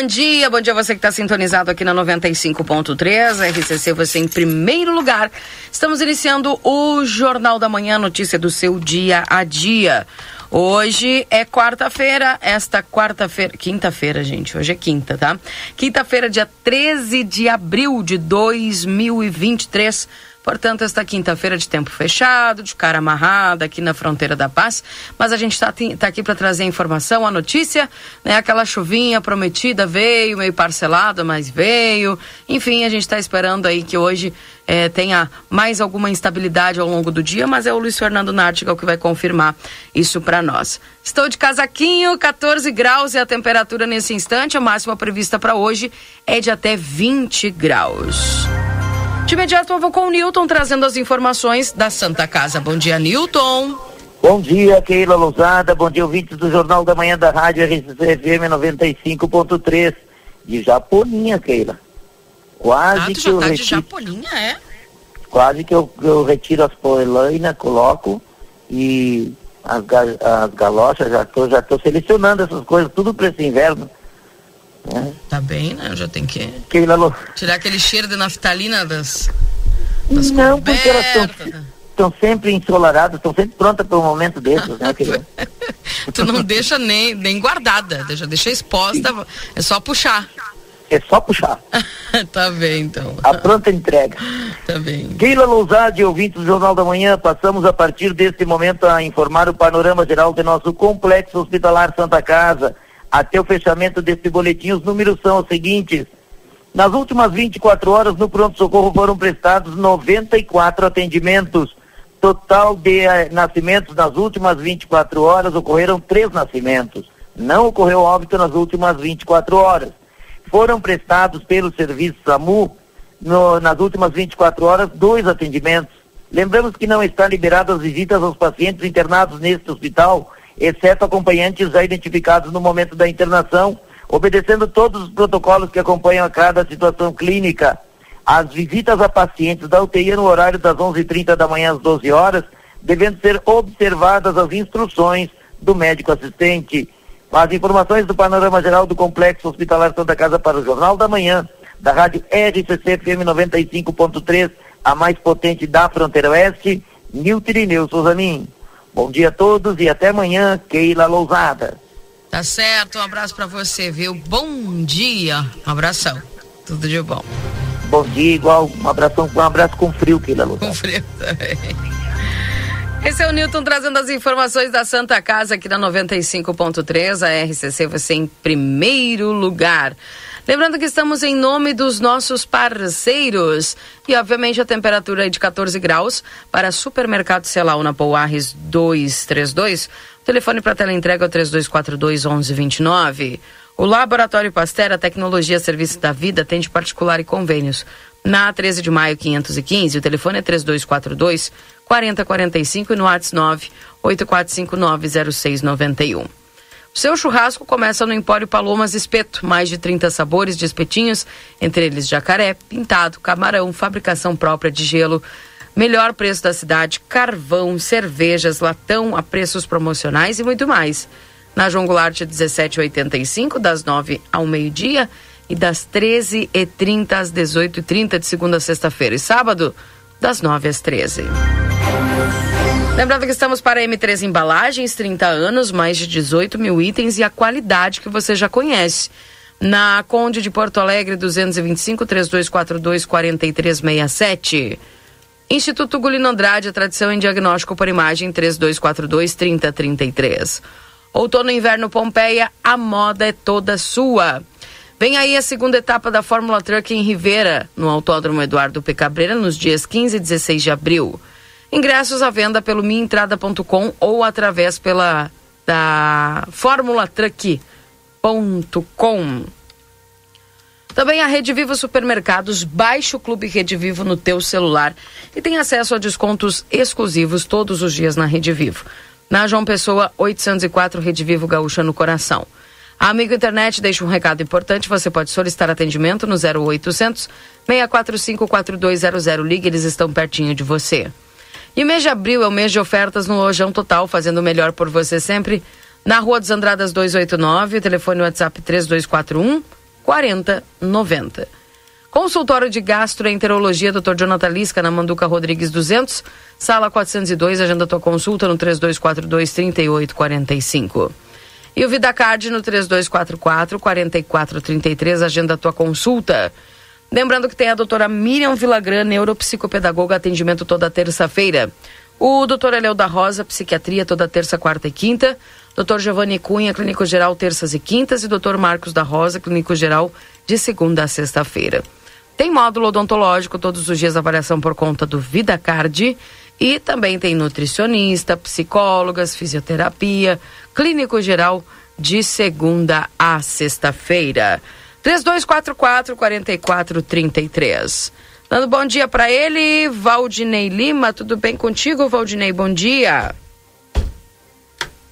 Bom dia. Bom dia você que está sintonizado aqui na 95.3. RCC, você em primeiro lugar. Estamos iniciando o Jornal da Manhã, notícia do seu dia a dia. Hoje é quarta-feira, esta quarta-feira, quinta-feira, gente, hoje é quinta, tá? Quinta-feira, dia 13 de abril de 2023. Portanto, esta quinta-feira de tempo fechado, de cara amarrada aqui na fronteira da paz. Mas a gente está tá aqui para trazer a informação, a notícia, né? Aquela chuvinha prometida veio, meio parcelada, mas veio. Enfim, a gente está esperando aí que hoje é, tenha mais alguma instabilidade ao longo do dia, mas é o Luiz Fernando Nartigal que vai confirmar isso para nós. Estou de casaquinho, 14 graus é a temperatura nesse instante. A máxima prevista para hoje é de até 20 graus. De imediato eu vou com o Newton trazendo as informações da Santa Casa. Bom dia, Newton. Bom dia, Keila Lousada. Bom dia, ouvintes do Jornal da Manhã da Rádio RCFM 95.3. De Japoninha, Keila. Quase ah, que já eu tá de retiro, Japoninha, é? quase que eu, eu retiro as polainas, coloco e as, ga- as galochas, já tô, já tô selecionando essas coisas, tudo para esse inverno. Tá bem, né? Já tem que Keila tirar aquele cheiro de naftalina das. das Não, porque elas cobertas, estão estão sempre ensolaradas, estão sempre prontas para um momento desses, né, Keila? Tu não deixa nem, nem guardada, deixa, deixa exposta, é só puxar. É só puxar. tá bem, então. A pronta entrega. Tá bem. Keila Lousade, ouvintes do Jornal da Manhã, passamos a partir deste momento a informar o panorama geral de nosso complexo hospitalar Santa Casa. Até o fechamento deste boletim, os números são os seguintes. Nas últimas 24 horas, no pronto-socorro foram prestados 94 atendimentos. Total de eh, nascimentos nas últimas 24 horas, ocorreram três nascimentos. Não ocorreu óbito nas últimas 24 horas. Foram prestados pelo serviço SAMU no- nas últimas 24 horas dois atendimentos. Lembramos que não está liberadas as visitas aos pacientes internados neste hospital, exceto acompanhantes já identificados no momento da internação, obedecendo todos os protocolos que acompanham a cada situação clínica. As visitas a pacientes da UTI no horário das 11h30 da manhã às 12 horas, devendo ser observadas as instruções do médico assistente. As informações do panorama geral do Complexo Hospitalar Santa Casa para o Jornal da Manhã, da rádio RCC FM 95.3, a mais potente da fronteira oeste, Nilton Irineu Souzanin. Bom dia a todos e até amanhã, Keila Lousada. Tá certo, um abraço pra você, viu? Bom dia. Um abração. Tudo de bom. Bom dia, igual, um abração, um abraço com frio, Keila Com Lousada. frio também. Esse é o Newton trazendo as informações da Santa Casa aqui na 95.3, a RCC você em primeiro lugar. Lembrando que estamos em nome dos nossos parceiros e obviamente a temperatura é de 14 graus para Supermercado Celal na Pouarres 232. O telefone para tela entrega é o 3242 1129. O Laboratório Pasteur, a tecnologia serviço da vida, atende particular e convênios. Na 13 de maio 515, o telefone é 3242 4045 e no WhatsApp 984590691. Seu churrasco começa no Empório Palomas Espeto, mais de 30 sabores de espetinhos, entre eles jacaré, pintado, camarão, fabricação própria de gelo, melhor preço da cidade, carvão, cervejas, latão a preços promocionais e muito mais. Na João Goulart 1785, das 9 ao meio-dia e das 13h30 às 18h30 de segunda a sexta-feira e sábado, das 9 às 13 Lembrando que estamos para M3 Embalagens, 30 anos, mais de 18 mil itens e a qualidade que você já conhece. Na Conde de Porto Alegre, 225 3242 4367. Instituto Gulino Andrade, a tradição em diagnóstico por imagem 3242 3033. Outono e inverno Pompeia, a moda é toda sua. Vem aí a segunda etapa da Fórmula Truck em Rivera, no Autódromo Eduardo P. Cabreira, nos dias 15 e 16 de abril. Ingressos à venda pelo minhaentrada.com ou através pela da formulatruck.com. Também a Rede Vivo Supermercados, baixe o Clube Rede Vivo no teu celular e tem acesso a descontos exclusivos todos os dias na Rede Vivo. Na João Pessoa, 804, Rede Vivo Gaúcha no Coração. A Amigo Internet deixa um recado importante. Você pode solicitar atendimento no 0800 645 4200. Ligue, eles estão pertinho de você. E o mês de abril é o mês de ofertas no Lojão Total, fazendo o melhor por você sempre. Na Rua dos Andradas 289, telefone WhatsApp 3241 4090. Consultório de Gastroenterologia, Dr. Jonathan Lisca, na Manduca Rodrigues 200, sala 402, agenda tua consulta no 3242 3845. E o VidaCard no 3244 4433, agenda tua consulta. Lembrando que tem a doutora Miriam Vilagran, neuropsicopedagoga, atendimento toda terça-feira. O doutor Eleu da Rosa, psiquiatria, toda terça, quarta e quinta. Doutor Giovanni Cunha, clínico geral, terças e quintas. E doutor Marcos da Rosa, clínico geral, de segunda a sexta-feira. Tem módulo odontológico, todos os dias avaliação por conta do VidaCard. E também tem nutricionista, psicólogas, fisioterapia, clínico geral de segunda a sexta-feira. 3244 4433. Dando bom dia para ele, Valdinei Lima. Tudo bem contigo, Valdinei? Bom dia.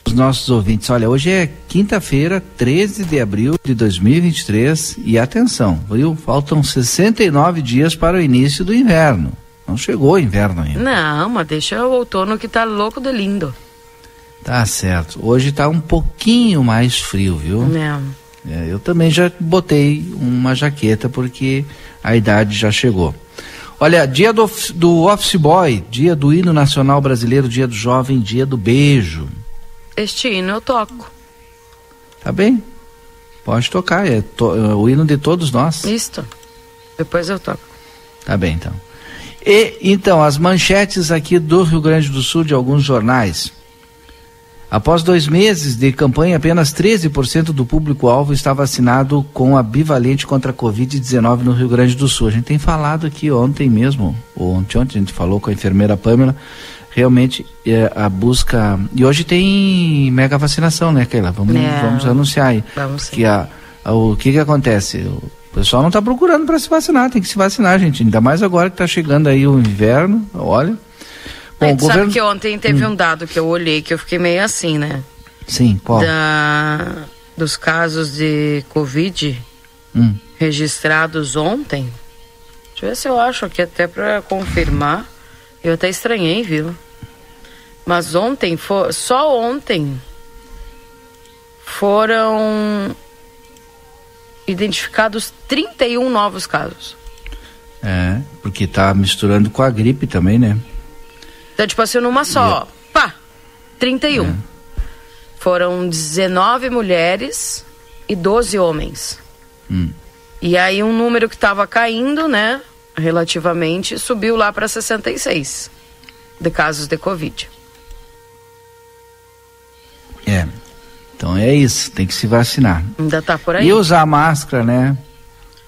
Os nossos ouvintes, olha, hoje é quinta-feira, 13 de abril de 2023 e atenção, viu? Faltam 69 dias para o início do inverno. Não chegou o inverno ainda. Não, mas deixa o outono que tá louco de lindo. Tá certo. Hoje tá um pouquinho mais frio, viu? É, eu também já botei uma jaqueta porque a idade já chegou. Olha, dia do, do Office Boy, dia do hino nacional brasileiro, dia do jovem, dia do beijo. Este hino eu toco. Tá bem? Pode tocar, é, to, é o hino de todos nós. Isto. Depois eu toco. Tá bem, então. E então, as manchetes aqui do Rio Grande do Sul de alguns jornais. Após dois meses de campanha, apenas 13% do público-alvo está vacinado com a bivalente contra a Covid-19 no Rio Grande do Sul. A gente tem falado aqui ontem mesmo, ou ontem, ontem a gente falou com a enfermeira Pamela, realmente é, a busca. E hoje tem mega vacinação, né, Keila? Vamos, É. vamos anunciar aí. Vamos. Que a, a- o que que acontece? O pessoal não está procurando para se vacinar, tem que se vacinar, gente. Ainda mais agora que está chegando aí o inverno, olha. Bom, Bom, governo. Sabe que ontem teve um dado que eu olhei que eu fiquei meio assim, né? Sim, qual? Da, dos casos de Covid Hum. registrados ontem. Deixa eu ver se eu acho aqui até para confirmar. Eu até estranhei, viu? Mas ontem, fo- só ontem, foram identificados 31 novos casos. É, porque tá misturando com a gripe também, né? Então, tipo assim, numa só. Pá! 31. Foram 19 mulheres e 12 homens. Hum. E aí um número que estava caindo, né? Relativamente, subiu lá para 66 de casos de Covid. É. Então é isso, tem que se vacinar. Ainda tá por aí. E usar máscara, né?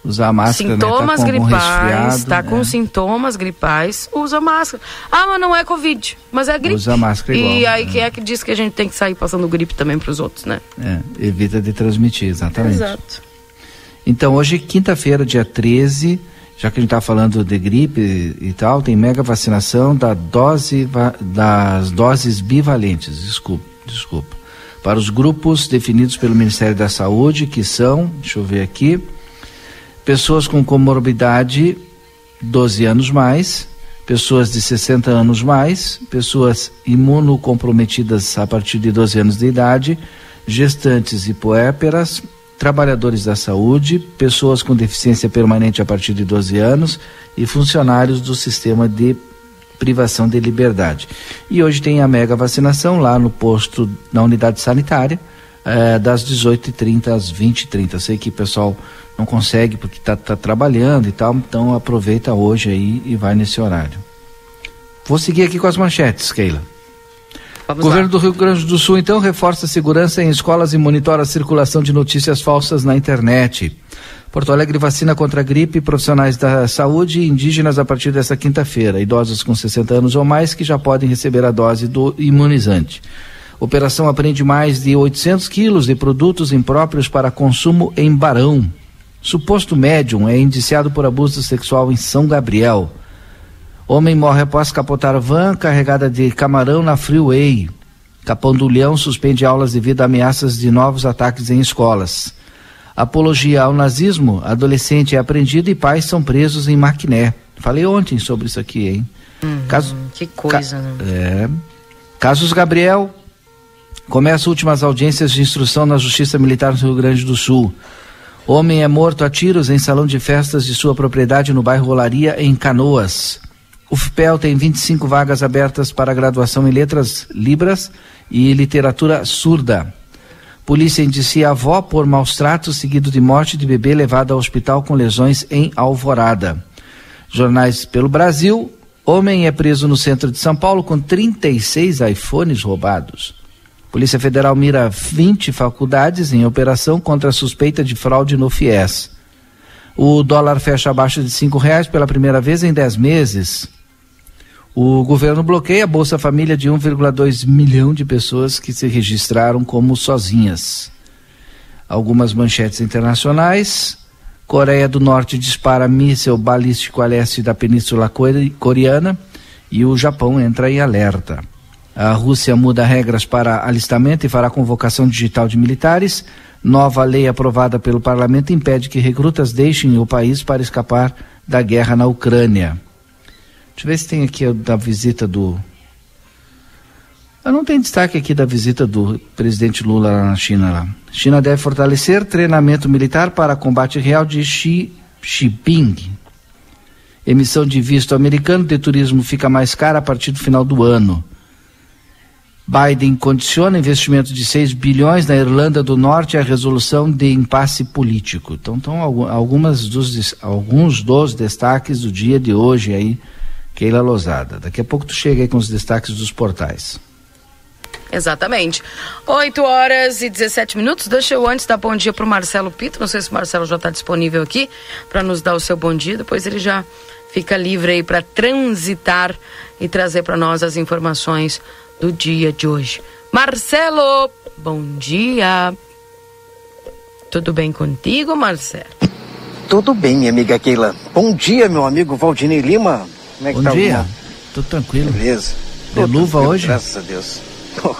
Usar máscara, sintomas né? Tá gripais, resfriado, tá com né? sintomas gripais, usa máscara. Ah, mas não é Covid, mas é gripe. Usa máscara E igual, aí é. quem é que diz que a gente tem que sair passando gripe também para os outros, né? É, evita de transmitir, exatamente. Exato. Então, hoje, quinta-feira, dia 13, já que a gente está falando de gripe e, e tal, tem mega vacinação da dose, das doses bivalentes, desculpa, desculpa. Para os grupos definidos pelo Ministério da Saúde, que são, deixa eu ver aqui, pessoas com comorbidade 12 anos mais, pessoas de 60 anos mais, pessoas imunocomprometidas a partir de 12 anos de idade, gestantes e puérperas, trabalhadores da saúde, pessoas com deficiência permanente a partir de 12 anos. E funcionários do sistema de privação de liberdade. E hoje tem a mega vacinação lá no posto, na unidade sanitária, eh, das 18h30 às 20h30. Eu sei que o pessoal não consegue porque está trabalhando e tal, então aproveita hoje aí e vai nesse horário. Vou seguir aqui com as manchetes, Keila. Vamos Governo lá. do Rio Grande do Sul, então, reforça a segurança em escolas e monitora a circulação de notícias falsas na internet. Porto Alegre vacina contra a gripe profissionais da saúde e indígenas a partir desta quinta-feira. Idosos com 60 anos ou mais que já podem receber a dose do imunizante. Operação apreende mais de 800 quilos de produtos impróprios para consumo em Barão. Suposto médium é indiciado por abuso sexual em São Gabriel. Homem morre após capotar van carregada de camarão na Freeway. Capão do Leão suspende aulas devido a ameaças de novos ataques em escolas. Apologia ao nazismo, adolescente é apreendido e pais são presos em Maquiné. Falei ontem sobre isso aqui, hein? Uhum, Caso, que coisa, ca, né? É. Casos Gabriel, Começa últimas audiências de instrução na Justiça Militar do Rio Grande do Sul. Homem é morto a tiros em salão de festas de sua propriedade no bairro Olaria, em Canoas. O FPEL tem 25 vagas abertas para graduação em letras libras e literatura surda. Polícia indicia avó por maus tratos, seguido de morte de bebê levado ao hospital com lesões em Alvorada. Jornais pelo Brasil. Homem é preso no centro de São Paulo com 36 iPhones roubados. Polícia Federal mira 20 faculdades em operação contra a suspeita de fraude no FIES. O dólar fecha abaixo de cinco reais pela primeira vez em 10 meses. O governo bloqueia a Bolsa Família de 1,2 milhão de pessoas que se registraram como sozinhas. Algumas manchetes internacionais. Coreia do Norte dispara míssil balístico a leste da Península Coreana e o Japão entra em alerta. A Rússia muda regras para alistamento e fará convocação digital de militares. Nova lei aprovada pelo parlamento impede que recrutas deixem o país para escapar da guerra na Ucrânia. Deixa eu ver se tem aqui da visita do. Eu não tem destaque aqui da visita do presidente Lula lá na China. Lá. China deve fortalecer treinamento militar para combate real de Xi Jinping. Emissão de visto americano de turismo fica mais cara a partir do final do ano. Biden condiciona investimento de 6 bilhões na Irlanda do Norte à resolução de impasse político. Então, estão algumas dos, alguns dos destaques do dia de hoje aí, Keila Lozada. Daqui a pouco tu chega aí com os destaques dos portais. Exatamente. 8 horas e 17 minutos. Deixa eu antes dar bom dia para o Marcelo Pito. Não sei se o Marcelo já está disponível aqui para nos dar o seu bom dia. Depois ele já fica livre aí para transitar e trazer para nós as informações do dia de hoje. Marcelo, bom dia. Tudo bem contigo, Marcelo? Tudo bem, minha amiga Keila. Bom dia, meu amigo Valdinei Lima. Como é que bom tá dia. Tudo tranquilo. Beleza. De luva hoje? Graças a Deus. Oh,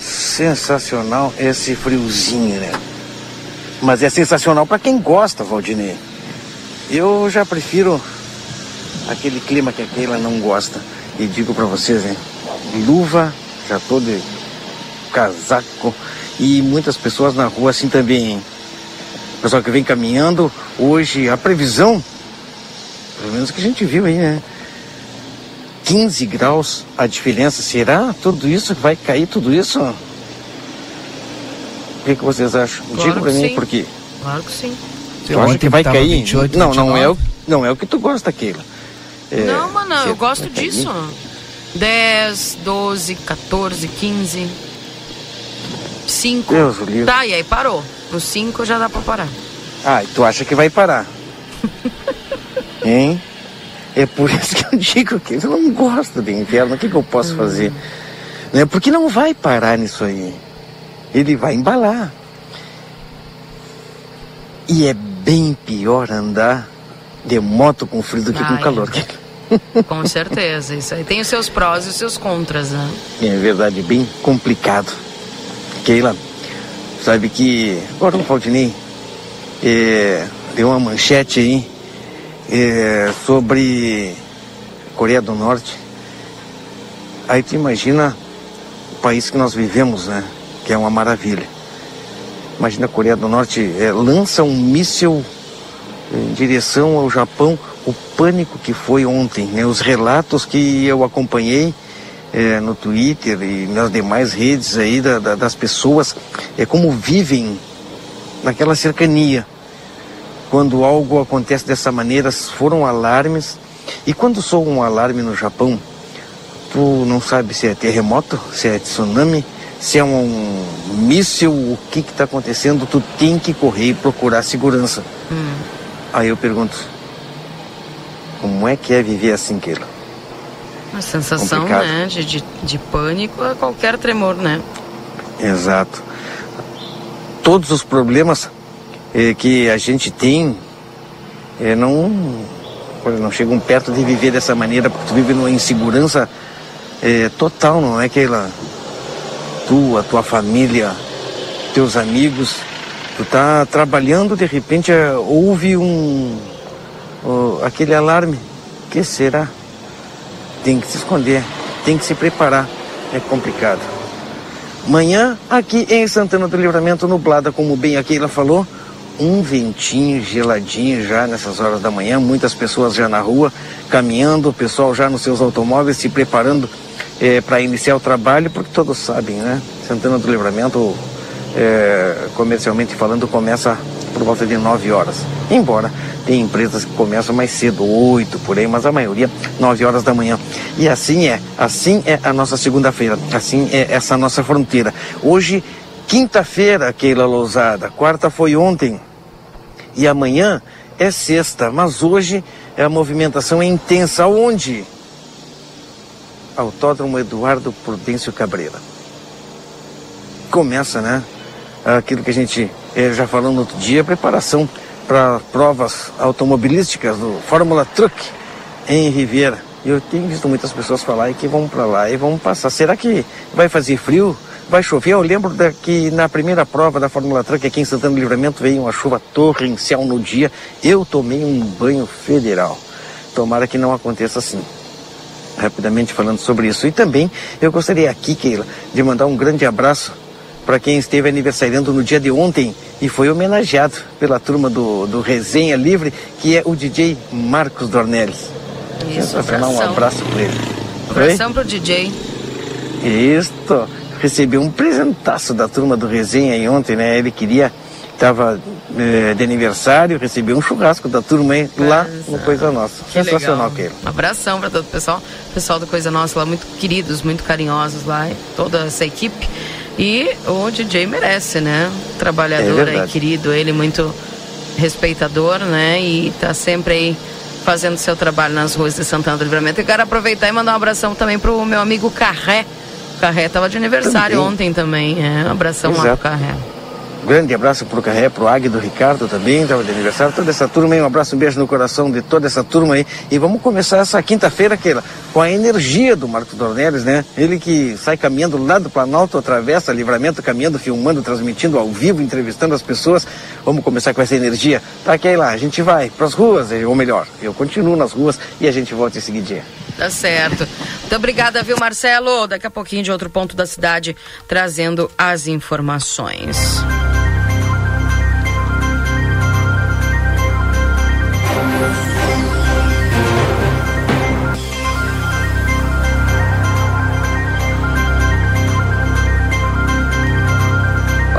sensacional esse friozinho, né? Mas é sensacional para quem gosta, Valdinei. Eu já prefiro aquele clima que a Keila não gosta. E digo para vocês, hein? Luva, já tô de casaco e muitas pessoas na rua assim também. Pessoal que vem caminhando, hoje a previsão, pelo menos que a gente viu aí, né? 15 graus a diferença. Será tudo isso? Vai cair tudo isso? O que, que vocês acham? Claro Diga pra mim sim. por quê. Claro que sim. Eu acho que vai cair. 28, não, não é, o, não é o que tu gosta, Keila. É, não, mano, eu gosto disso. 10, 12, 14, 15. 5. Deus, o livro. Tá, e aí parou. No 5 já dá pra parar. Ah, e tu acha que vai parar? hein? É por isso que eu digo que eu não gosto de inverno. O que, que eu posso fazer? Né? Porque não vai parar nisso aí. Ele vai embalar. E é bem pior andar de moto com frio do que com calor. Com certeza, isso aí tem os seus prós e os seus contras, né? É verdade, bem complicado. Keila, sabe que agora o Valdinei é, deu uma manchete aí é, sobre Coreia do Norte. Aí tu imagina o país que nós vivemos, né? Que é uma maravilha. Imagina a Coreia do Norte é, lança um míssil em direção ao Japão o pânico que foi ontem, né? os relatos que eu acompanhei é, no Twitter e nas demais redes aí da, da, das pessoas, é como vivem naquela cercania. Quando algo acontece dessa maneira, foram alarmes. E quando soa um alarme no Japão, tu não sabe se é terremoto, se é tsunami, se é um míssil, o que está acontecendo, tu tem que correr e procurar segurança. Hum. Aí eu pergunto, como é que é viver assim, Keila? Uma sensação, Complicado. né, de, de, de pânico a qualquer tremor, né? Exato. Todos os problemas eh, que a gente tem eh, não, não chegam perto de viver dessa maneira, porque tu vive numa insegurança eh, total, não é, Keila? Tu, a tua família, teus amigos, tu tá trabalhando, de repente eh, houve um uh, aquele alarme. que será? Tem que se esconder, tem que se preparar. É complicado. Manhã, aqui em Santana do Livramento, nublada, como bem a Keila falou, um ventinho geladinho já nessas horas da manhã, muitas pessoas já na rua, caminhando, o pessoal já nos seus automóveis se preparando é, para iniciar o trabalho, porque todos sabem, né? Santana do Livramento, é, comercialmente falando, começa por volta de 9 horas. Embora tem empresas que começam mais cedo, 8 por aí, mas a maioria 9 horas da manhã. E assim é, assim é a nossa segunda-feira, assim é essa nossa fronteira. Hoje, quinta-feira, Keila Lousada, quarta foi ontem e amanhã é sexta, mas hoje a movimentação é intensa. Onde? Autódromo Eduardo Prudêncio Cabreira. Começa, né? Aquilo que a gente eh, já falou no outro dia, preparação para provas automobilísticas do Fórmula Truck em Riviera. Eu tenho visto muitas pessoas falar que vão para lá e vão passar. Será que vai fazer frio? Vai chover? Eu lembro da, que na primeira prova da Fórmula Truck aqui em Santana do Livramento veio uma chuva torrencial no dia. Eu tomei um banho federal. Tomara que não aconteça assim rapidamente falando sobre isso. E também eu gostaria aqui, Keila, de mandar um grande abraço para quem esteve aniversariando no dia de ontem e foi homenageado pela turma do, do Resenha Livre, que é o DJ Marcos Dornelles. Isso, um abraço para ele. Abração para o DJ. Isso. Recebi um presentaço da turma do Resenha aí ontem, né? Ele queria estava eh, de aniversário, recebi um churrasco da turma aí, lá no Coisa Nossa. Que Sensacional que ele. Um abração para todo o pessoal, pessoal do Coisa Nossa lá, muito queridos, muito carinhosos lá, toda essa equipe. E o DJ merece, né? Trabalhador é aí, querido, ele muito respeitador, né? E tá sempre aí fazendo seu trabalho nas ruas de Santana do Livramento. E quero aproveitar e mandar um abração também pro meu amigo Carré. Carré tava de aniversário também. ontem também. É, um abração Exato. lá pro Carré. Grande abraço pro Carré, pro Águia do Ricardo também, estava de aniversário, toda essa turma aí, um abraço, um beijo no coração de toda essa turma aí. E vamos começar essa quinta-feira, Keila, com a energia do Marco Dornelles, né? Ele que sai caminhando lá do Planalto, atravessa livramento, caminhando, filmando, transmitindo ao vivo, entrevistando as pessoas. Vamos começar com essa energia. Tá, Keila, a gente vai pras ruas, ou melhor, eu continuo nas ruas e a gente volta em seguidinha. Tá certo. Muito obrigada, viu, Marcelo? Daqui a pouquinho de outro ponto da cidade, trazendo as informações.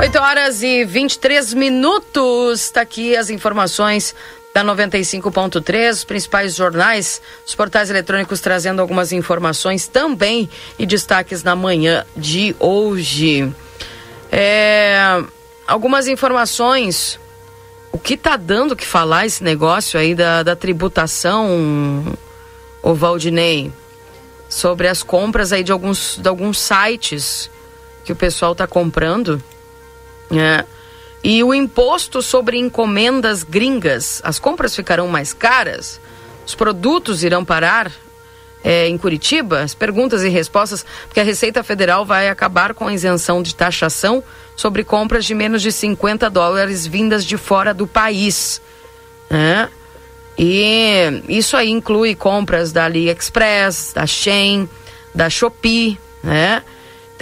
8 horas e 23 minutos. Está aqui as informações da 95.3, os principais jornais, os portais eletrônicos trazendo algumas informações também e destaques na manhã de hoje. É, algumas informações. O que está dando que falar esse negócio aí da, da tributação, o Valdinei? Sobre as compras aí de alguns, de alguns sites que o pessoal está comprando. É. E o imposto sobre encomendas gringas, as compras ficarão mais caras? Os produtos irão parar é, em Curitiba? As perguntas e respostas, porque a Receita Federal vai acabar com a isenção de taxação sobre compras de menos de 50 dólares vindas de fora do país. Né? E isso aí inclui compras da AliExpress, da Shein, da Shopee, né?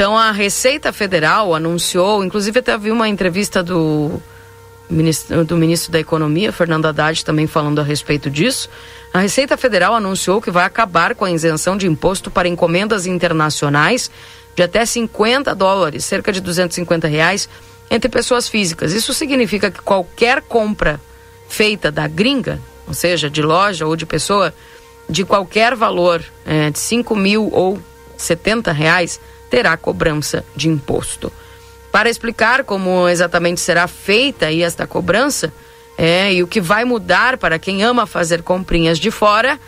Então a Receita Federal anunciou, inclusive até vi uma entrevista do ministro, do ministro da Economia, Fernando Haddad, também falando a respeito disso. A Receita Federal anunciou que vai acabar com a isenção de imposto para encomendas internacionais de até 50 dólares, cerca de 250 reais, entre pessoas físicas. Isso significa que qualquer compra feita da gringa, ou seja, de loja ou de pessoa, de qualquer valor, é, de 5 mil ou 70 reais, terá cobrança de imposto. Para explicar como exatamente será feita aí esta cobrança é, e o que vai mudar para quem ama fazer comprinhas de fora,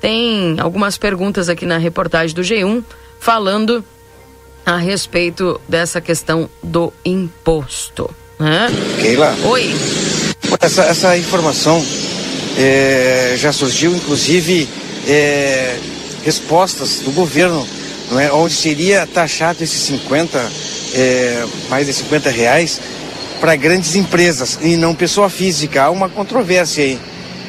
tem algumas perguntas aqui na reportagem do G1 falando a respeito dessa questão do imposto. Né? Keila. Oi. Essa, essa informação é, já surgiu, inclusive, é, respostas do governo, não é, onde seria taxado esses 50, é, mais de 50 reais para grandes empresas e não pessoa física. Há uma controvérsia aí.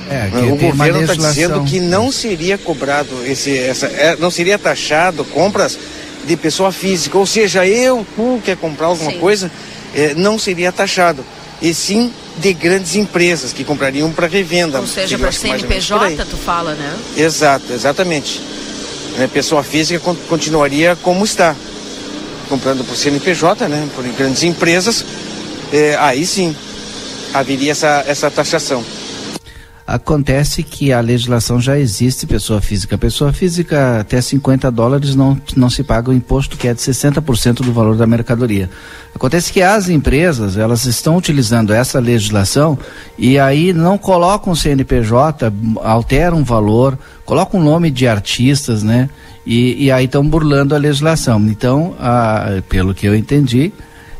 É, o governo está dizendo que não seria cobrado esse, essa, é, não seria taxado compras de pessoa física, ou seja, eu, tu quer comprar alguma sim. coisa, é, não seria taxado, e sim de grandes empresas que comprariam para revenda. Ou seja, para CNPJ, tu fala, né? Exato, exatamente. É, pessoa física continuaria como está, comprando por CNPJ, né? Por grandes empresas, é, aí sim haveria essa, essa taxação. Acontece que a legislação já existe, pessoa física. Pessoa física, até 50 dólares não, não se paga o imposto, que é de 60% do valor da mercadoria. Acontece que as empresas, elas estão utilizando essa legislação e aí não colocam CNPJ, alteram o valor, colocam o nome de artistas, né? E, e aí estão burlando a legislação. Então, a, pelo que eu entendi,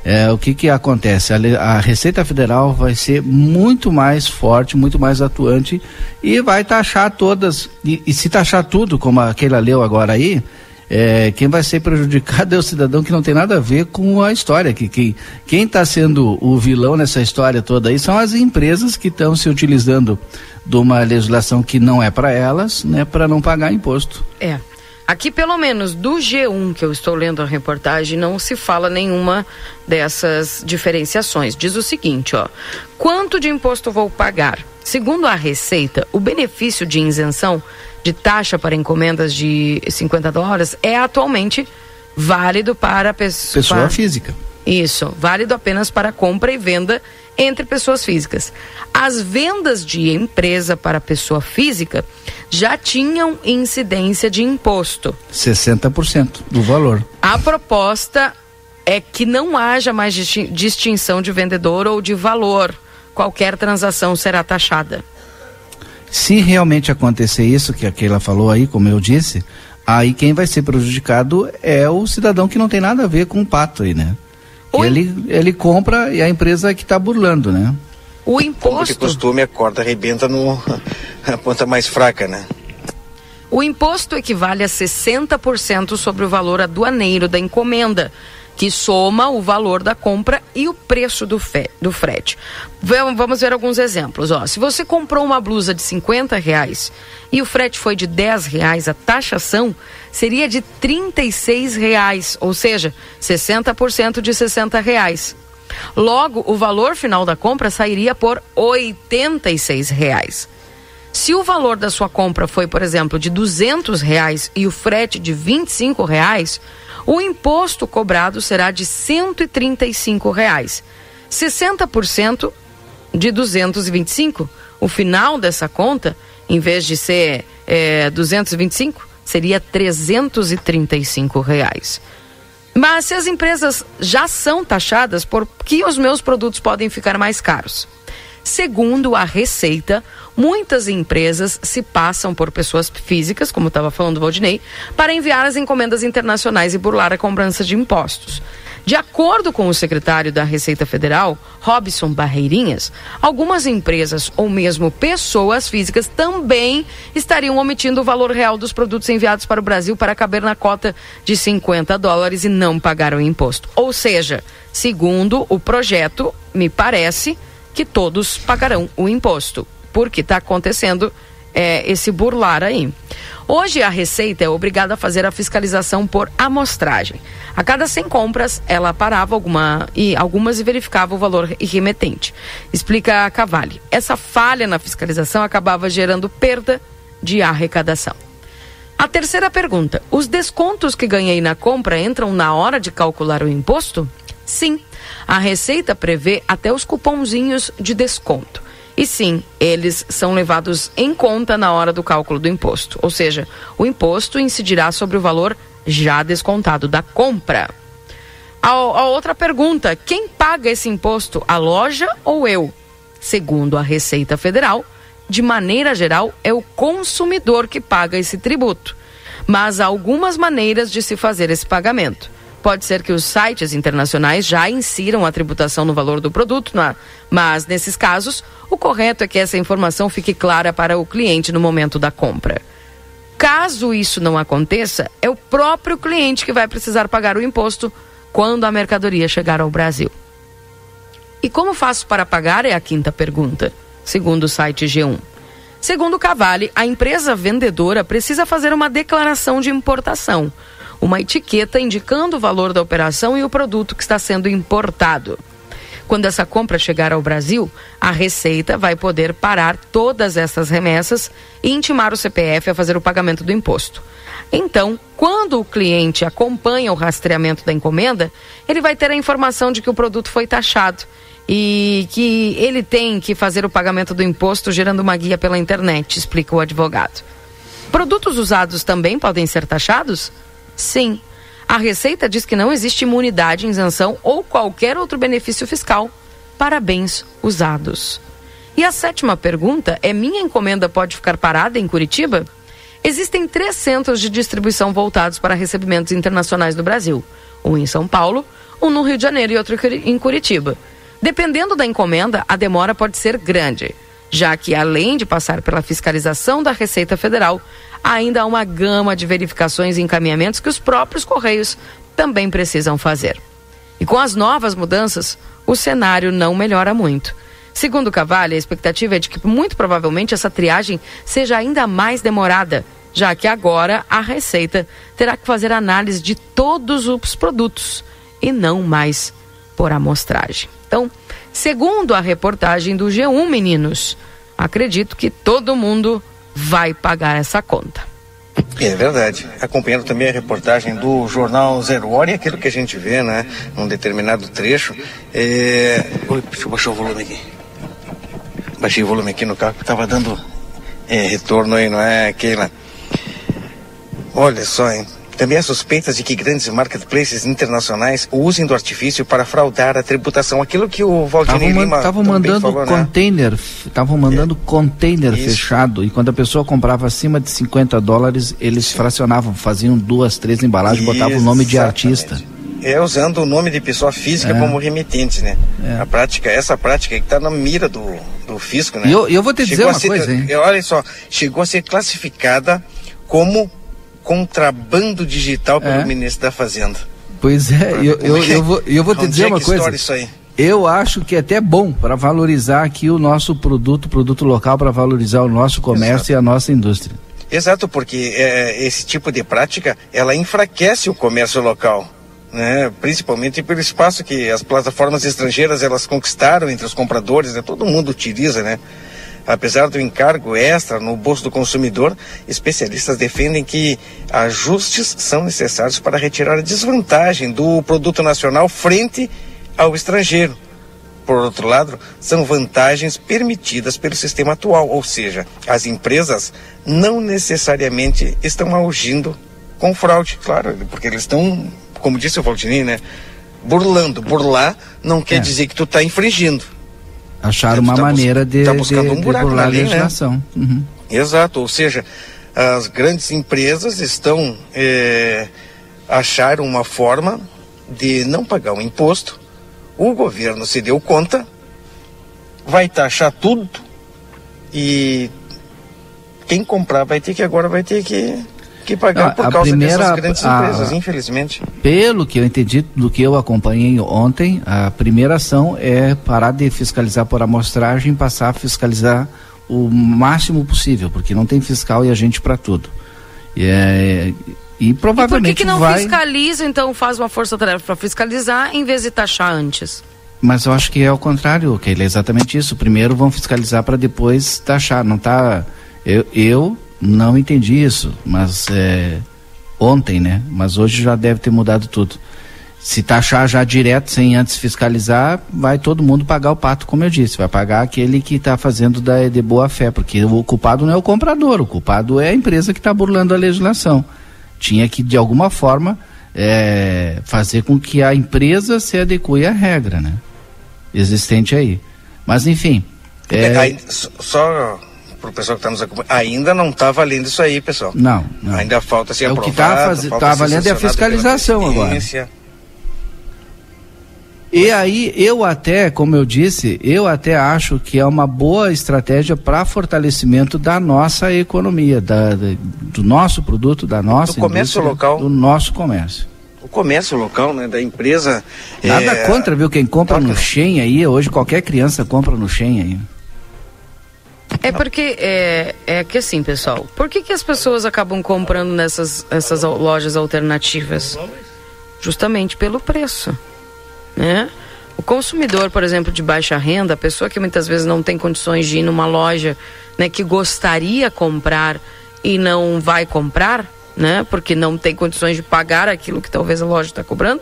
é, o que, que acontece? A, a, Receita Federal vai ser muito mais forte, muito mais atuante e vai taxar todas. E, e se taxar tudo, como aquela leu agora aí, é, quem vai ser prejudicado é o cidadão que não tem nada a ver com a história. Que, que quem está sendo o vilão nessa história toda aí são as empresas que estão se utilizando de uma legislação que não é para elas, né, para não pagar imposto. É. Aqui, pelo menos do G1 que eu estou lendo a reportagem, não se fala nenhuma dessas diferenciações. Diz o seguinte, ó: quanto de imposto vou pagar? Segundo a Receita, o benefício de isenção de taxa para encomendas de 50 dólares é atualmente válido para pessoa, pessoa física. Isso, válido apenas para compra e venda entre pessoas físicas. As vendas de empresa para pessoa física já tinham incidência de imposto. 60% do valor. A proposta é que não haja mais distinção de vendedor ou de valor. Qualquer transação será taxada. Se realmente acontecer isso que a Keila falou aí, como eu disse, aí quem vai ser prejudicado é o cidadão que não tem nada a ver com o pato aí, né? Ele, ele compra e a empresa é que está burlando, né? O imposto. Como de costume, a corda arrebenta no, a ponta mais fraca, né? O imposto equivale a 60% sobre o valor aduaneiro da encomenda, que soma o valor da compra e o preço do, fe, do frete. Vamos ver alguns exemplos. Ó, se você comprou uma blusa de 50 reais e o frete foi de 10 reais, a taxação seria de 36 reais, ou seja, 60% de 60 reais. Logo, o valor final da compra sairia por 86 reais. Se o valor da sua compra foi, por exemplo, de 200 reais e o frete de 25 reais, o imposto cobrado será de 135 reais. 60% de 225. O final dessa conta, em vez de ser é, 225, seria 335 reais. Mas se as empresas já são taxadas, por que os meus produtos podem ficar mais caros? Segundo a Receita, muitas empresas se passam por pessoas físicas, como estava falando o Valdinei, para enviar as encomendas internacionais e burlar a cobrança de impostos. De acordo com o secretário da Receita Federal, Robson Barreirinhas, algumas empresas ou mesmo pessoas físicas também estariam omitindo o valor real dos produtos enviados para o Brasil para caber na cota de 50 dólares e não pagaram o imposto. Ou seja, segundo o projeto, me parece que todos pagarão o imposto porque está acontecendo é, esse burlar aí. Hoje a Receita é obrigada a fazer a fiscalização por amostragem. A cada 100 compras, ela parava alguma e algumas e verificava o valor irremetente. Explica a Cavalli. Essa falha na fiscalização acabava gerando perda de arrecadação. A terceira pergunta: os descontos que ganhei na compra entram na hora de calcular o imposto? Sim. A Receita prevê até os cupomzinhos de desconto. E sim, eles são levados em conta na hora do cálculo do imposto. Ou seja, o imposto incidirá sobre o valor já descontado da compra. A, a outra pergunta: quem paga esse imposto, a loja ou eu? Segundo a Receita Federal, de maneira geral, é o consumidor que paga esse tributo. Mas há algumas maneiras de se fazer esse pagamento. Pode ser que os sites internacionais já insiram a tributação no valor do produto, é? mas nesses casos, o correto é que essa informação fique clara para o cliente no momento da compra. Caso isso não aconteça, é o próprio cliente que vai precisar pagar o imposto quando a mercadoria chegar ao Brasil. E como faço para pagar? É a quinta pergunta, segundo o site G1. Segundo Cavalli, a empresa vendedora precisa fazer uma declaração de importação, uma etiqueta indicando o valor da operação e o produto que está sendo importado. Quando essa compra chegar ao Brasil, a Receita vai poder parar todas essas remessas e intimar o CPF a fazer o pagamento do imposto. Então, quando o cliente acompanha o rastreamento da encomenda, ele vai ter a informação de que o produto foi taxado e que ele tem que fazer o pagamento do imposto gerando uma guia pela internet, explica o advogado. Produtos usados também podem ser taxados? Sim. A Receita diz que não existe imunidade, isenção ou qualquer outro benefício fiscal para bens usados. E a sétima pergunta é: minha encomenda pode ficar parada em Curitiba? Existem três centros de distribuição voltados para recebimentos internacionais no Brasil: um em São Paulo, um no Rio de Janeiro e outro em Curitiba. Dependendo da encomenda, a demora pode ser grande, já que, além de passar pela fiscalização da Receita Federal, ainda há uma gama de verificações e encaminhamentos que os próprios Correios também precisam fazer. E com as novas mudanças, o cenário não melhora muito. Segundo Cavalli, a expectativa é de que muito provavelmente essa triagem seja ainda mais demorada, já que agora a Receita terá que fazer análise de todos os produtos e não mais por amostragem. Então, segundo a reportagem do G1, meninos, acredito que todo mundo vai pagar essa conta. É verdade. Acompanhando também a reportagem do jornal Zero Hora e aquilo que a gente vê, né, num determinado trecho. É... Oi, deixa eu baixar o volume aqui. Baixei o volume aqui no carro que estava dando é, retorno aí, não é, Keila? Olha só, hein? Também há suspeitas de que grandes marketplaces internacionais usem do artifício para fraudar a tributação. Aquilo que o Valdinei Lima Estavam mandando falou, né? container, estavam né? mandando é. container Isso. fechado e quando a pessoa comprava acima de 50 dólares, eles Sim. fracionavam, faziam duas, três embalagens, botavam o nome de artista. É usando o nome de pessoa física é. como remetente, né? É. A prática, essa prática que está na mira do, do fisco, né? E eu, eu vou te chegou dizer uma ser, coisa, hein? Olha só, chegou a ser classificada como contrabando digital pelo é. ministro da Fazenda. Pois é, eu, eu, é eu, vou, eu vou te dizer é uma coisa. Isso aí? Eu acho que é até bom para valorizar aqui o nosso produto, produto local, para valorizar o nosso comércio Exato. e a nossa indústria. Exato, porque é, esse tipo de prática ela enfraquece o comércio local. Né? principalmente pelo espaço que as plataformas estrangeiras elas conquistaram entre os compradores, né? todo mundo utiliza, né? Apesar do encargo extra no bolso do consumidor, especialistas defendem que ajustes são necessários para retirar a desvantagem do produto nacional frente ao estrangeiro. Por outro lado, são vantagens permitidas pelo sistema atual, ou seja, as empresas não necessariamente estão agindo com fraude, claro, porque eles estão, como disse o Valdinei, né, burlando. Burlar não quer é. dizer que tu está infringindo Acharam uma tá maneira de, tá buscando de, um buraco de burlar a né? legislação. Né? Uhum. Exato, ou seja, as grandes empresas estão é, acharam uma forma de não pagar o imposto. O governo se deu conta, vai taxar tudo e quem comprar vai ter que agora vai ter que que pagar por causa primeira, dessas grandes a, empresas, infelizmente. Pelo que eu entendi, do que eu acompanhei ontem, a primeira ação é parar de fiscalizar por amostragem e passar a fiscalizar o máximo possível, porque não tem fiscal e agente para tudo. E, é, e provavelmente e por que, que não vai... fiscaliza, então faz uma força-tarefa para fiscalizar em vez de taxar antes? Mas eu acho que é o contrário, que é exatamente isso. Primeiro vão fiscalizar para depois taxar. Não tá. Eu, eu não entendi isso, mas é, ontem, né? Mas hoje já deve ter mudado tudo. Se taxar já direto, sem antes fiscalizar, vai todo mundo pagar o pato, como eu disse. Vai pagar aquele que está fazendo da, de boa fé, porque o culpado não é o comprador, o culpado é a empresa que está burlando a legislação. Tinha que, de alguma forma, é, fazer com que a empresa se adeque à regra, né? Existente aí. Mas, enfim. É... Aí, só para o pessoal que está nos acompanhando, ainda não está valendo isso aí, pessoal. Não. não. Ainda falta se é aprovar. O que está tá valendo é a fiscalização agora. E aí, eu até, como eu disse, eu até acho que é uma boa estratégia para fortalecimento da nossa economia, da, do nosso produto, da nossa do comércio local. do nosso comércio. O comércio local, né, da empresa. Nada é... contra, viu? Quem compra no Shen aí, hoje qualquer criança compra no Shen aí. É porque é, é que assim, pessoal, por que, que as pessoas acabam comprando nessas essas lojas alternativas? Justamente pelo preço né? O consumidor, por exemplo, de baixa renda, a pessoa que muitas vezes não tem condições de ir numa loja, né, que gostaria comprar e não vai comprar, né, porque não tem condições de pagar aquilo que talvez a loja está cobrando,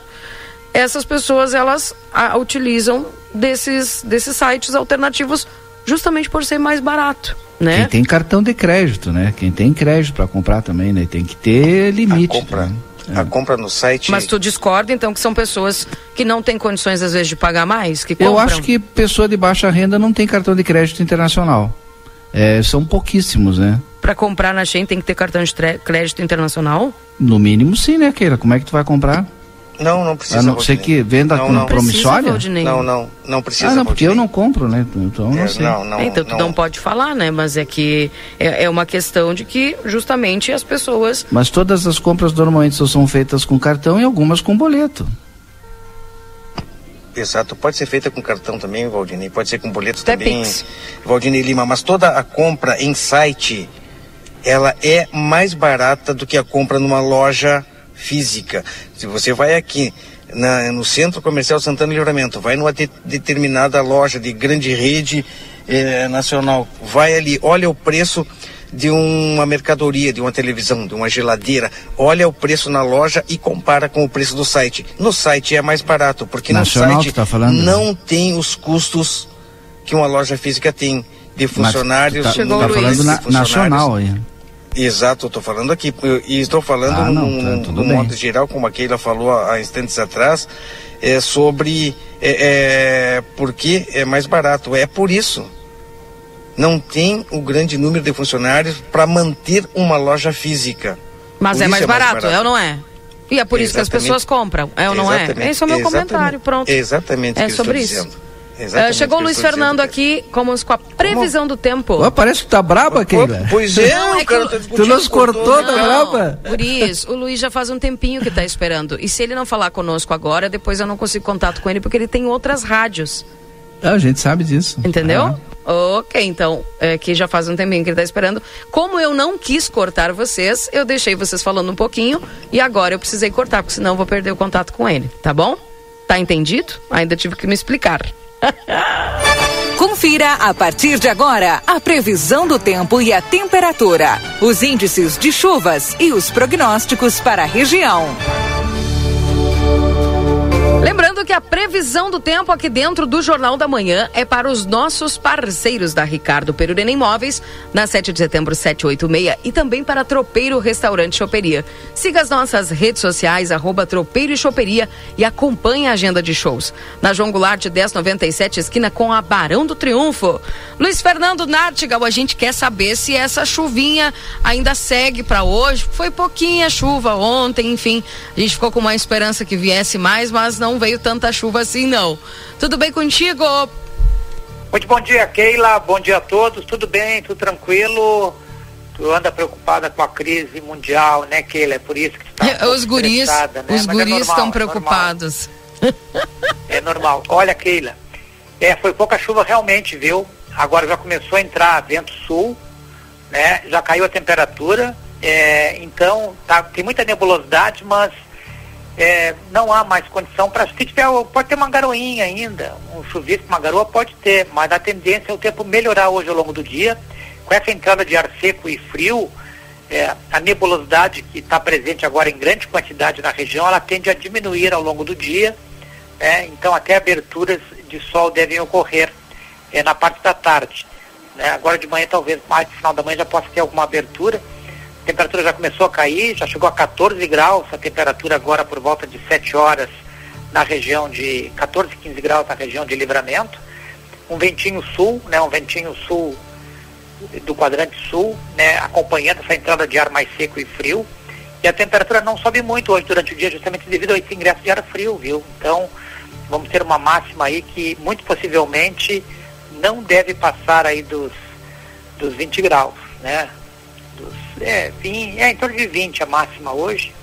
essas pessoas elas a, utilizam desses desses sites alternativos justamente por ser mais barato. Né? Quem tem cartão de crédito, né? Quem tem crédito para comprar também, né? Tem que ter limite. A compra, a compra no site. Mas tu discorda então que são pessoas que não têm condições às vezes de pagar mais, que compram? Eu acho que pessoa de baixa renda não tem cartão de crédito internacional. É, são pouquíssimos, né? Para comprar na Shein tem que ter cartão de crédito internacional? No mínimo sim, né, Keira? Como é que tu vai comprar? Não, não precisa. A não ser que venda não, não. promissória? Precisa, não, não, não precisa. Ah, não, porque eu não compro, né? Então não é, sei. Não, não, então tu não. não pode falar, né? Mas é que é, é, uma questão de que justamente as pessoas. Mas todas as compras normalmente são feitas com cartão e algumas com boleto. Exato, pode ser feita com cartão também, Valdinei, pode ser com boleto Até também, Pix. Valdinei Lima, mas toda a compra em site, ela é mais barata do que a compra numa loja física. Se você vai aqui na, no Centro Comercial Santana Livramento, vai numa de, determinada loja de grande rede eh, nacional, vai ali, olha o preço de uma mercadoria, de uma televisão, de uma geladeira, olha o preço na loja e compara com o preço do site. No site é mais barato, porque Nacional, no site tá falando, não né? tem os custos que uma loja física tem de funcionários. Mas, tá, tá falando na, nacional aí. Exato, eu estou falando aqui. E estou falando ah, não, num, tá, num modo geral, como a Keila falou há instantes atrás, é sobre é, é, porque é mais barato. É por isso. Não tem o grande número de funcionários para manter uma loja física. Mas é mais, é mais, barato, barato, é ou não é? E é por isso que as pessoas compram, é ou não é? Esse é o meu comentário, pronto. Exatamente. É sobre isso. Dizendo. Uh, chegou o Luiz Fernando aqui, como com a previsão Como? do tempo. Oh, parece que tá braba, Keila. Pois é, não, é cara tá Tu nos cortou, tá braba? Por isso, o Luiz já faz um tempinho que tá esperando. E se ele não falar conosco agora, depois eu não consigo contato com ele, porque ele tem outras rádios. Ah, a gente sabe disso. Entendeu? Ah. Ok, então, é, que já faz um tempinho que ele tá esperando. Como eu não quis cortar vocês, eu deixei vocês falando um pouquinho e agora eu precisei cortar, porque senão eu vou perder o contato com ele, tá bom? Tá entendido? Ainda tive que me explicar. Confira a partir de agora a previsão do tempo e a temperatura, os índices de chuvas e os prognósticos para a região. Lembrando que a previsão do tempo aqui dentro do Jornal da Manhã é para os nossos parceiros da Ricardo Perurena Imóveis, na 7 de setembro 786 e também para Tropeiro Restaurante Choperia. Siga as nossas redes sociais, arroba Tropeiro e Choperia e acompanhe a agenda de shows. Na João Goulart 1097, esquina com a Barão do Triunfo. Luiz Fernando Nartigal, a gente quer saber se essa chuvinha ainda segue para hoje. Foi pouquinha chuva ontem, enfim. A gente ficou com uma esperança que viesse mais, mas não veio tanta chuva assim, não. Tudo bem contigo? Muito bom dia, Keila. Bom dia a todos. Tudo bem? Tudo tranquilo? Tu anda preocupada com a crise mundial, né, Keila? É por isso que tu tá Os guris, né? os Mas é guris é estão preocupados. É normal. Olha, Keila, é, foi pouca chuva realmente, viu? Agora já começou a entrar vento sul, né? Já caiu a temperatura, é, então tá, tem muita nebulosidade, mas é, não há mais condição para. Se tiver, pode ter uma garoinha ainda, um chuvisco, uma garoa pode ter, mas a tendência é o tempo melhorar hoje ao longo do dia. Com essa entrada de ar seco e frio, é, a nebulosidade que está presente agora em grande quantidade na região, ela tende a diminuir ao longo do dia. Né? Então até aberturas de sol devem ocorrer é, na parte da tarde. Né? Agora de manhã, talvez mais no final da manhã já possa ter alguma abertura temperatura já começou a cair, já chegou a 14 graus, a temperatura agora por volta de 7 horas na região de 14, 15 graus na região de livramento. Um ventinho sul, né, um ventinho sul do quadrante sul, né, acompanhando essa entrada de ar mais seco e frio. E a temperatura não sobe muito hoje durante o dia, justamente devido a esse ingresso de ar frio, viu? Então, vamos ter uma máxima aí que muito possivelmente não deve passar aí dos, dos 20 graus, né? É, 20, é em torno de 20 a máxima hoje.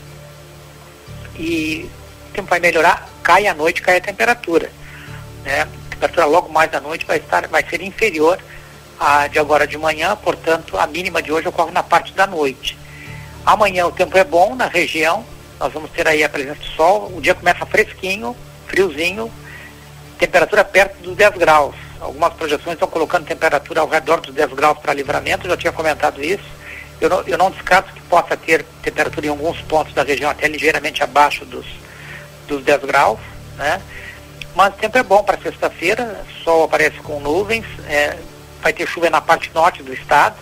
E o tempo vai melhorar, cai à noite, cai a temperatura. Né? A temperatura logo mais à noite vai, estar, vai ser inferior à de agora de manhã, portanto, a mínima de hoje ocorre na parte da noite. Amanhã o tempo é bom na região, nós vamos ter aí a presença do sol, o dia começa fresquinho, friozinho, temperatura perto dos 10 graus. Algumas projeções estão colocando temperatura ao redor dos 10 graus para livramento, já tinha comentado isso. Eu não, eu não descarto que possa ter temperatura em alguns pontos da região até ligeiramente abaixo dos, dos 10 graus, né? Mas o tempo é bom para sexta-feira, sol aparece com nuvens, é, vai ter chuva na parte norte do estado,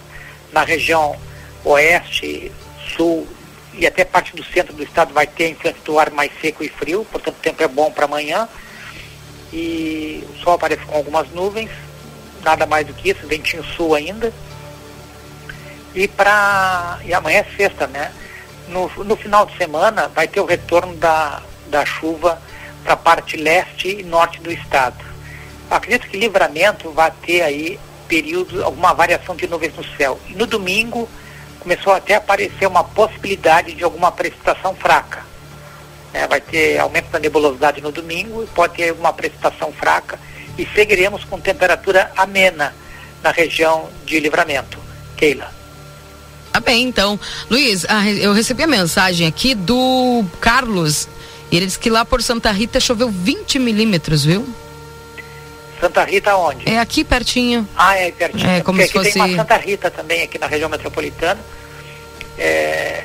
na região oeste, sul e até parte do centro do estado vai ter influência do ar mais seco e frio, portanto o tempo é bom para amanhã. E o sol aparece com algumas nuvens, nada mais do que isso, ventinho sul ainda. E para. E amanhã é sexta, né? No, no final de semana vai ter o retorno da, da chuva para a parte leste e norte do estado. Acredito que livramento vai ter aí período, alguma variação de nuvens no céu. E no domingo começou até a aparecer uma possibilidade de alguma precipitação fraca. É, vai ter aumento da nebulosidade no domingo pode ter uma precipitação fraca e seguiremos com temperatura amena na região de livramento. Keila. Tá bem, então. Luiz, eu recebi a mensagem aqui do Carlos. E ele disse que lá por Santa Rita choveu 20 milímetros, viu? Santa Rita onde? É aqui pertinho. Ah, é pertinho. É, como Porque se aqui fosse... tem uma Santa Rita também, aqui na região metropolitana. É,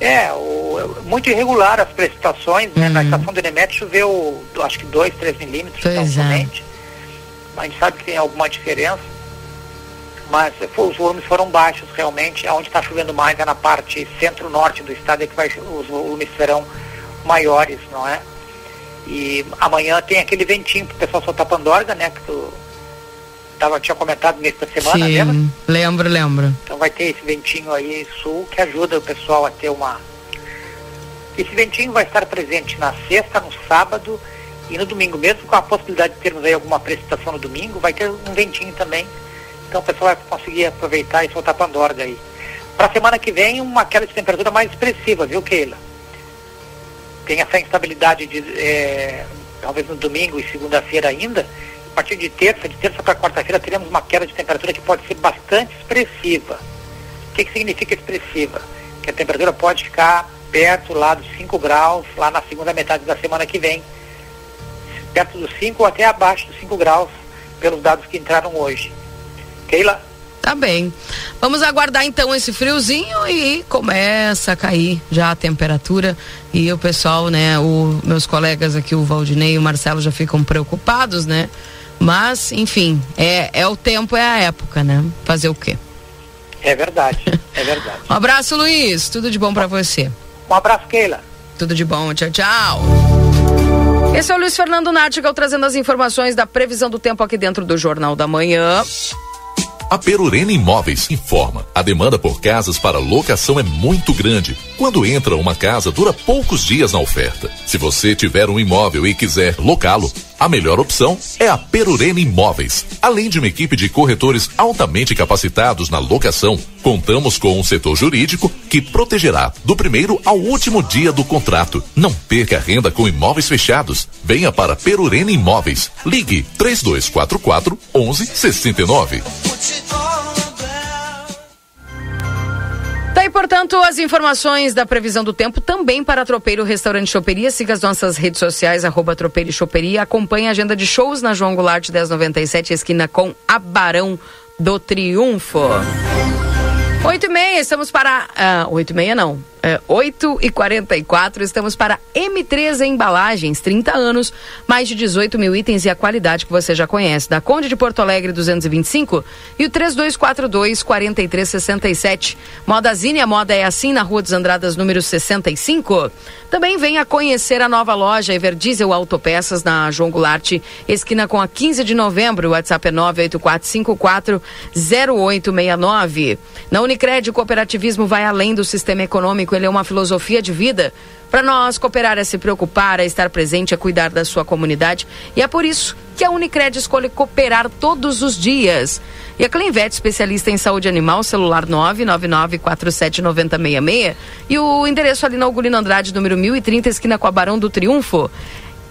é o, muito irregular as precipitações, né? Na Uhum. estação do Enemete choveu, acho que 2, 3 milímetros, Pois é. A gente sabe que tem alguma diferença, mas eh, os volumes foram baixos realmente. Onde está chovendo mais é na parte centro-norte do estado, é que vai, os volumes serão maiores, não é? E amanhã tem aquele ventinho pro pessoal soltar pandorga, né? Que tu tava, tinha comentado nesta semana, lembra? Sim, lembro, lembro. Então vai ter esse ventinho aí sul que ajuda o pessoal a ter uma. Esse ventinho vai estar presente na sexta, no sábado e no domingo, mesmo com a possibilidade de termos aí alguma precipitação no domingo, vai ter um ventinho também. Então o pessoal vai conseguir aproveitar e soltar pandorga aí. Para semana que vem, uma queda de temperatura mais expressiva, viu, Keila? Tem essa instabilidade de eh, talvez no domingo e segunda-feira ainda. A partir de terça, de terça para quarta-feira, teremos uma queda de temperatura que pode ser bastante expressiva. O que, que significa expressiva? Que a temperatura pode ficar perto lá dos 5 graus, lá na segunda metade da semana que vem. Perto dos 5 ou até abaixo dos 5 graus, pelos dados que entraram hoje. Keila? Tá bem. Vamos aguardar então esse friozinho e começa a cair já a temperatura e o pessoal, né, o meus colegas aqui, o Valdinei e o Marcelo já ficam preocupados, né? Mas, enfim, é, é o tempo, é a época, né? Fazer o quê? É verdade, é verdade. Um abraço, Luiz. Tudo de bom pra você. Um abraço, Keila. Tudo de bom. Tchau, tchau. Esse é o Luiz Fernando Nartigal trazendo as informações da previsão do tempo aqui dentro do Jornal da Manhã. A Perurena Imóveis informa: a demanda por casas para locação é muito grande. Quando entra uma casa, dura poucos dias na oferta. Se você tiver um imóvel e quiser locá-lo, a melhor opção é a Perurena Imóveis. Além de uma equipe de corretores altamente capacitados na locação, contamos com um setor jurídico que protegerá do primeiro ao último dia do contrato. Não perca renda com imóveis fechados. Venha para Perurena Imóveis. Ligue 3244 1169. Tá portanto, as informações da previsão do tempo também para Tropeiro Restaurante Choperia. Siga as nossas redes sociais, arroba Tropeiro e Choperia. Acompanhe a agenda de shows na João Goulart 1097, esquina com a Barão do Triunfo. Oito e meia, estamos para... ah, Oito e meia não. É, 8 e 44 estamos para M3 Embalagens, 30 anos, mais de 18 mil itens e a qualidade que você já conhece. Da Conde de Porto Alegre 225 e o 3242 4367. Modazine, a moda é assim na Rua dos Andradas, número 65. Também venha conhecer a nova loja Everdiesel Autopeças na João Goulart, esquina com a 15 de novembro. O WhatsApp é 98454 0869. Na Unicred, o cooperativismo vai além do sistema econômico ele é uma filosofia de vida. Para nós, cooperar é se preocupar, é estar presente, é cuidar da sua comunidade. E é por isso que a Unicred escolhe cooperar todos os dias. E a Clinvet, especialista em saúde animal, celular 999479066 e o endereço ali na Augulino Andrade, número 1030, esquina com a Barão do Triunfo.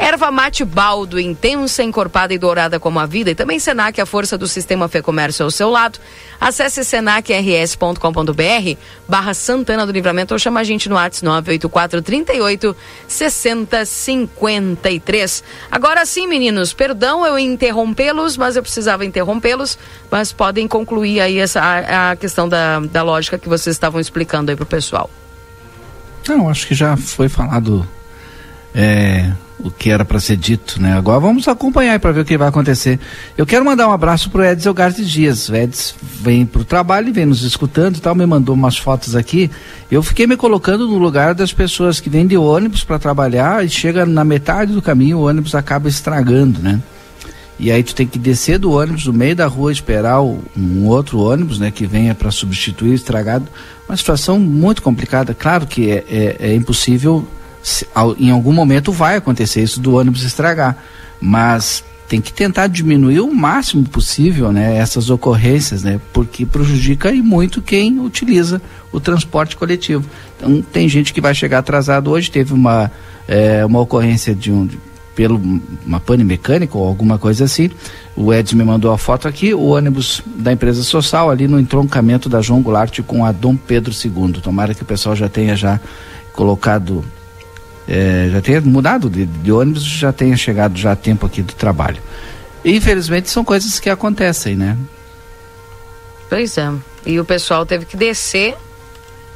Erva mate baldo, intensa, encorpada e dourada como a vida. E também Senac, a força do sistema Fê Comércio ao seu lado. Acesse senacrs.com.br barra Santana do Livramento ou chama a gente no WhatsApp 984 38 60 53. Agora sim, meninos, perdão eu interrompê-los, mas eu precisava interrompê-los, mas podem concluir aí essa, a, a questão da, da lógica que vocês estavam explicando aí pro pessoal. Não, acho que já foi falado é, o que era para ser dito, né? Agora vamos acompanhar para ver o que vai acontecer. Eu quero mandar um abraço pro Edson Gartes Dias. O Edson vem pro trabalho e vem nos escutando e tal, me mandou umas fotos aqui. Eu fiquei me colocando no lugar das pessoas que vêm de ônibus para trabalhar e chega na metade do caminho o ônibus acaba estragando, né? E aí tu tem que descer do ônibus no meio da rua, esperar o, um outro ônibus, né, que venha para substituir estragado. Uma situação muito complicada. Claro que é, é, é impossível em algum momento vai acontecer isso do ônibus estragar, mas tem que tentar diminuir o máximo possível, né, essas ocorrências, né, porque prejudica e muito quem utiliza o transporte coletivo. Então tem gente que vai chegar atrasado hoje, teve uma é, uma ocorrência de um de, pelo uma pane mecânica ou alguma coisa assim. O Edson me mandou a foto aqui, o ônibus da empresa social ali no entroncamento da João Goulart com a Dom Pedro II. Tomara que o pessoal já tenha já colocado é, já tenha mudado de, de ônibus, já tenha chegado já a tempo aqui do trabalho. E, infelizmente são coisas que acontecem, né? Pois é. E o pessoal teve que descer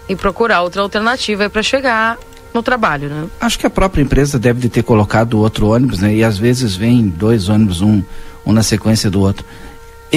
e procurar outra alternativa para chegar no trabalho, né? Acho que a própria empresa deve ter colocado outro ônibus, né? E às vezes vem dois ônibus, um, um na sequência do outro.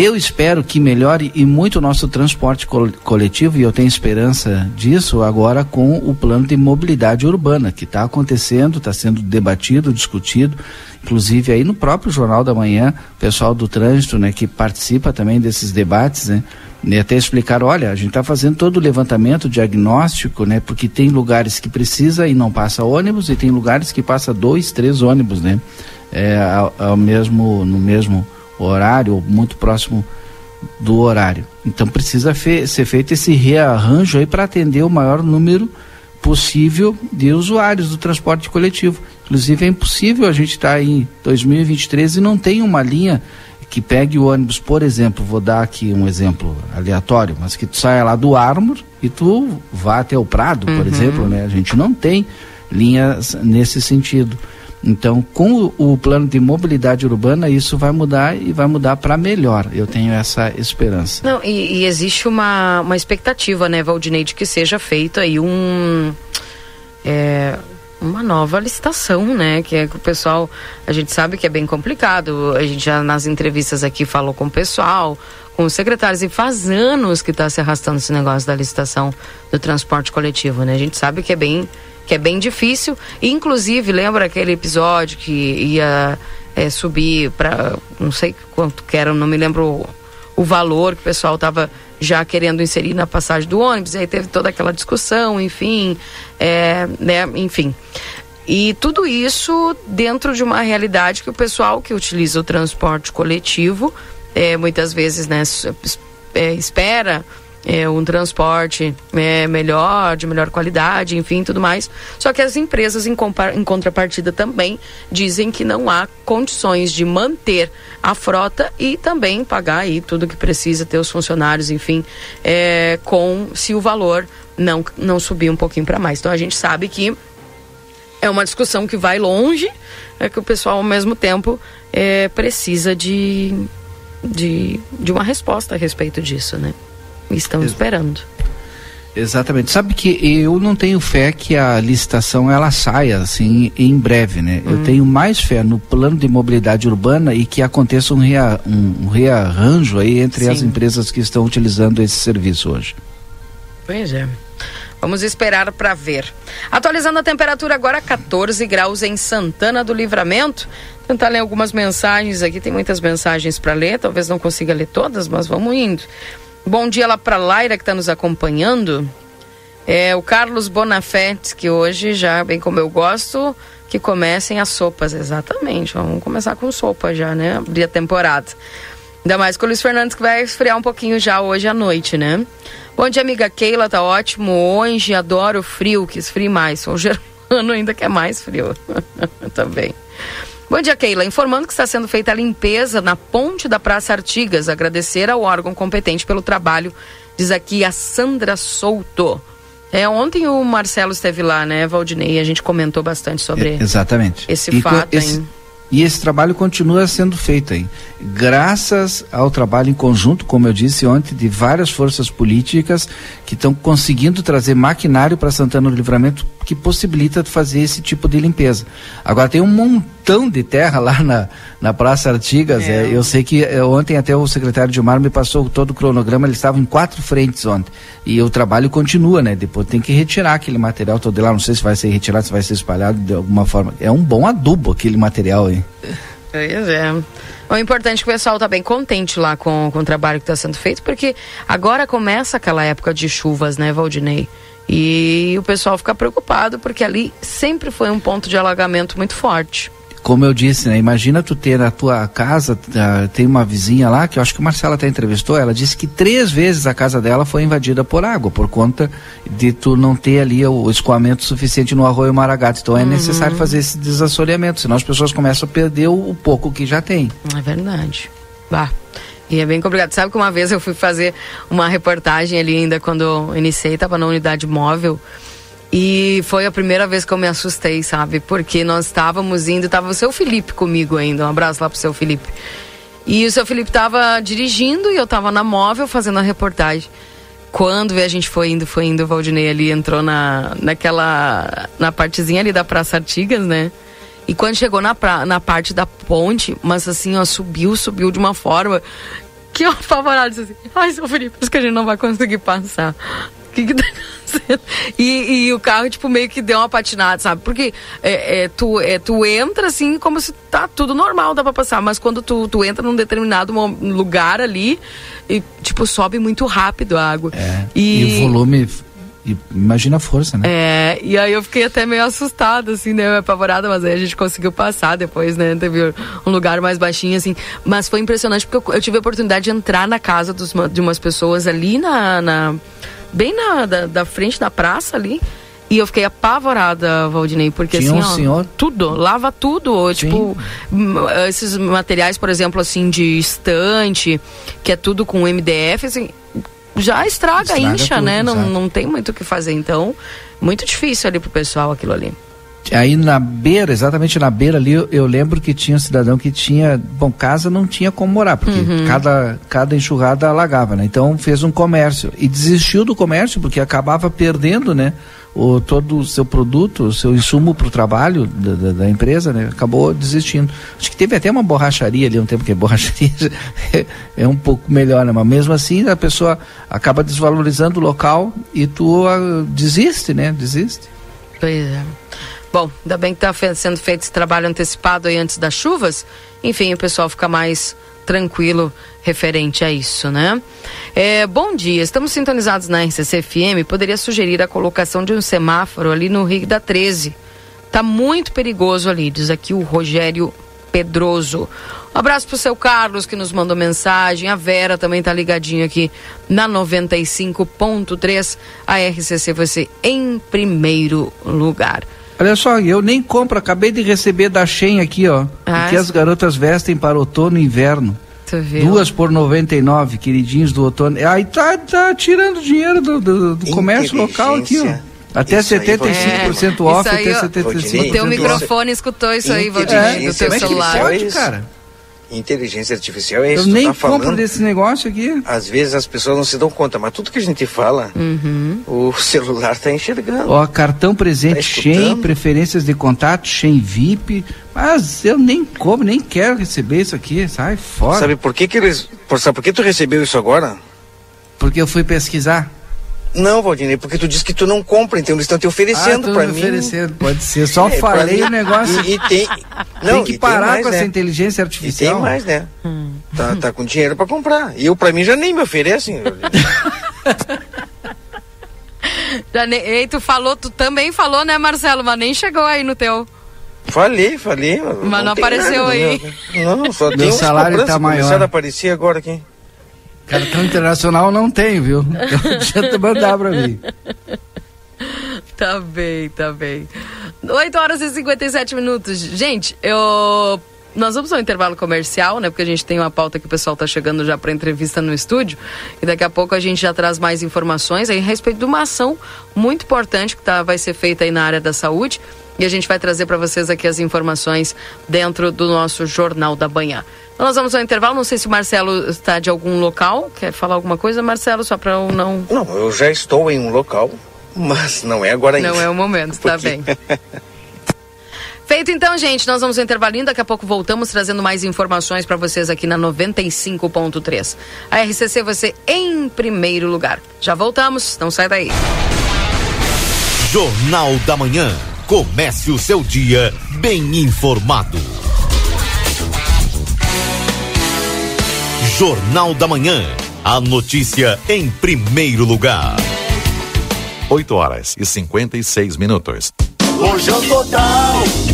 Eu espero que melhore e muito o nosso transporte coletivo, e eu tenho esperança disso agora com o plano de mobilidade urbana, que está acontecendo, está sendo debatido, discutido, inclusive aí no próprio Jornal da Manhã, o pessoal do trânsito, né, que participa também desses debates, né, e até explicar, olha, a gente está fazendo todo o levantamento diagnóstico, né, porque tem lugares que precisa e não passa ônibus, e tem lugares que passa dois, três ônibus, né, é, ao, ao mesmo, no mesmo horário ou muito próximo do horário. Então precisa fe ser feito esse rearranjo aí para atender o maior número possível de usuários do transporte coletivo. Inclusive é impossível a gente estar tá em 2023 e não tem uma linha que pegue o ônibus, por exemplo, vou dar aqui um exemplo aleatório, mas que tu saia lá do Armor e tu vá até o Prado, por uhum. exemplo, né? A gente não tem linhas nesse sentido. Então, com o, plano de mobilidade urbana, isso vai mudar e vai mudar para melhor. Eu tenho essa esperança. Não, e, e, existe uma, uma expectativa, né, Valdinei, de que seja feito aí um. É, uma nova licitação, né? Que é que o pessoal, a gente sabe que é bem complicado. A gente já nas entrevistas aqui falou com o pessoal, com os secretários, e faz anos que está se arrastando esse negócio da licitação do transporte coletivo, né? A gente sabe que é bem que é bem difícil. Inclusive, lembra aquele episódio que ia é, subir para não sei quanto que era, não me lembro o, valor que o pessoal estava já querendo inserir na passagem do ônibus, e aí teve toda aquela discussão, enfim, é, né, enfim. E tudo isso dentro de uma realidade que o pessoal que utiliza o transporte coletivo, é, muitas vezes, né, é, espera é, um transporte é, melhor, de melhor qualidade, enfim, tudo mais. Só que as empresas, em, em contrapartida, também dizem que não há condições de manter a frota e também pagar aí tudo que precisa ter os funcionários, enfim, é, com se o valor não, não subir um pouquinho para mais. Então a gente sabe que é uma discussão que vai longe, é que o pessoal ao mesmo tempo é, precisa de, de, de uma resposta a respeito disso, né? estão esperando. Exatamente. Sabe que eu não tenho fé que a licitação ela saia assim em breve, né? Hum. Eu tenho mais fé no plano de mobilidade urbana e que aconteça um, rea, um, um rearranjo aí entre Sim. as empresas que estão utilizando esse serviço hoje. Pois é. Vamos esperar para ver. Atualizando a temperatura agora, 14 graus em Santana do Livramento. Tentar ler algumas mensagens aqui, tem muitas mensagens para ler, talvez não consiga ler todas, mas vamos indo. Bom dia lá para Laira que está nos acompanhando. É o Carlos Bonafete, que hoje já, bem como eu gosto, que comecem as sopas, exatamente. Vamos começar com sopa já, né? Abrir a temporada. Ainda mais com o Luiz Fernandes que vai esfriar um pouquinho já hoje à noite, né? Bom dia, amiga Keila, tá ótimo. Hoje adoro frio, que esfrie mais. O Germano ainda quer mais frio. Também. Bom dia, Keila. Informando que está sendo feita a limpeza na ponte da Praça Artigas. Agradecer ao órgão competente pelo trabalho, diz aqui a Sandra Souto. É, ontem o Marcelo esteve lá, né, Valdinei? A gente comentou bastante sobre é, exatamente. esse e fato, esse? E esse trabalho continua sendo feito aí. Graças ao trabalho em conjunto, como eu disse ontem, de várias forças políticas que estão conseguindo trazer maquinário para Santana do Livramento que possibilita fazer esse tipo de limpeza. Agora tem um montão de terra lá na, na Praça Artigas. É. É, eu sei que é, ontem até o secretário de Mar me passou todo o cronograma, eles estavam em quatro frentes ontem. E o trabalho continua, né? Depois tem que retirar aquele material todo lá. Não sei se vai ser retirado, se vai ser espalhado de alguma forma. É um bom adubo aquele material aí. Pois é. O importante é que o pessoal está bem contente lá com, com o trabalho que está sendo feito, porque agora começa aquela época de chuvas, né, Valdinei? E o pessoal fica preocupado porque ali sempre foi um ponto de alagamento muito forte. Como eu disse, né? Imagina tu ter na tua casa, uh, tem uma vizinha lá, que eu acho que a Marcela até entrevistou, ela disse que três vezes a casa dela foi invadida por água, por conta de tu não ter ali o escoamento suficiente no arroio Maragato. Então é uhum. necessário fazer esse desassoreamento, senão as pessoas começam a perder o, o pouco que já tem. É verdade. Bah. E é bem complicado. Sabe que uma vez eu fui fazer uma reportagem ali ainda quando eu iniciei, estava na unidade móvel. E foi a primeira vez que eu me assustei, sabe? Porque nós estávamos indo, estava o seu Felipe comigo ainda. Um abraço lá pro seu Felipe. E o seu Felipe estava dirigindo e eu estava na móvel fazendo a reportagem. Quando a gente foi indo, foi indo, o Valdinei ali entrou na, naquela. na partezinha ali da Praça Artigas, né? E quando chegou na, pra, na parte da ponte, mas assim, ó, subiu, subiu de uma forma que eu apavorado disse assim, ai, seu Felipe, isso que a gente não vai conseguir passar. Que que tá acontecendo? E, e o carro, tipo, meio que deu uma patinada, sabe? Porque é, é, tu, é, tu entra assim como se tá tudo normal, dá pra passar. Mas quando tu, tu entra num determinado lugar ali, e, tipo, sobe muito rápido a água. É, e, e o volume imagina a força, né? É, e aí eu fiquei até meio assustada, assim, né? Apavorada, mas aí a gente conseguiu passar depois, né? Teve um lugar mais baixinho, assim. Mas foi impressionante porque eu, eu tive a oportunidade de entrar na casa dos, de umas pessoas ali na. na bem na da, da, frente da praça ali. E eu fiquei apavorada, Valdinei, porque Tinha assim, um ó, senhor? tudo, lava tudo, tipo, esses materiais, por exemplo, assim, de estante, que é tudo com MDF, assim, já estraga, estraga incha, tudo, né? Não, não tem muito o que fazer. Então, muito difícil ali pro pessoal aquilo ali. Aí na beira, exatamente na beira ali, eu, eu, lembro que tinha um cidadão que tinha, bom, casa não tinha como morar, porque uhum. cada, cada enxurrada alagava, né? Então fez um comércio e desistiu do comércio porque acabava perdendo, né? o, todo o seu produto, o seu insumo para o trabalho da, da, da, empresa, né? Acabou desistindo. Acho que teve até uma borracharia ali um tempo, que borracharia é, é um pouco melhor, né? Mas mesmo assim a pessoa acaba desvalorizando o local e tu uh, desiste, né? Desiste. Pois é. Bom, ainda bem que está sendo feito esse trabalho antecipado aí antes das chuvas. Enfim, o pessoal fica mais tranquilo referente a isso, né? É, bom dia, estamos sintonizados na RCC-FM. Poderia sugerir a colocação de um semáforo ali no Rio da 13. Tá muito perigoso ali, diz aqui o Rogério Pedroso. Um abraço pro seu Carlos que nos mandou mensagem. A Vera também tá ligadinha aqui na 95.3. A RCC vai ser em primeiro lugar. Olha só, eu nem compro, acabei de receber da Shen aqui, ó. Ah, que as garotas vestem para outono e inverno. Duas por 99, queridinhos do outono. Aí tá, tá tirando dinheiro do, do, do comércio local aqui, ó. Até isso 75% off, até 75%. O teu microfone escutou isso aí, Valdir, do teu celular. Pode, cara. Inteligência artificial é Eu isso. tu nem tá falando, compro desse negócio aqui. Às vezes as pessoas não se dão conta, mas tudo que a gente fala, Uhum. o celular tá enxergando. Ó, cartão presente Tá Shen, preferências de contato Shen VIP. Mas eu nem como, nem quero receber isso aqui. Sai fora. Sabe por que que eles... Por, sabe por que tu recebeu isso agora? Porque eu fui pesquisar. Não, Valdinei, porque tu disse que tu não compra, então eles estão te oferecendo ah, pra me mim. oferecendo, pode ser. Só É, falei o negócio. E, e tem... Não, tem que e parar mais, com essa né? inteligência E artificial. tem mais, né? Tá, tá com dinheiro pra comprar. E eu, pra mim, já nem me oferecem. Já ne... Ei, tu falou, tu também falou, né, Marcelo? Mas nem chegou aí no teu. falei, falei. Mas não tem apareceu nada, aí. né? Não, só Meu tem salário tá maior. Começaram a aparecer agora aqui. Cartão internacional não tem, viu? Não adianta mandar pra mim. Tá bem, tá bem. 8 horas e 57 minutos. Gente, eu. Nós vamos ao intervalo comercial, né? Porque a gente tem uma pauta que o pessoal tá chegando já para entrevista no estúdio. E daqui a pouco a gente já traz mais informações aí a respeito de uma ação muito importante que tá, vai ser feita aí na área da saúde. E a gente vai trazer para vocês aqui as informações dentro do nosso Jornal da Manhã. Então nós vamos ao intervalo. Não sei se o Marcelo está de algum local. Quer falar alguma coisa, Marcelo? Só para eu não. Não, eu já estou em um local, mas não é agora ainda. Não é o momento, tá Porque- bem. Feito então, gente, nós vamos ao intervalinho, daqui a pouco voltamos trazendo mais informações para vocês aqui na 95.3. A RCC você em primeiro lugar. Já voltamos, não sai daí. Jornal da Manhã. Comece o seu dia bem informado. Jornal da Manhã. A notícia em primeiro lugar. 8 horas e 56 minutos. Lojão Total.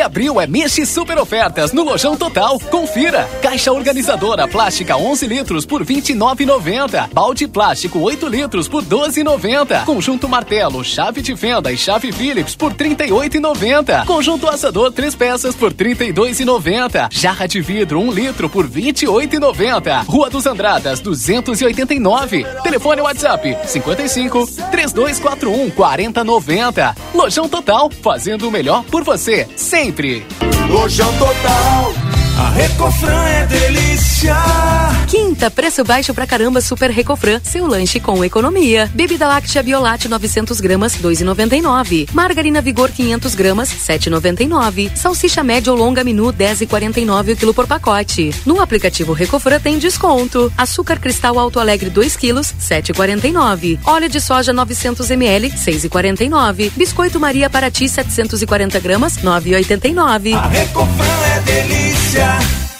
De abril é mês de super ofertas no Lojão Total. Confira. Caixa organizadora plástica 11 litros por 29,90. Balde plástico 8 litros por 12,90. Conjunto martelo, chave de fenda e chave Phillips por 38,90. Conjunto assador 3 peças por 32,90. Jarra de vidro 1 litro por 28,90. Rua dos Andradas 289. Telefone WhatsApp 55 3241 4090. Lojão Total, fazendo o melhor por você, sempre. Lojão Total. A Recofran é delícia. Quinta, preço baixo pra caramba Super Recofran. Seu lanche com economia. Bebida láctea Biolate 900 gramas, 2,99. Margarina Vigor 500 gramas, 7,99. Salsicha média ou longa menu, 10,49 o quilo por pacote. No aplicativo Recofran tem desconto. Açúcar cristal Alto Alegre 2 quilos, 7,49. Óleo de soja 900 ml, 6,49. Biscoito Maria Paraty 740 gramas, 9,89. A Recofran é delícia. cara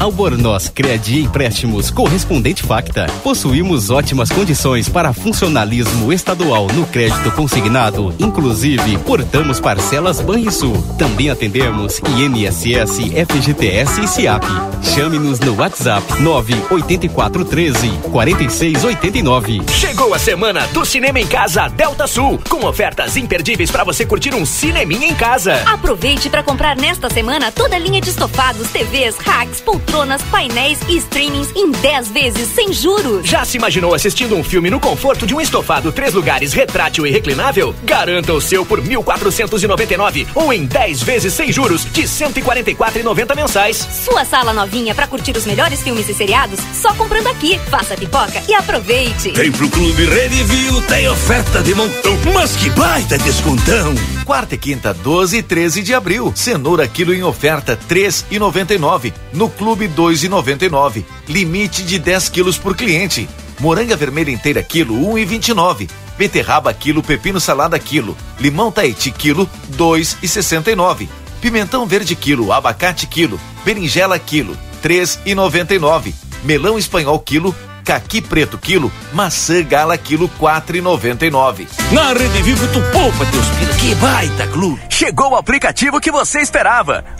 Albornoz Crédito Empréstimos Correspondente Facta. Possuímos ótimas condições para funcionalismo estadual no crédito consignado. Inclusive, portamos parcelas Banrisul. Também atendemos INSS, FGTS e SIAP. Chame-nos no WhatsApp 98413 4689. Chegou a semana do Cinema em Casa Delta Sul, com ofertas imperdíveis para você curtir um cineminha em casa. Aproveite para comprar nesta semana toda a linha de estofados, TVs, racks, poltronas, painéis e streamings em 10 vezes sem juros. Já se imaginou assistindo um filme no conforto de um estofado três lugares retrátil e reclinável? Garanta o seu por 1.499 ou em 10 vezes sem juros de 144,90 mensais. Sua sala novinha para curtir os melhores filmes e seriados só comprando aqui. Faça pipoca e aproveite. Vem pro Clube Redivio, tem oferta de montão, mas que baita descontão. Quarta e quinta, 12 e 13 de abril. Cenoura quilo em oferta, 3,99. No Clube, 2,99. Limite de 10 quilos por cliente. Moranga vermelha inteira quilo, 1,29. Beterraba quilo, pepino salada quilo. Limão Tahiti quilo, 2,69. Pimentão verde quilo, abacate quilo. Berinjela quilo, 3,99. Melão espanhol quilo, caqui preto quilo, maçã gala quilo, 4,99. Na Rede Vivo tu poupa teus pila, que baita clube. Chegou o aplicativo que você esperava.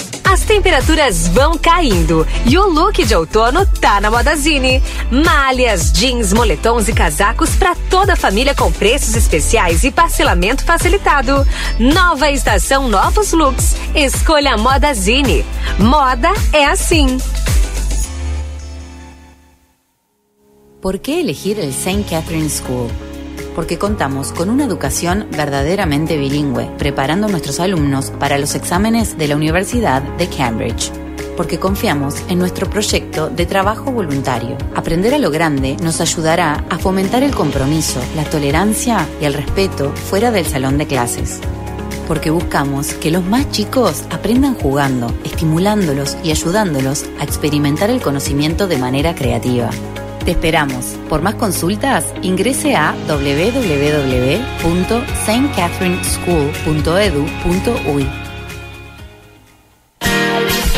As temperaturas vão caindo e o look de outono tá na Modazine. Malhas, jeans, moletons e casacos para toda a família com preços especiais e parcelamento facilitado. Nova estação, novos looks. Escolha a Modazine. Moda é assim. ¿Por qué elegir el St. Catherine School? Porque contamos con una educación verdaderamente bilingüe, preparando a nuestros alumnos para los exámenes de la Universidad de Cambridge. Porque confiamos en nuestro proyecto de trabajo voluntario. Aprender a lo grande nos ayudará a fomentar el compromiso, la tolerancia y el respeto fuera del salón de clases. Porque buscamos que los más chicos aprendan jugando, estimulándolos y ayudándolos a experimentar el conocimiento de manera creativa. Te esperamos. Por más consultas, ingrese a www.stcatherineschool.edu.uy.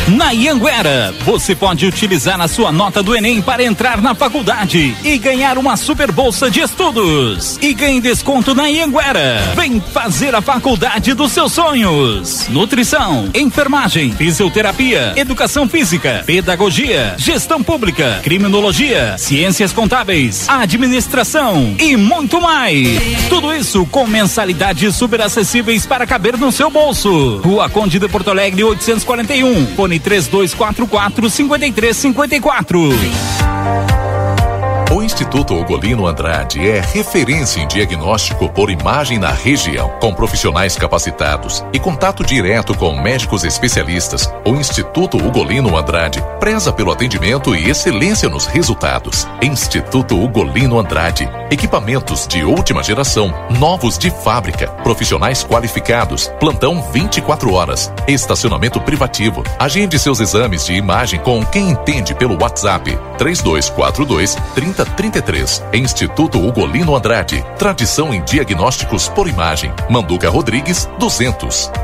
Na Ianguera, você pode utilizar a sua nota do Enem para entrar na faculdade e ganhar uma super bolsa de estudos. E ganhe desconto na Ianguera. Vem fazer a faculdade dos seus sonhos. Nutrição, enfermagem, fisioterapia, educação física, pedagogia, gestão pública, criminologia, ciências contábeis, administração e muito mais. Tudo isso com mensalidades super acessíveis para caber no seu bolso. Rua Conde de Porto Alegre 841. Fone 3244 5354. Instituto Ugolino Andrade é referência em diagnóstico por imagem na região, com profissionais capacitados e contato direto com médicos especialistas. O Instituto Ugolino Andrade preza pelo atendimento e excelência nos resultados. Instituto Ugolino Andrade, equipamentos de última geração, novos de fábrica, profissionais qualificados, plantão 24 horas, estacionamento privativo. Agende seus exames de imagem com quem entende pelo WhatsApp 3242 30 33. Instituto Ugolino Andrade. Tradição em diagnósticos por imagem. Manduca Rodrigues, 200.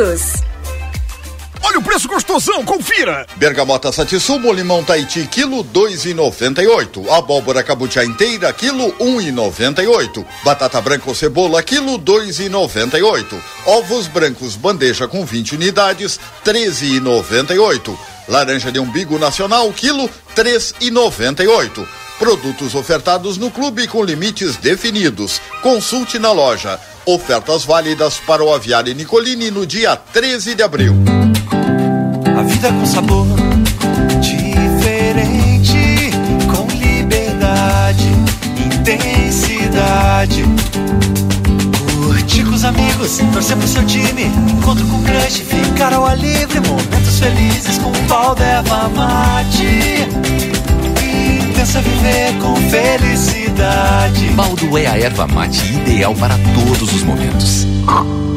todos. Olha o preço gostosão, confira! Bergamota Satissumo, limão Tahiti, quilo dois e noventa e oito. Abóbora cabutia inteira, quilo um e noventa e oito. Batata branca ou cebola, quilo dois e noventa e oito. Ovos brancos, bandeja com 20 unidades, treze e noventa e oito. Laranja de umbigo nacional, quilo três e noventa e oito. Produtos ofertados no clube com limites definidos. Consulte na loja. Ofertas válidas para o Aviário Nicolini no dia 13 de abril. A vida com sabor diferente, com liberdade, intensidade. Curtir com os amigos, torcer pro seu time, encontro com crush, ficar ao ar livre, momentos felizes com um pau erva mate. Intensa viver com felicidade. Baldo é a erva mate ideal para todos os momentos.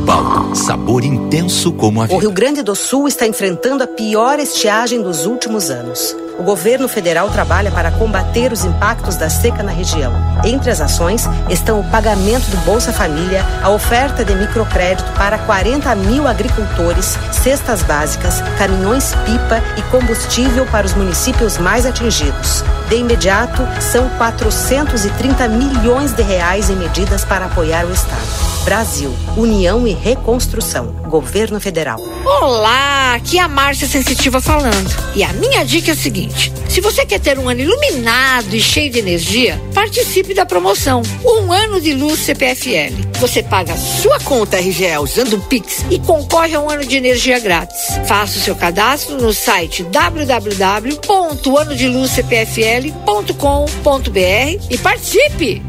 Baldo, sabor intenso como a O vida. Rio Grande do Sul está enfrentando a pior estiagem dos últimos anos. O governo federal trabalha para combater os impactos da seca na região. Entre as ações estão o pagamento do Bolsa Família, a oferta de microcrédito para 40 mil agricultores, cestas básicas, caminhões-pipa e combustível para os municípios mais atingidos. de imediato, são 430 milhões de reais em medidas para apoiar o Estado. Brasil, União e Reconstrução. Governo Federal. Olá, aqui é a Márcia Sensitiva falando. E a minha dica é a seguinte: se você quer ter um ano iluminado e cheio de energia, participe da promoção Um Ano de Luz CPFL. Você paga sua conta RGE usando o Pix e concorre a um ano de energia grátis. Faça o seu cadastro no site www.anodeluzcpfl.com.br e participe!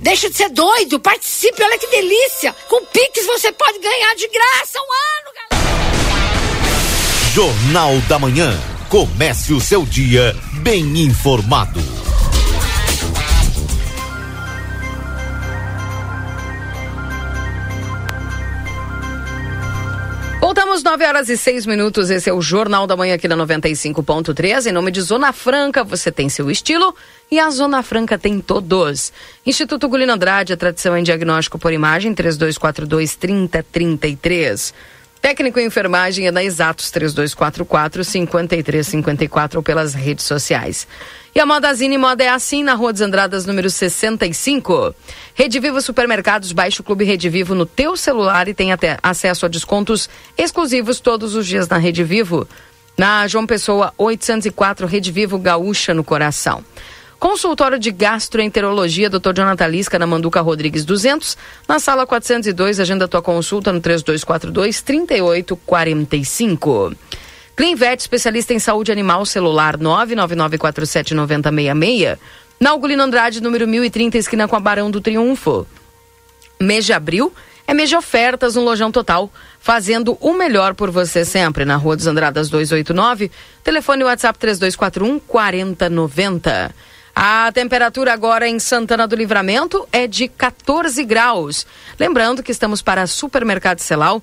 Deixa de ser doido, participe, olha que delícia! Com Pix você pode ganhar de graça um ano, galera! Jornal da Manhã. Comece o seu dia bem informado. Voltamos 9 horas e 6 minutos. Esse é o Jornal da Manhã aqui na 95.3. Em nome de Zona Franca, você tem seu estilo e a Zona Franca tem todos. Instituto Gulino Andrade, a tradição em diagnóstico por imagem, 3242 3033. Técnico em enfermagem é da Exatos 3244 5354 ou pelas redes sociais. E a Modazine Moda é assim na Rua dos Andradas, número 65. Rede Vivo Supermercados, baixe o Clube Rede Vivo no teu celular e tem até acesso a descontos exclusivos todos os dias na Rede Vivo. Na João Pessoa 804, Rede Vivo Gaúcha no coração. Consultório de Gastroenterologia, Dr. Jonathan Lisca, na Manduca Rodrigues 200, na sala 402, agenda tua consulta no 3242 3845. Clinvet, especialista em saúde animal celular 999479066. Na Ugolino Andrade, número 1030, esquina com a Barão do Triunfo. Mês de abril é mês de ofertas no Lojão Total, fazendo o melhor por você sempre. Na Rua dos Andradas 289, telefone WhatsApp 3241 4090. A temperatura agora em Santana do Livramento é de 14 graus. Lembrando que estamos para Supermercado Celal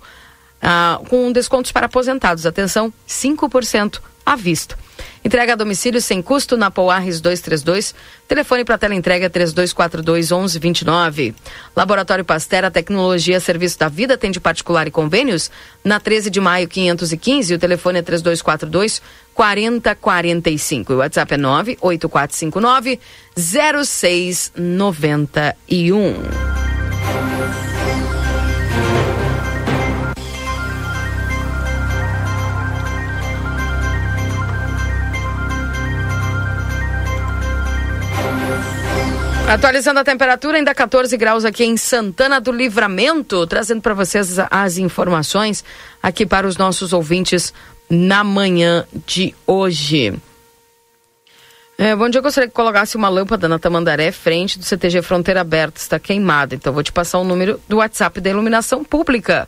ah, com descontos para aposentados. Atenção, 5% à vista. Entrega a domicílio sem custo na Poarres 232. Telefone para tela entrega 3242 1129. Laboratório Pastera Tecnologia Serviço da Vida tem de particular e convênios na 13 de maio 515. O telefone é 3242 4045. O WhatsApp é 98459 0691. Atualizando a temperatura, ainda 14 graus aqui em Santana do Livramento, trazendo para vocês as informações aqui para os nossos ouvintes na manhã de hoje. É, bom dia, eu gostaria que colocasse uma lâmpada na Tamandaré, frente do CTG Fronteira Aberta, está queimada. Então, vou te passar o número do WhatsApp da iluminação pública,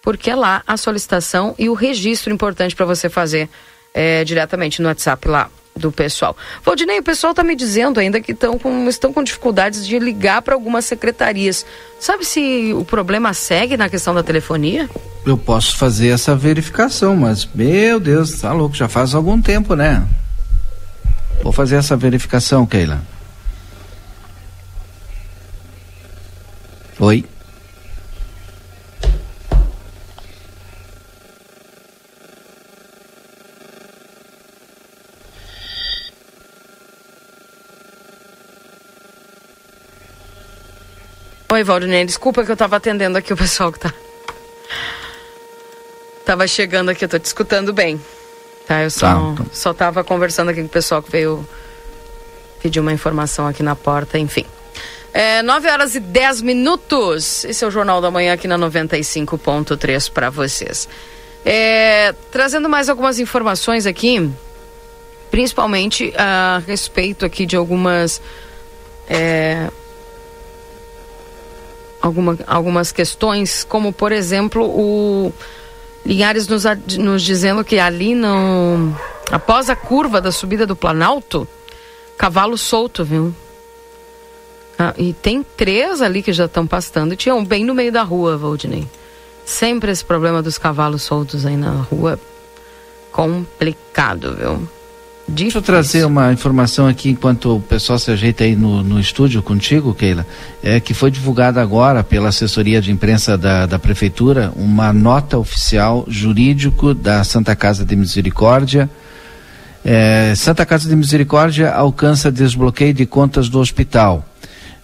porque é lá a solicitação e o registro importante para você fazer é, diretamente no WhatsApp lá do pessoal. Valdinei, o pessoal está me dizendo ainda que tão com, estão com dificuldades de ligar para algumas secretarias. Sabe se o problema segue na questão da telefonia? Eu posso fazer essa verificação, mas, meu Deus, tá louco, já faz algum tempo, né? Vou fazer essa verificação, Keila. Oi. Oi, Valdinei, desculpa que eu tava atendendo aqui o pessoal que tá. Tava chegando aqui, eu tô te escutando bem. Tá, eu só, tá. só tava conversando aqui com o pessoal que veio pedir uma informação aqui na porta, enfim. É, 9 horas e 10 minutos. Esse é o Jornal da Manhã aqui na 95.3 para vocês. É, trazendo mais algumas informações aqui, principalmente a respeito aqui de algumas. É, alguma, algumas questões, como por exemplo o Linhares nos, nos dizendo que ali no, após a curva da subida do Planalto, cavalo solto, viu? Ah, e tem três ali que já estão pastando. Tinham bem no meio da rua, Valdinei. Sempre esse problema dos cavalos soltos aí na rua. Complicado, viu? Deixa eu trazer uma informação aqui enquanto o pessoal se ajeita aí no, no estúdio contigo, Keila, é que foi divulgada agora pela assessoria de imprensa da, da prefeitura uma nota oficial jurídico da Santa Casa de Misericórdia. É, Santa Casa de Misericórdia alcança desbloqueio de contas do hospital.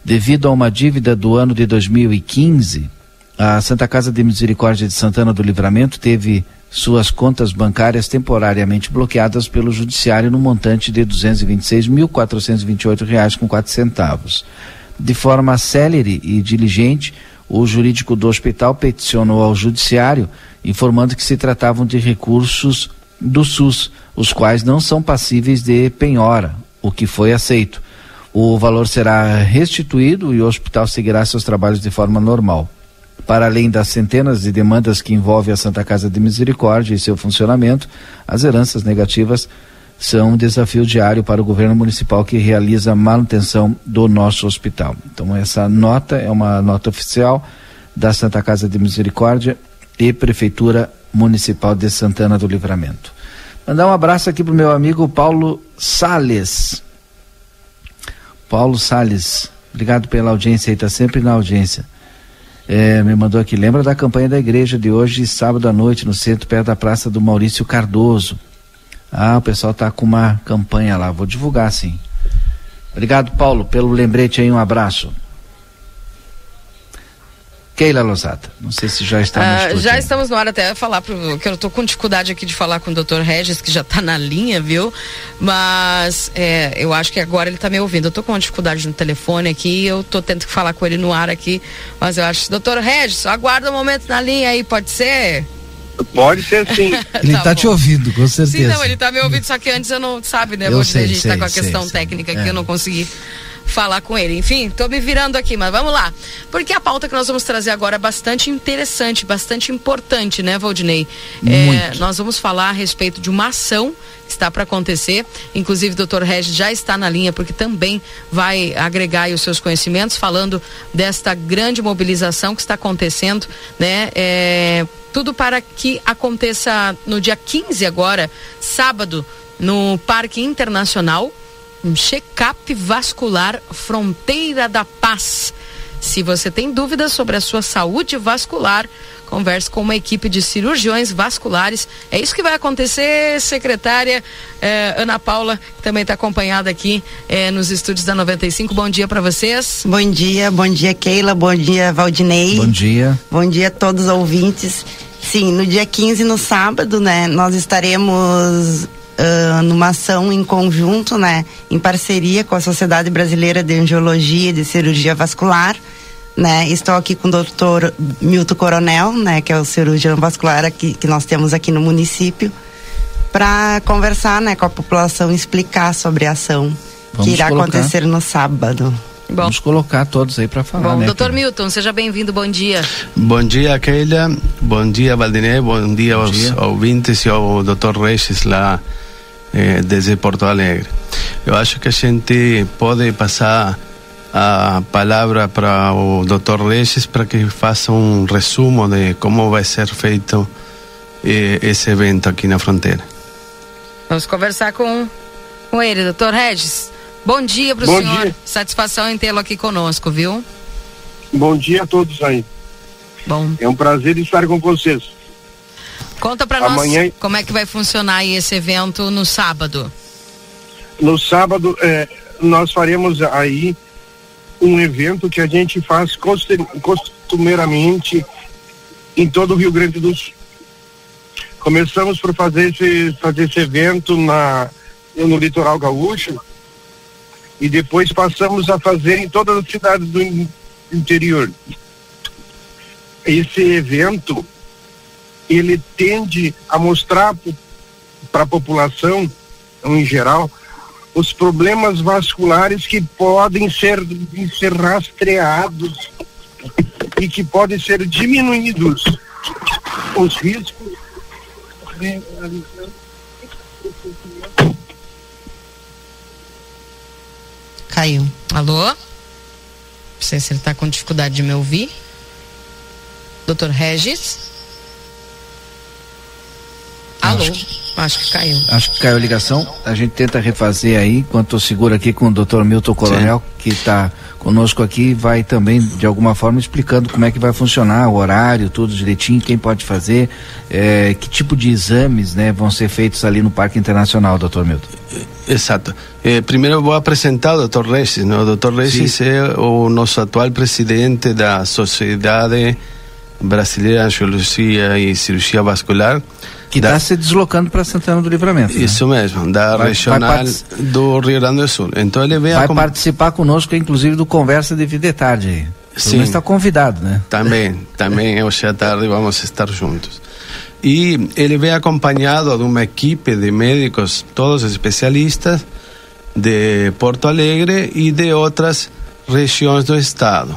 Devido a uma dívida do ano de 2015, a Santa Casa de Misericórdia de Santana do Livramento teve suas contas bancárias temporariamente bloqueadas pelo judiciário no montante de R$ 226.428,04 com quatro centavos. De forma célere e diligente, o jurídico do hospital peticionou ao judiciário informando que se tratavam de recursos do SUS, os quais não são passíveis de penhora, o que foi aceito. O valor será restituído e o hospital seguirá seus trabalhos de forma normal. Para além das centenas de demandas que envolvem a Santa Casa de Misericórdia e seu funcionamento, as heranças negativas são um desafio diário para o governo municipal que realiza a manutenção do nosso hospital. Então, essa nota é uma nota oficial da Santa Casa de Misericórdia e Prefeitura Municipal de Santana do Livramento. Mandar um abraço aqui para o meu amigo Paulo Sales. Paulo Sales, obrigado pela audiência aí, está sempre na audiência. É, me mandou aqui, lembra da campanha da igreja de hoje, sábado à noite, no centro, perto da praça do Maurício Cardoso. Ah, o pessoal tá com uma campanha lá, vou divulgar sim. Obrigado, Paulo, pelo lembrete aí, um abraço. Keila Losata, não sei se já está no Ah, já estamos no ar até falar pro, que eu tô com dificuldade aqui de falar com o Dr. Regis, que já tá na linha, viu? Mas é, eu acho que agora ele tá me ouvindo. Eu tô com uma dificuldade no telefone aqui, eu tô tendo que falar com ele no ar aqui, mas eu acho, Dr. Regis, aguarda um momento na linha aí, pode ser? Pode ser sim. Ele está te ouvindo, com certeza. Sim, não, ele tá me ouvindo, só que antes eu não, sabe, né? Eu Vou sei, dizer, a gente tá sei, com a sei, questão sei. técnica É. que eu não consegui falar com ele. Enfim, tô me virando aqui, mas vamos lá. Porque a pauta que nós vamos trazer agora é bastante interessante, bastante importante, né, Valdinei? É, nós vamos falar a respeito de uma ação que está para acontecer. Inclusive, o doutor Regis já está na linha, porque também vai agregar os seus conhecimentos, falando desta grande mobilização que está acontecendo, né? É, tudo para que aconteça no dia 15 agora, sábado, no Parque Internacional, um check-up vascular Fronteira da Paz. Se você tem dúvidas sobre a sua saúde vascular, converse com uma equipe de cirurgiões vasculares. É isso que vai acontecer, secretária eh, Ana Paula, que também está acompanhada aqui eh, nos estúdios da 95. Bom dia para vocês. Bom dia, bom dia Keila, bom dia Valdinei. Bom dia. Bom dia a todos os ouvintes. Sim, no dia 15, no sábado, né, nós estaremos ah, numa ação em conjunto, né, em parceria com a Sociedade Brasileira de Angiologia e de Cirurgia Vascular. Né, estou aqui com o doutor Milton Coronel, né, que é o cirurgião vascular aqui, que nós temos aqui no município, para conversar né, com a população, explicar sobre a ação Vamos que irá colocar. acontecer no sábado. Vamos colocar todos aí para falar, Bom, né? doutor Milton, seja bem-vindo, bom dia. Bom dia, Keila. Bom dia, Valdiné. Bom dia aos ouvintes e ao Dr. Regis lá eh, desde Porto Alegre. Eu acho que a gente pode passar a palavra para o Dr. Regis para que faça um resumo de como vai ser feito eh, esse evento aqui na fronteira. Vamos conversar com, com ele, doutor Regis. Bom dia para o Bom senhor. dia. Satisfação em tê-lo aqui conosco, viu? Bom dia a todos aí. Bom. É um prazer estar com vocês. Conta para nós Amanhã- como é que vai funcionar aí esse evento no sábado. No sábado, eh, nós faremos aí um evento que a gente faz costumeiramente em todo o Rio Grande do Sul. Começamos por fazer esse, fazer esse evento na, no litoral gaúcho e depois passamos a fazer em todas as cidades do in- interior. Esse evento ele tende a mostrar para a população em geral os problemas vasculares que podem ser, ser rastreados e que podem ser diminuídos os riscos de Caiu. Alô? Não sei se ele está com dificuldade de me ouvir. Doutor Regis? É, Alô? Acho que caiu. Acho que caiu a ligação. A gente tenta refazer aí, enquanto eu seguro aqui com o Dr. Milton Coronel, que está conosco aqui, vai também, de alguma forma, explicando como é que vai funcionar o horário, tudo direitinho, quem pode fazer, eh, que tipo de exames né, vão ser feitos ali no Parque Internacional, Dr. Milton. Exato. Eh, primeiro eu vou apresentar o Dr. Regis. Né? O Dr. Regis é o nosso atual presidente da Sociedade Brasileira de Angiologia e Cirurgia Vascular. Que está se deslocando para Santana do Livramento. né? Isso mesmo, da Vai- regional vai do Rio Grande do Sul. Então ele vem Vai acom- participar conosco, inclusive, do Conversa de Vida e Tarde. Sim. está convidado, né? Também, também hoje à tarde vamos estar juntos. E ele vem acompanhado de uma equipe de médicos, todos especialistas, de Porto Alegre e de outras regiões do estado.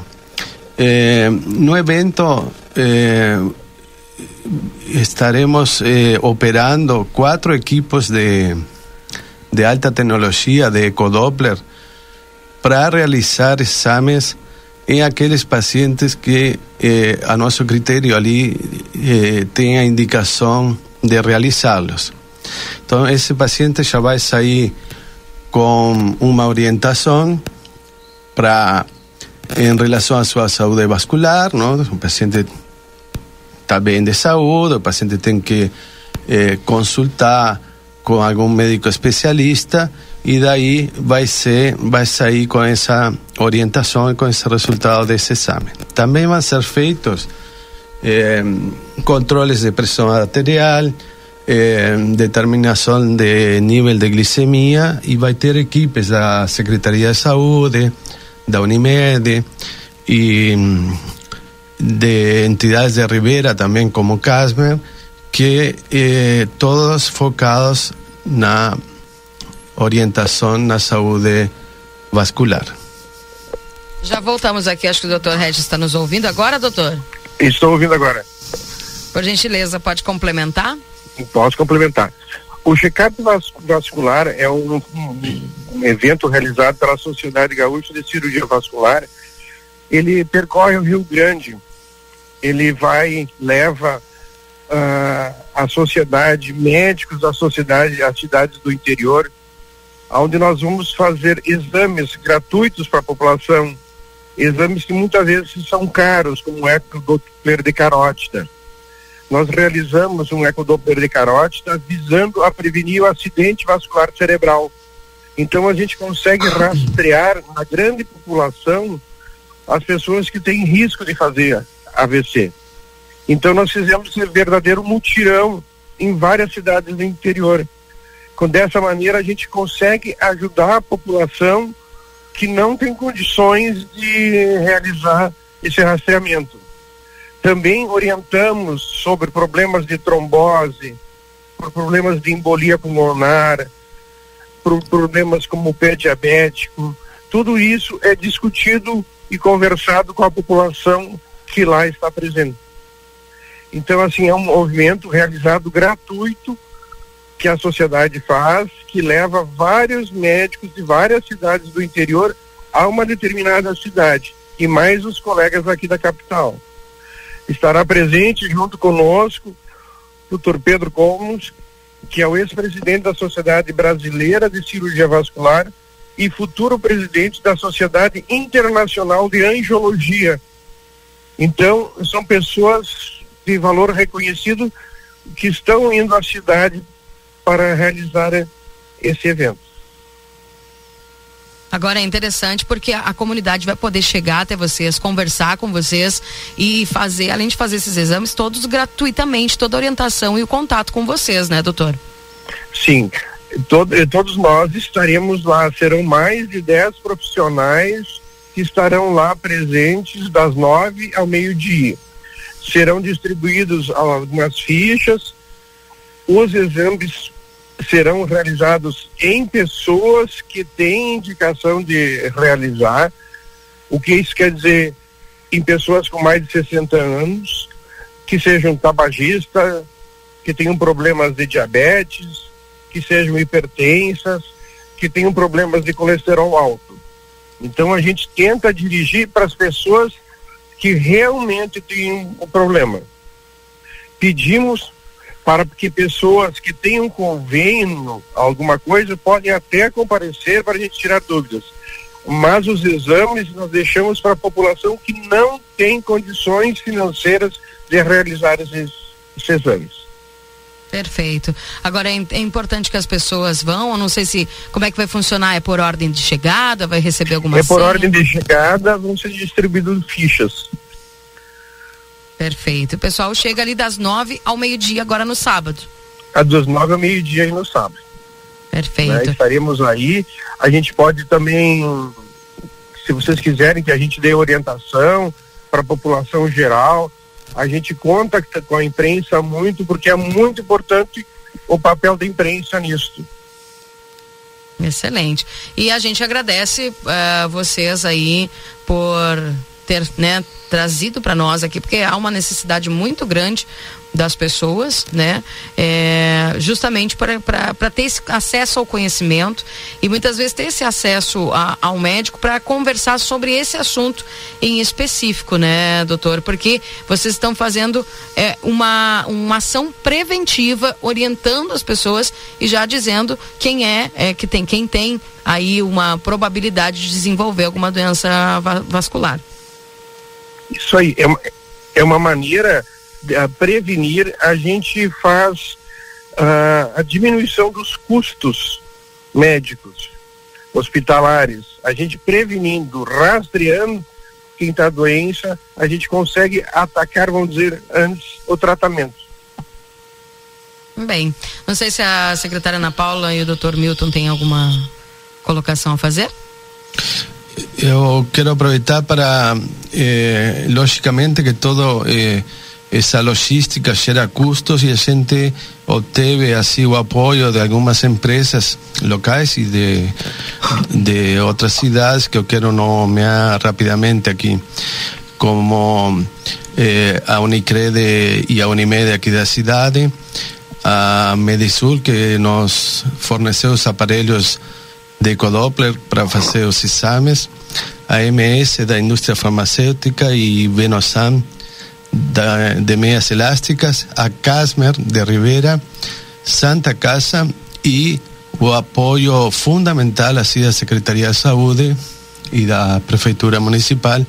Eh, no evento eh, estaremos eh, operando quatro equipos de, de alta tecnologia, de ecodoppler, para realizar exames em aqueles pacientes que, eh, a nosso critério, ali eh, tem a indicação de realizá-los. Então, esse paciente já vai sair com uma orientação para em relação à sua saúde vascular, não? O paciente está de saúde, o paciente tem que eh, consultar com algum médico especialista e daí vai ser vai sair com essa orientação e com esse resultado desse exame. Também vão ser feitos eh, controles de pressão arterial, eh, de nível de glicemia e vai ter equipes da Secretaria de Saúde, da Unimed e de entidades de Rivera também como Casmer, que eh, todos focados na orientação na saúde vascular. Já voltamos aqui, acho que o doutor Regis está nos ouvindo agora, doutor? Estou ouvindo agora. Por gentileza, pode complementar? Posso complementar. O check-up vas- vascular é um- um evento realizado pela Sociedade Gaúcha de Cirurgia Vascular. Ele percorre o Rio Grande. Ele vai, leva ah, a sociedade, médicos da sociedade, as cidades do interior, onde nós vamos fazer exames gratuitos para a população, exames que muitas vezes são caros, como o ecodoppler de carótida nós realizamos um ecodoppler de carótida visando a prevenir o acidente vascular cerebral. Então a gente consegue rastrear na grande população as pessoas que têm risco de fazer AVC. Então nós fizemos esse verdadeiro mutirão em várias cidades do interior. Com dessa maneira a gente consegue ajudar a população que não tem condições de realizar esse rastreamento. Também orientamos sobre problemas de trombose, por problemas de embolia pulmonar, por problemas como o pé diabético. Tudo isso é discutido e conversado com a população que lá está presente. Então, assim, é um movimento realizado gratuito que a sociedade faz, que leva vários médicos de várias cidades do interior a uma determinada cidade, e mais os colegas aqui da capital estará presente junto conosco o Dr. Pedro Colmos, que é o ex-presidente da Sociedade Brasileira de Cirurgia Vascular e futuro presidente da Sociedade Internacional de Angiologia. Então, são pessoas de valor reconhecido que estão indo à cidade para realizar esse evento. Agora é interessante porque a, a comunidade vai poder chegar até vocês, conversar com vocês e fazer, além de fazer esses exames, todos gratuitamente, toda a orientação e o contato com vocês, né, doutor? Sim, todo- todos nós estaremos lá. Serão mais de 10 profissionais que estarão lá presentes das nove ao meio-dia. Serão distribuídos algumas fichas. Os exames serão realizados em pessoas que têm indicação de realizar. O que isso quer dizer? Em pessoas com mais de 60 anos, que sejam tabagistas, que tenham problemas de diabetes, que sejam hipertensas, que tenham problemas de colesterol alto. Então a gente tenta dirigir para as pessoas que realmente têm o problema. Pedimos para que pessoas que tenham convênio, alguma coisa, podem até comparecer para a gente tirar dúvidas. Mas os exames nós deixamos para a população que não tem condições financeiras de realizar esses, esses exames. Perfeito. Agora é, é, importante que as pessoas vão, eu não sei se como é que vai funcionar, é por ordem de chegada, vai receber alguma É por senha? ordem de chegada, vão ser distribuídas fichas. Perfeito. O pessoal chega ali das nove ao meio-dia agora no sábado. A das nove ao meio-dia no sábado. Perfeito. Né? Estaremos aí. A gente pode também, se vocês quiserem que a gente dê orientação para a população geral, a gente conta com a imprensa muito, porque é muito importante o papel da imprensa nisso. Excelente. E a gente agradece uh, vocês aí por ter né, trazido para nós aqui, porque há uma necessidade muito grande das pessoas, né? É, justamente para ter esse acesso ao conhecimento e muitas vezes ter esse acesso a, ao médico para conversar sobre esse assunto em específico, né, doutor? Porque vocês estão fazendo é, uma, uma ação preventiva, orientando as pessoas e já dizendo quem é, é que tem, quem tem aí uma probabilidade de desenvolver alguma doença vascular. Isso aí, é uma, é uma maneira de a prevenir, a gente faz uh, a diminuição dos custos médicos, hospitalares. A gente prevenindo, rastreando quem está doença, a gente consegue atacar, vamos dizer, antes o tratamento. Bem, não sei se a secretária Ana Paula e o doutor Milton têm alguma colocação a fazer. Eu quero aproveitar para, eh, lógicamente, que todo eh, logística gera custos e a gente obteve assim o apoio de algumas empresas locais e de, de outras cidades que eu quero nomear rapidamente aqui, como eh, a Unicred e a Unimed aqui da cidade, a Medisul que nos forneceu os aparelhos de Ecodoppler para fazer os exames, a MS da indústria farmacêutica e Venosan de meias elásticas, a Casmer de Rivera, Santa Casa e o apoio fundamental assim da Secretaria de Saúde e da Prefeitura Municipal,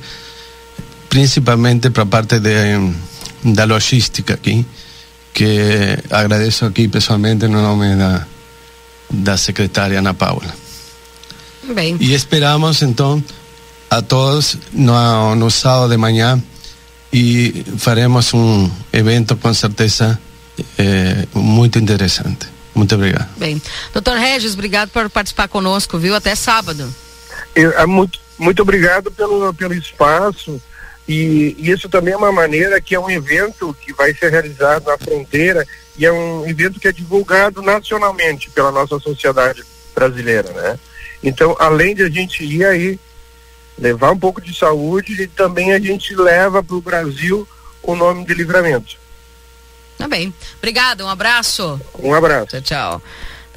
principalmente para a parte de, da logística aqui, que agradeço aqui pessoalmente no nome da, da secretária Ana Paula. Bem. E esperamos então a todos no, no sábado de manhã e faremos um evento com certeza é, muito interessante. Muito obrigado. Bem, doutor Regis, obrigado por participar conosco, viu? Até sábado. Eu, é muito, muito obrigado pelo, pelo espaço e, e isso também é uma maneira que é um evento que vai ser realizado na fronteira e é um evento que é divulgado nacionalmente pela nossa sociedade brasileira, né? Então, além de a gente ir aí levar um pouco de saúde e também a gente leva para o Brasil o nome de livramento. Tá bem. Obrigada, um abraço. Um abraço. Tchau, tchau.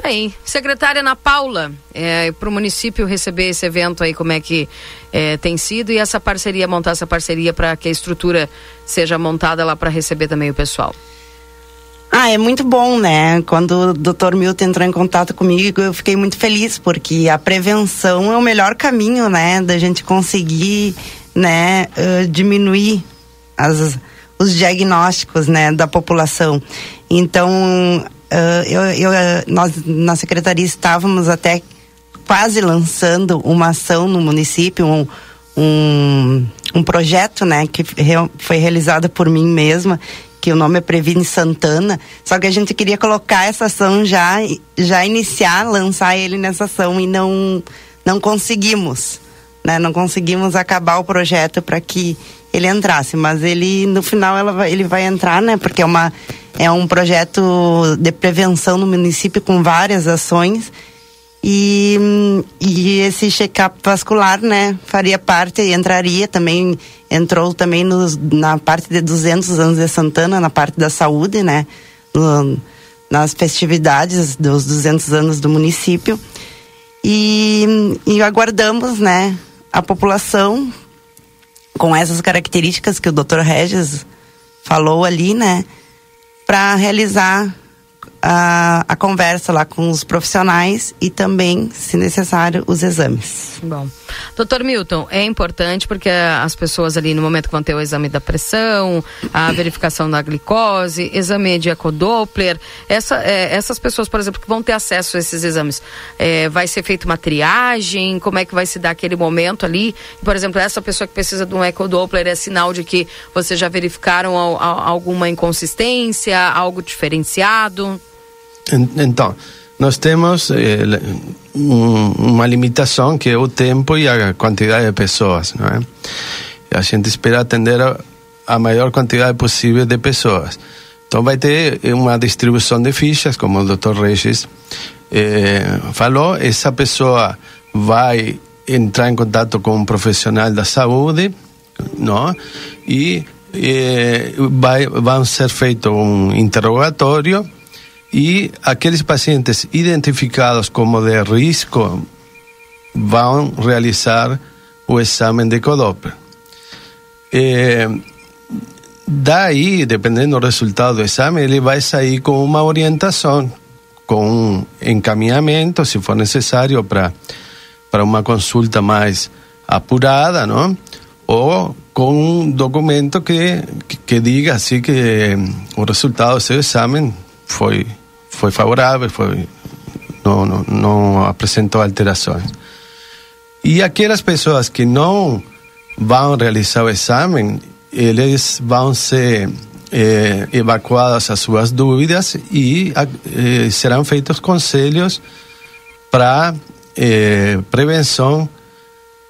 Tá aí. Secretária Ana Paula, é, para o município receber esse evento aí, como é que é, tem sido e essa parceria, montar essa parceria para que a estrutura seja montada lá para receber também o pessoal. Ah, é muito bom, né? Quando o Dr. Milton entrou em contato comigo, eu fiquei muito feliz, porque a prevenção é o melhor caminho, né? Da gente conseguir, né, uh, diminuir as, os diagnósticos, né, da população. Então, uh, eu, eu, nós na secretaria estávamos até quase lançando uma ação no município, um, um, um projeto, né, que foi realizado por mim mesma que o nome é Previne Santana, só que a gente queria colocar essa ação já, já iniciar, lançar ele nessa ação e não, não conseguimos, né? Não conseguimos acabar o projeto para que ele entrasse, mas ele no final ela ele vai entrar, né? Porque é uma é um projeto de prevenção no município com várias ações e, e esse check-up vascular, né, faria parte, entraria também, entrou também nos, na parte de 200 anos de Santana, na parte da saúde, né, no, nas festividades dos 200 anos do município. E, e aguardamos, né, a população com essas características que o Dr. Regis falou ali, né, para realizar a, a conversa lá com os profissionais e também, se necessário, os exames. Bom. Doutor Milton, é importante porque as pessoas ali no momento que vão ter o exame da pressão, a verificação da glicose, exame de ecodoppler, essa, é, essas pessoas, por exemplo, que vão ter acesso a esses exames, é, vai ser feita uma triagem? Como é que vai se dar aquele momento ali? Por exemplo, essa pessoa que precisa de um ecodoppler é sinal de que vocês já verificaram alguma inconsistência, algo diferenciado? Então, nós temos eh, um, uma limitação que é o tempo e a quantidade de pessoas, não é? A gente espera atender a, maior quantidade possível de pessoas. Então vai ter uma distribuição de fichas, como o Dr. Regis eh, falou. Essa pessoa vai entrar em contato com um profissional da saúde, não? E eh, vai, vão ser feito um interrogatório e aqueles pacientes identificados como de risco vão realizar o exame de Codoppler. É, daí, dependendo do resultado do exame, ele vai sair com uma orientação, com um encaminhamento, se for necessário, para para uma consulta mais apurada, não? Ou com um documento que, que, que diga assim que o resultado do seu exame foi foi favorável, foi não, não, não apresentou alterações. E aquelas pessoas que não vão realizar o exame, eles vão ser eh, evacuadas as suas dúvidas e serão feitos conselhos para eh, prevenção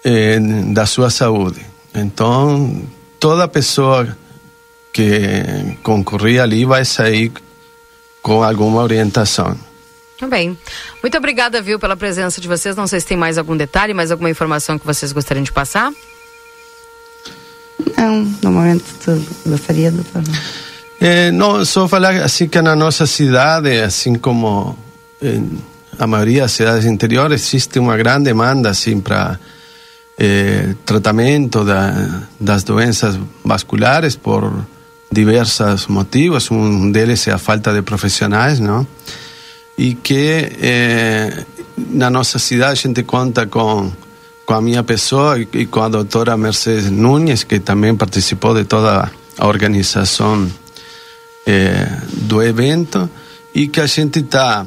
eh, da sua saúde. Então, toda pessoa que concorrer ali vai sair com alguma orientação. Também. Muito obrigada, viu, pela presença de vocês. Não sei se tem mais algum detalhe, mais alguma informação que vocês gostariam de passar? Não, no momento gostaria, doutor. É, não, só falar assim que na nossa cidade, assim como em a maioria das cidades interiores, existe uma grande demanda assim para eh, tratamento da, das doenças vasculares por diversos motivos, um deles é a falta de profissionais, não? E que eh, na nossa cidade a gente conta com, com a minha pessoa e, com a doutora Mercedes Nunes, que também participou de toda a organização eh, do evento, e que a gente está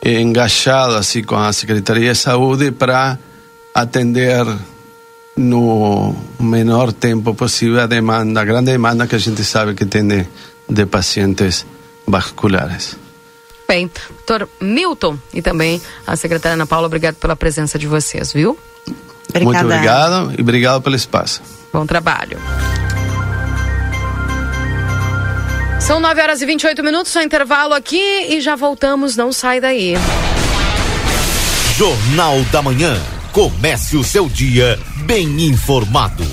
eh, engajado assim, com a Secretaria de Saúde para atender no menor tempo possível a demanda, a grande demanda que a gente sabe que tem de, de pacientes vasculares. Bem, doutor Milton e também a secretária Ana Paula, obrigado pela presença de vocês, viu? Obrigada. Muito obrigado e obrigado pelo espaço. Bom trabalho. São 9 horas e 28 minutos, só intervalo aqui e já voltamos, não sai daí. Jornal da Manhã. Comece o seu dia bem informado.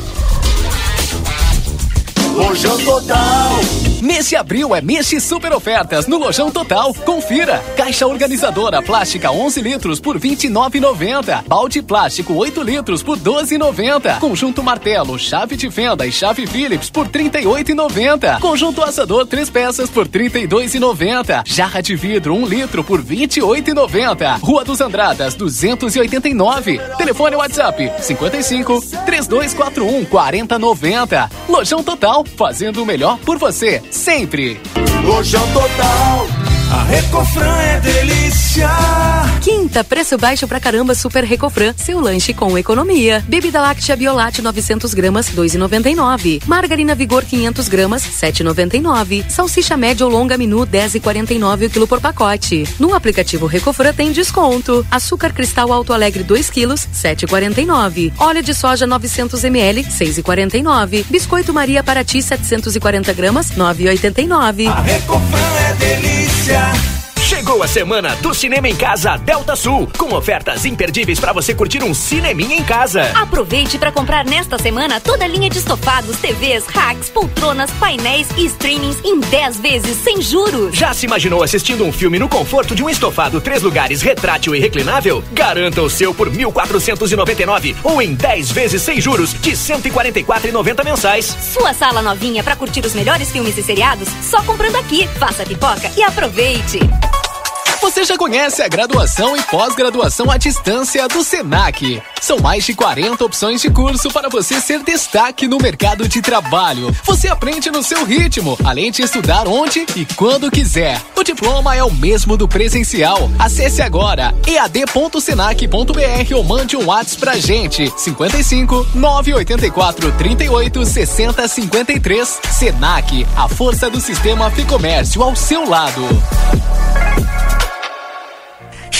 Lojão Total. Mês de abril é mês de super ofertas no Lojão Total. Confira. Caixa organizadora plástica 11 litros por 29,90. Balde plástico 8 litros por 12,90. Conjunto martelo, chave de fenda e chave Phillips por 38,90. Conjunto assador 3 peças por 32,90. Jarra de vidro 1 litro por 28,90. Rua dos Andradas 289. Telefone WhatsApp 55 3241 4090. Lojão Total fazendo o melhor por você, sempre. Lojão Total. A Recofran é delícia. Quinta, preço baixo pra caramba Super Recofran. Seu lanche com economia. Bebida láctea Biolate 900 gramas, 2,99. Margarina Vigor 500 gramas, 7,99. Salsicha média ou longa menu, 10,49 o quilo por pacote. No aplicativo Recofran tem desconto. Açúcar cristal Alto Alegre 2 quilos, 7,49. Óleo de soja 900 ml, 6,49. Biscoito Maria Paraty 740 gramas, 9,89. A Recofran é delícia. Notícia. Chegou a semana do Cinema em Casa Delta Sul, com ofertas imperdíveis para você curtir um cineminha em casa. Aproveite para comprar nesta semana toda a linha de estofados, TVs, racks, poltronas, painéis e streamings em 10 vezes sem juros. Já se imaginou assistindo um filme no conforto de um estofado três lugares retrátil e reclinável? Garanta o seu por 1.499 ou em 10 vezes sem juros de 144,90 mensais. Sua sala novinha para curtir os melhores filmes e seriados só comprando aqui. Faça pipoca e aproveite. Você já conhece a graduação e pós-graduação à distância do SENAC. São mais de 40 opções de curso para você ser destaque no mercado de trabalho. Você aprende no seu ritmo, além de estudar onde e quando quiser. O diploma é o mesmo do presencial. Acesse agora ead.senac.br ou mande um WhatsApp pra gente. 55 984 38 60 53. Senac, a força do sistema Ficomércio ao seu lado.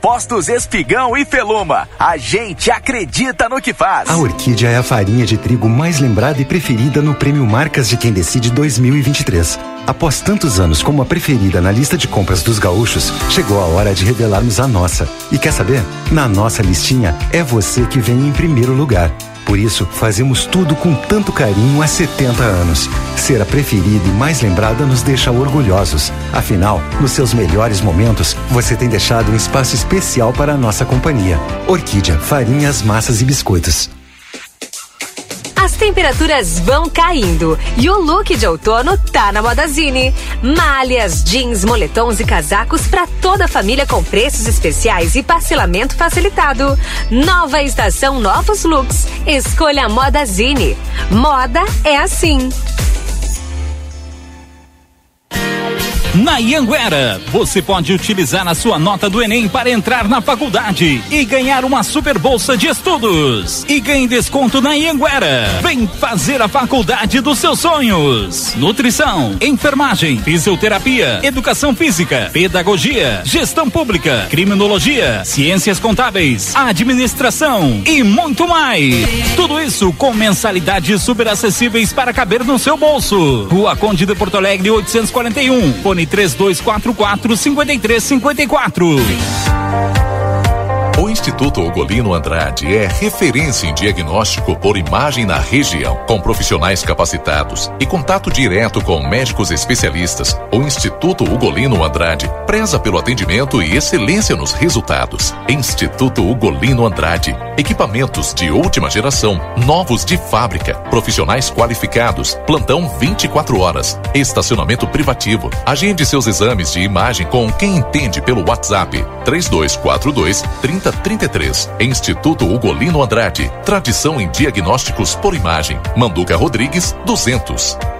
Postos Espigão e Feluma. A gente acredita no que faz. A Orquídea é a farinha de trigo mais lembrada e preferida no Prêmio Marcas de Quem Decide 2023. Após tantos anos como a preferida na lista de compras dos gaúchos, chegou a hora de revelarmos a nossa. E quer saber? Na nossa listinha, é você que vem em primeiro lugar. Por isso, fazemos tudo com tanto carinho há 70 anos. Ser a preferida e mais lembrada nos deixa orgulhosos. Afinal, nos seus melhores momentos, você tem deixado um espaço especial para a nossa companhia. Orquídea, farinhas, massas e biscoitos. As temperaturas vão caindo e o look de outono tá na Modazine. Malhas, jeans, moletons e casacos para toda a família com preços especiais e parcelamento facilitado. Nova estação, novos looks. Escolha a Modazine. Moda é assim. Na Ianguera, você pode utilizar a sua nota do Enem para entrar na faculdade e ganhar uma super bolsa de estudos. E ganhe desconto na Ianguera. Vem fazer a faculdade dos seus sonhos. Nutrição, enfermagem, fisioterapia, educação física, pedagogia, gestão pública, criminologia, ciências contábeis, administração e muito mais. Tudo isso com mensalidades super acessíveis para caber no seu bolso. Rua Conde de Porto Alegre 841. Fone 3244 5354. Instituto Ugolino Andrade é referência em diagnóstico por imagem na região, com profissionais capacitados e contato direto com médicos especialistas. O Instituto Ugolino Andrade preza pelo atendimento e excelência nos resultados. Instituto Ugolino Andrade, equipamentos de última geração, novos de fábrica, profissionais qualificados, plantão 24 horas, estacionamento privativo. Agende seus exames de imagem com quem entende pelo WhatsApp 3242 30 33. Instituto Ugolino Andrade. Tradição em diagnósticos por imagem. Manduca Rodrigues, 200.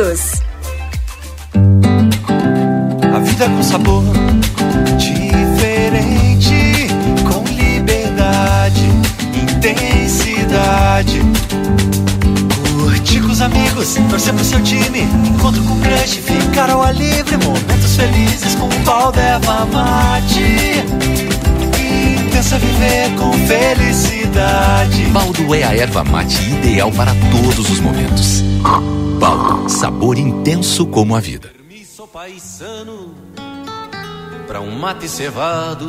todos. A vida com sabor diferente, com liberdade, intensidade. Curtir com os amigos, torcer pro seu time, encontro com crush, ficar ao ar livre, momentos felizes com o pau da erva mate. Intensa viver com felicidade. Baldo é a erva mate ideal para todos os momentos. Baldo, sabor intenso como a vida. Sou paisano pra um mate cevado.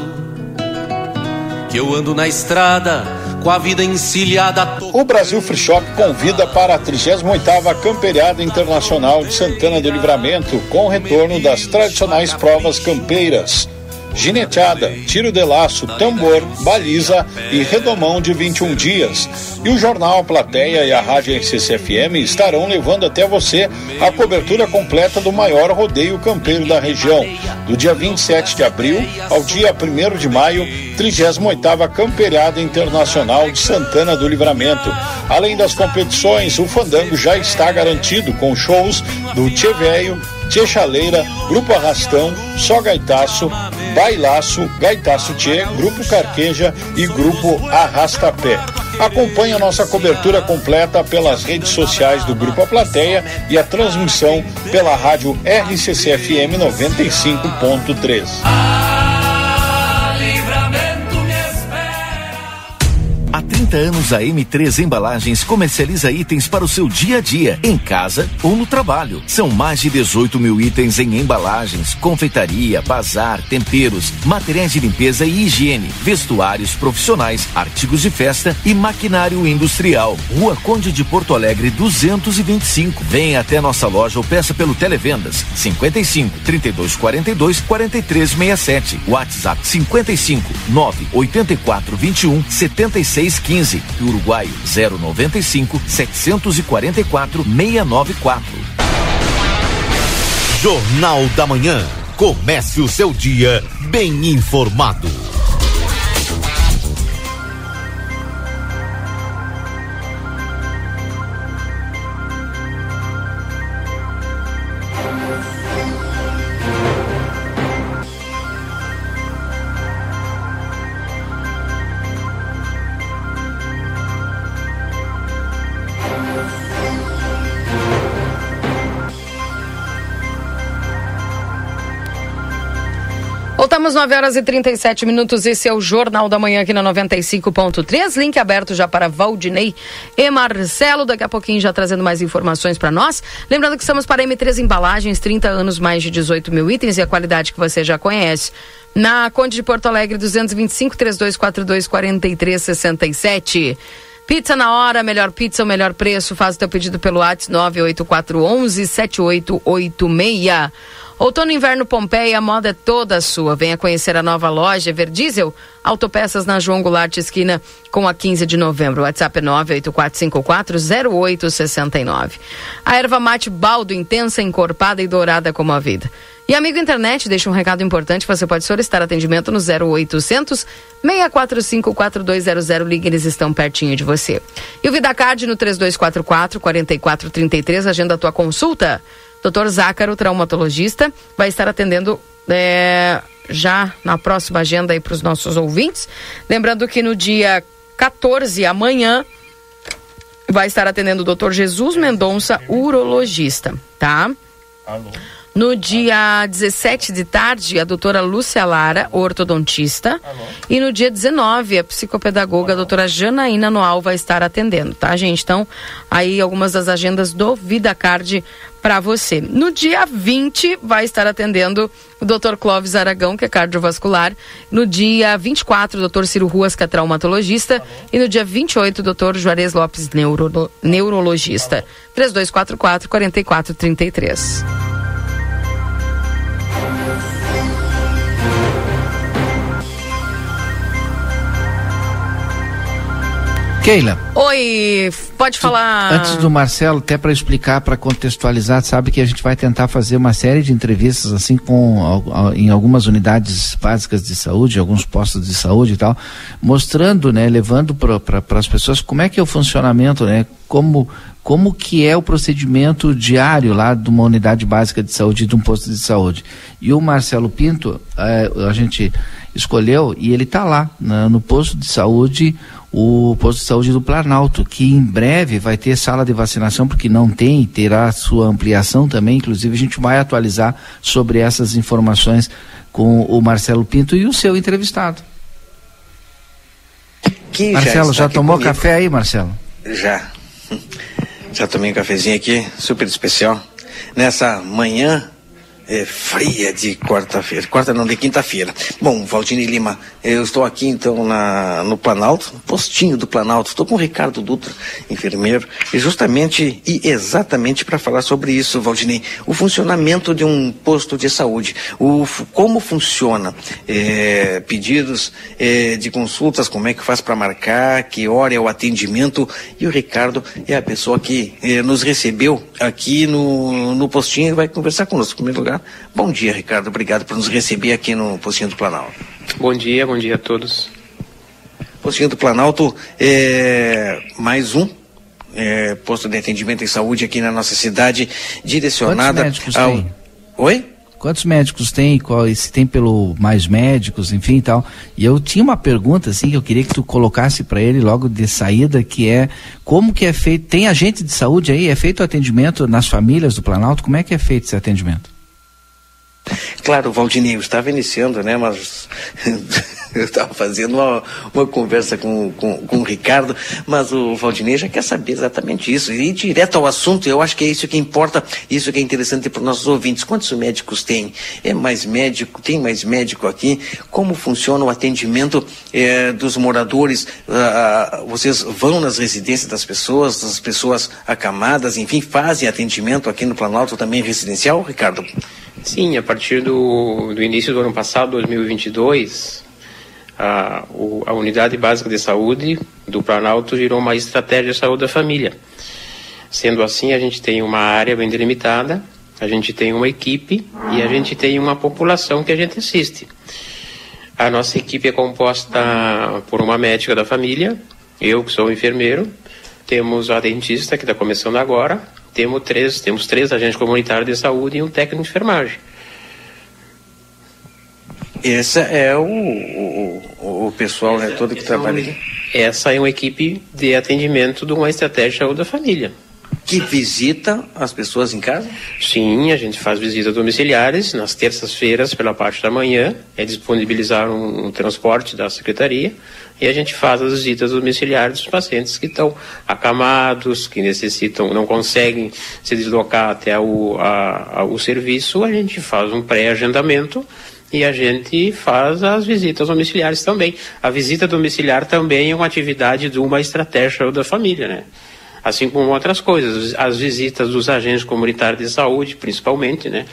Que eu ando na estrada com a vida encilhada. O Brasil Free Shop convida para a 38ª Camperiada Internacional de Santana do Livramento, com o retorno das tradicionais provas campeiras. Gineteada, tiro de laço, tambor, baliza e redomão de 21 dias. E o jornal A Plateia e a Rádio RCCFM estarão levando até você a cobertura completa do maior rodeio campeiro da região, do dia 27 de abril ao dia 1 de maio, 38ª Campeirada Internacional de Santana do Livramento. Além das competições, o fandango já está garantido com shows do Tchê Velho, Tchê Chaleira, Grupo Arrastão, Só Gaitaço, Bailaço, Gaitaço Tchê, Grupo Carqueja e Grupo Arrastapé. Acompanhe a nossa cobertura completa pelas redes sociais do Grupo A Plateia e a transmissão pela rádio RCCFM 95.3. Há 30 anos a M3 Embalagens comercializa itens para o seu dia a dia, em casa ou no trabalho. São mais de 18 mil itens em embalagens, confeitaria, bazar, temperos, materiais de limpeza e higiene, vestuários profissionais, artigos de festa e maquinário industrial. Rua Conde de Porto Alegre 225. Venha até nossa loja ou peça pelo Televendas 55 32 42 43 67. WhatsApp 55 9 84 21 76 615 e Uruguai 095 744 694. Jornal da Manhã. Comece o seu dia bem informado. Voltamos 9 horas e 37 minutos. Esse é o Jornal da Manhã aqui na 95.3. Link aberto já para Valdinei e Marcelo. Daqui a pouquinho já trazendo mais informações para nós. Lembrando que estamos para M3 Embalagens, 30 anos, mais de 18 mil itens e a qualidade que você já conhece. Na Conde de Porto Alegre, 225 3242 4367. Pizza na hora, melhor pizza, o melhor preço. Faz o teu pedido pelo WhatsApp 98411 7886. Outono e Inverno Pompeia, a moda é toda sua. Venha conhecer a nova loja Verdiesel, Autopeças na João Goulart Esquina, com a 15 de novembro. WhatsApp é 984540869. A erva mate baldo, intensa, encorpada e dourada como a vida. E amigo internet, deixa um recado importante, você pode solicitar atendimento no 0800 645 4200, ligue, eles estão pertinho de você. E o VidaCard no 3244 4433, agenda a tua consulta. Doutor Zácaro, traumatologista, vai estar atendendo é, já na próxima agenda aí para os nossos ouvintes. Lembrando que no dia 14, amanhã, vai estar atendendo o doutor Jesus Mendonça, urologista, tá? Alô. No dia 17 de tarde, a doutora Lúcia Lara, ortodontista. Alô. E no dia 19, a psicopedagoga, a doutora Janaína Noal, vai estar atendendo, tá, gente? Então, aí algumas das agendas do VidaCard para você. No dia 20, vai estar atendendo o doutor Clóvis Aragão, que é cardiovascular. No dia 24, o doutor Ciro Ruas, que é traumatologista. Alô. E no dia 28, o doutor Juarez Lopes, neuro, neurologista. 3244 4433. Keila. Oi, pode falar. Antes do Marcelo, até para explicar, para contextualizar, sabe que a gente vai tentar fazer uma série de entrevistas assim com em algumas unidades básicas de saúde, alguns postos de saúde e tal, mostrando, né, levando para as pessoas como é que é o funcionamento, né, como como que é o procedimento diário lá de uma unidade básica de saúde de um posto de saúde. E o Marcelo Pinto, eh, a gente escolheu e ele está lá na, no posto de saúde o posto de saúde do Planalto, que em breve vai ter sala de vacinação, porque não tem, terá sua ampliação também. Inclusive, a gente vai atualizar sobre essas informações com o Marcelo Pinto e o seu entrevistado. Que Marcelo, já, já tomou comigo. café aí, Marcelo? Já. Já tomei um cafezinho aqui, super especial. Nessa manhã é, fria de quarta-feira. Quarta não, de quinta-feira. Bom, Valdine Lima, eu estou aqui então na, no Planalto, no postinho do Planalto. Estou com o Ricardo Dutra, enfermeiro, e justamente e exatamente para falar sobre isso, Valdinei, o funcionamento de um posto de saúde, o, como funciona, é, pedidos é, de consultas, como é que faz para marcar, que hora é o atendimento, e o Ricardo é a pessoa que é, nos recebeu aqui no, no postinho e vai conversar conosco. Em primeiro lugar, bom dia, Ricardo, obrigado por nos receber aqui no postinho do Planalto. Bom dia, bom dia a todos. Postinho do Planalto, é, mais um é, posto de atendimento em saúde aqui na nossa cidade, direcionada Quantos médicos ao. tem? Oi? Quantos médicos tem? Qual, se tem pelo mais médicos, enfim e tal. E eu tinha uma pergunta assim que eu queria que tu colocasse para ele logo de saída, que é como que é feito? Tem agente de saúde aí? É feito o atendimento nas famílias do Planalto? Como é que é feito esse atendimento? Claro, Valdinei, eu estava iniciando, né, mas eu estava fazendo uma, uma conversa com, com, com o Ricardo, mas o Valdinei já quer saber exatamente isso. E ir direto ao assunto, eu acho que é isso que importa, isso que é interessante para os nossos ouvintes. Quantos médicos tem? É mais médico? Tem mais médico aqui? Como funciona o atendimento eh, dos moradores? Ah, vocês vão nas residências das pessoas, das pessoas acamadas, enfim, fazem atendimento aqui no Planalto também residencial, Ricardo? Sim, a partir do, do início do ano passado, 2022, a, o, a Unidade Básica de Saúde do Planalto virou uma estratégia de saúde da família. Sendo assim, a gente tem uma área bem delimitada, a gente tem uma equipe e a gente tem uma população que a gente assiste. A nossa equipe é composta por uma médica da família, eu que sou enfermeiro, temos a dentista que está começando agora, temos três, temos três agentes comunitários de saúde e um técnico de enfermagem. Esse é o, o, o pessoal né, todo que trabalha aqui. Essa é uma equipe de atendimento de uma estratégia de saúde da família. Que visita as pessoas em casa? Sim, a gente faz visitas domiciliares nas terças-feiras pela parte da manhã, é disponibilizar um, um transporte da secretaria e a gente faz as visitas domiciliares dos pacientes que estão acamados, que necessitam, não conseguem se deslocar até o, a, a, o serviço, a gente faz um pré-agendamento e a gente faz as visitas domiciliares também. A visita domiciliar também é uma atividade de uma estratégia da família, né? Assim como outras coisas, as visitas dos agentes comunitários de saúde, principalmente, né?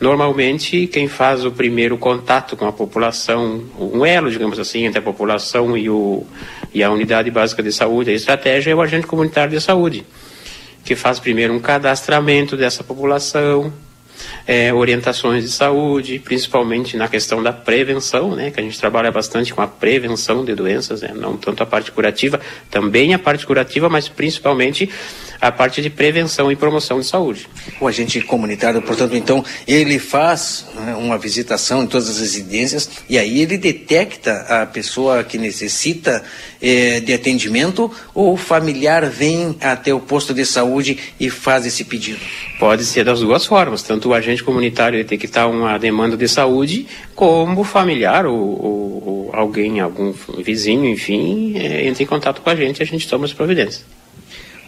Normalmente, quem faz o primeiro contato com a população, um elo, digamos assim, entre a população e, o, e a unidade básica de saúde, a estratégia é o agente comunitário de saúde, que faz primeiro um cadastramento dessa população, é, orientações de saúde, principalmente na questão da prevenção, né, que a gente trabalha bastante com a prevenção de doenças, né, não tanto a parte curativa, também a parte curativa, mas principalmente a parte de prevenção e promoção de saúde. O agente comunitário, portanto, então, ele faz né, uma visitação em todas as residências e aí ele detecta a pessoa que necessita eh, de atendimento ou o familiar vem até o posto de saúde e faz esse pedido? Pode ser das duas formas, tanto o agente comunitário detectar uma demanda de saúde, como o familiar ou, ou, ou alguém, algum vizinho, enfim, eh, entra em contato com a gente e a gente toma as providências.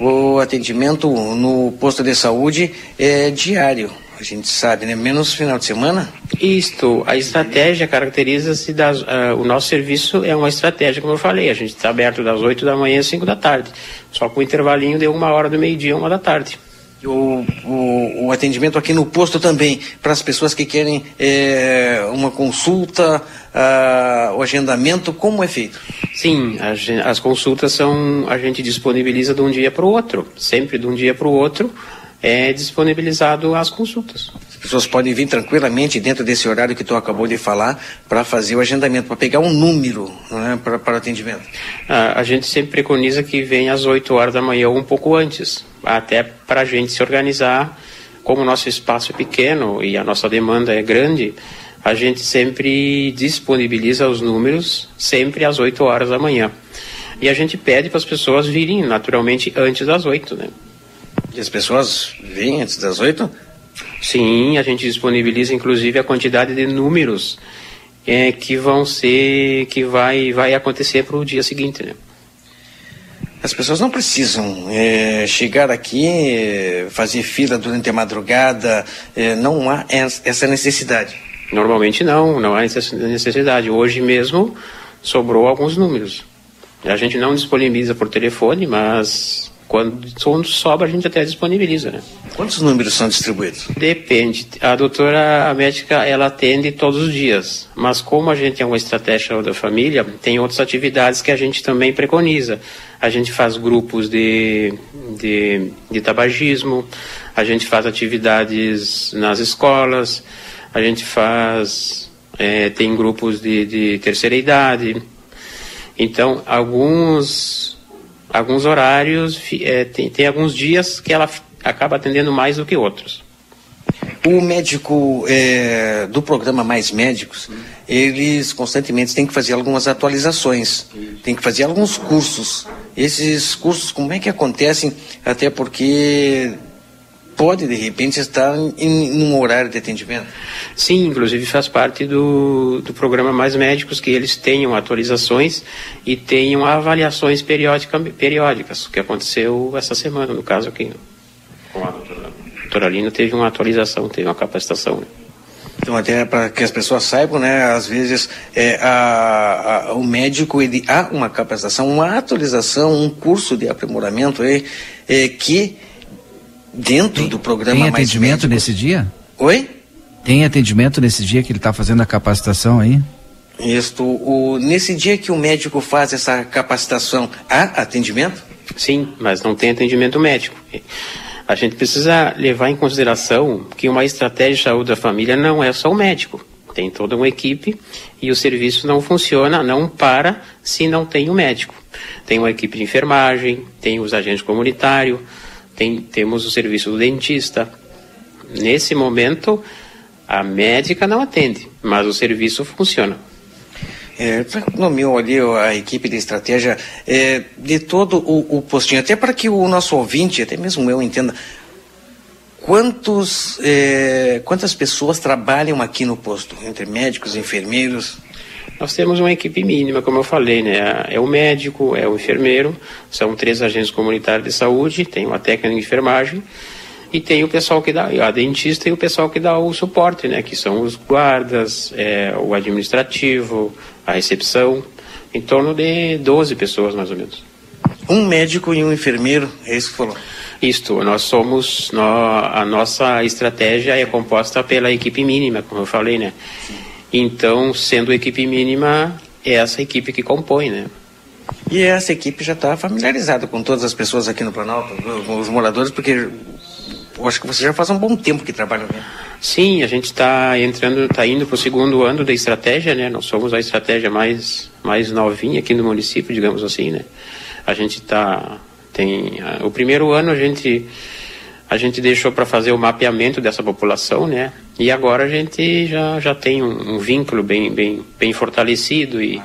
O atendimento no posto de saúde é diário, a gente sabe, né? Menos final de semana? Isto, a estratégia caracteriza-se das. Uh, o nosso serviço é uma estratégia, como eu falei, a gente está aberto das 8 da manhã às 5 da tarde, só com um intervalinho de uma hora do meio-dia a uma da tarde. O, o, o, atendimento aqui no posto também, para as pessoas que querem é, uma consulta, uh, o agendamento, como é feito? Sim, as, as consultas são, a gente disponibiliza de um dia para o outro, sempre de um dia para o outro é disponibilizado as consultas. As pessoas podem vir tranquilamente dentro desse horário que tu acabou de falar para fazer o agendamento, para pegar um número né, para, atendimento. Ah, a gente sempre preconiza que venha às 8 horas da manhã ou um pouco antes, até para a gente se organizar. Como o nosso espaço é pequeno e a nossa demanda é grande, a gente sempre disponibiliza os números sempre às 8 horas da manhã. E a gente pede para as pessoas virem naturalmente antes das 8, né? E as pessoas vêm antes das oito? Sim, a gente disponibiliza inclusive a quantidade de números é, que vão ser, que vai, vai acontecer para o dia seguinte, né? As pessoas não precisam é, chegar aqui, é, fazer fila durante a madrugada, é, não há essa necessidade. Normalmente não, não há essa necessidade. Hoje mesmo sobrou alguns números. A gente não disponibiliza por telefone, mas quando, sobra a gente até disponibiliza, né? Quantos números são distribuídos? Depende. A doutora a médica ela atende todos os dias, mas como a gente é uma estratégia da família, tem outras atividades que a gente também preconiza. A gente faz grupos de, de, de tabagismo, a gente faz atividades nas escolas, a gente faz é, tem grupos de, de terceira idade. Então, alguns alguns horários, é, tem, tem alguns dias que ela acaba atendendo mais do que outros. O médico é, do programa Mais Médicos, eles constantemente têm que fazer algumas atualizações, têm que fazer alguns cursos. Esses cursos, como é que acontecem? Até porque pode, de repente, estar em, um horário de atendimento? Sim, inclusive faz parte do, do programa Mais Médicos que eles tenham atualizações e tenham avaliações periódica, periódicas, o que aconteceu essa semana, no caso aqui com a doutora, Lina, teve uma atualização, teve uma capacitação. Né? Então, até para que as pessoas saibam, né, às vezes é, a, a, o médico ele há uma capacitação, uma atualização, um curso de aprimoramento é, é que dentro tem, do programa Tem atendimento nesse dia? Oi? Tem atendimento nesse dia que ele está fazendo a capacitação aí? Isto, o, nesse dia que o médico faz essa capacitação, há atendimento? Sim, mas não tem atendimento médico. A gente precisa levar em consideração que uma estratégia de saúde da família não é só o médico. Tem toda uma equipe e o serviço não funciona, não para se não tem o médico. Tem uma equipe de enfermagem, tem os agentes comunitários, tem, temos o serviço do dentista. Nesse momento, a médica não atende, mas o serviço funciona. É, nomeou ali a equipe de estratégia é, de todo o, o, postinho, até para que o nosso ouvinte, até mesmo eu entenda, quantos, é, quantas pessoas trabalham aqui no posto, entre médicos, enfermeiros? Nós temos uma equipe mínima, como eu falei, né? É o médico, é o enfermeiro, são três agentes comunitários de saúde, tem uma técnica de enfermagem e tem o pessoal que dá, a dentista e o pessoal que dá o suporte, né? Que são os guardas, é, o administrativo, a recepção, em torno de 12 pessoas mais ou menos. Um médico e um enfermeiro, é isso que falou? Isto, nós somos, nós, a nossa estratégia é composta pela equipe mínima, como eu falei, né? Então, sendo equipe mínima, é essa equipe que compõe, né? E essa equipe já está familiarizada com todas as pessoas aqui no Planalto, os moradores, porque eu acho que você já faz um bom tempo que trabalha, né? Sim, a gente está entrando, está indo para o segundo ano da estratégia, né? Nós somos a estratégia mais mais novinha aqui no município, digamos assim, né? A gente está tem o primeiro ano a gente a gente deixou para fazer o mapeamento dessa população, né? E agora a gente já, já tem um, um vínculo bem, bem, bem fortalecido e,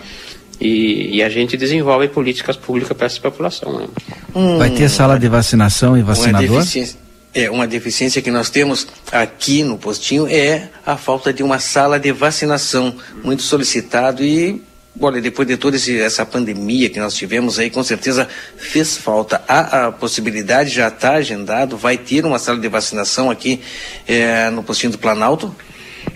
e, e, a gente desenvolve políticas públicas para essa população. Né? Hum, Vai ter sala de vacinação e vacinador? Uma deficiência, é, uma deficiência que nós temos aqui no postinho é a falta de uma sala de vacinação, muito solicitado e Olha, depois de toda esse, essa pandemia que nós tivemos aí, com certeza fez falta. Há a possibilidade, já está agendado, vai ter uma sala de vacinação aqui é, no postinho do Planalto?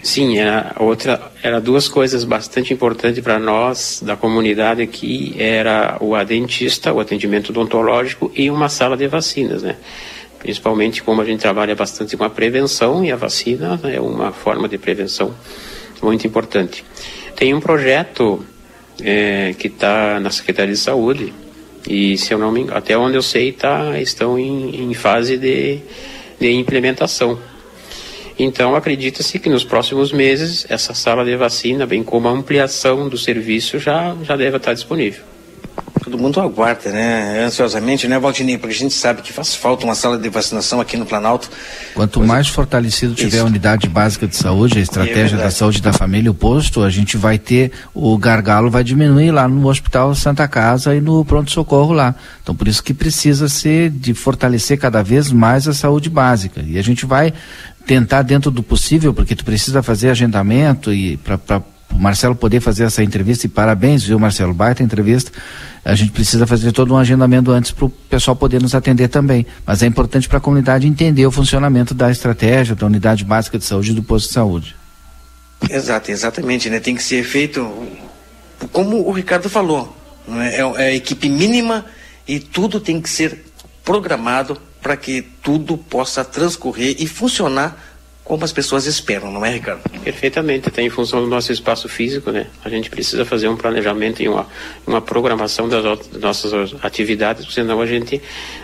Sim, era outra, era duas coisas bastante importantes para nós da comunidade aqui, era o dentista, o atendimento odontológico e uma sala de vacinas, né? Principalmente como a gente trabalha bastante com a prevenção e a vacina é uma forma de prevenção muito importante. Tem um projeto é, que está na Secretaria de Saúde e se eu não me engano, até onde eu sei tá, estão em, em fase de, de implementação. Então acredita-se que nos próximos meses essa sala de vacina, bem como a ampliação do serviço, já, já deve estar disponível todo mundo aguarda, né, ansiosamente, né, Valdinei, porque a gente sabe que faz falta uma sala de vacinação aqui no Planalto. Quanto mais fortalecido tiver Isso. a unidade básica de saúde, a estratégia é da saúde da família, o posto, a gente vai ter, o gargalo vai diminuir lá no Hospital Santa Casa e no pronto-socorro lá. Então, por isso que precisa ser de fortalecer cada vez mais a saúde básica. E a gente vai tentar dentro do possível, porque tu precisa fazer agendamento e para o Marcelo poder fazer essa entrevista, e parabéns, viu, Marcelo? Baita entrevista. A gente precisa fazer todo um agendamento antes para o pessoal poder nos atender também. Mas é importante para a comunidade entender o funcionamento da estratégia, da unidade básica de saúde e do posto de saúde. Exato, exatamente, né? Tem que ser feito como o Ricardo falou. É? é, é equipe mínima e tudo tem que ser programado para que tudo possa transcorrer e funcionar como as pessoas esperam, não é, Ricardo? Perfeitamente, até em função do nosso espaço físico, né? A gente precisa fazer um planejamento e uma, uma programação das, nossas atividades, senão a gente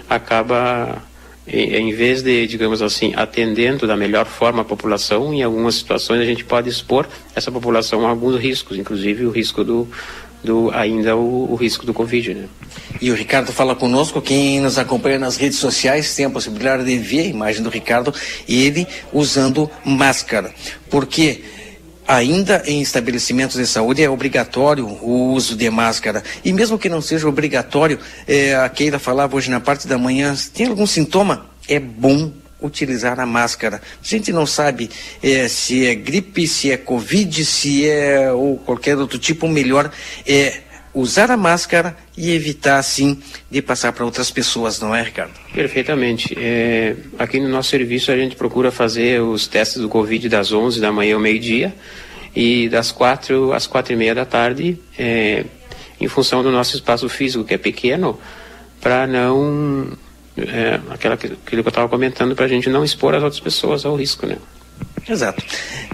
acaba, em vez de, digamos assim, atendendo da melhor forma a população, em algumas situações a gente pode expor essa população a alguns riscos, inclusive o risco do, do ainda o, o, risco do Covid, né? E o Ricardo fala conosco, quem nos acompanha nas redes sociais tem a possibilidade de ver a imagem do Ricardo, ele usando máscara. Porque ainda em estabelecimentos de saúde é obrigatório o uso de máscara. E mesmo que não seja obrigatório, é, a Keila falava hoje na parte da manhã, tem algum sintoma? É bom utilizar a máscara. A gente não sabe é, se é gripe, se é covid, se é ou qualquer outro tipo, o melhor é usar a máscara e evitar, assim, de passar para outras pessoas, não é, Ricardo? Perfeitamente. É, aqui no nosso serviço a gente procura fazer os testes do Covid das 11 da manhã ao meio-dia e das 4 às 4 e meia da tarde, é, em função do nosso espaço físico, que é pequeno, para não é, aquela, aquilo que eu estava comentando, para a gente não expor as outras pessoas ao risco, né? Exato.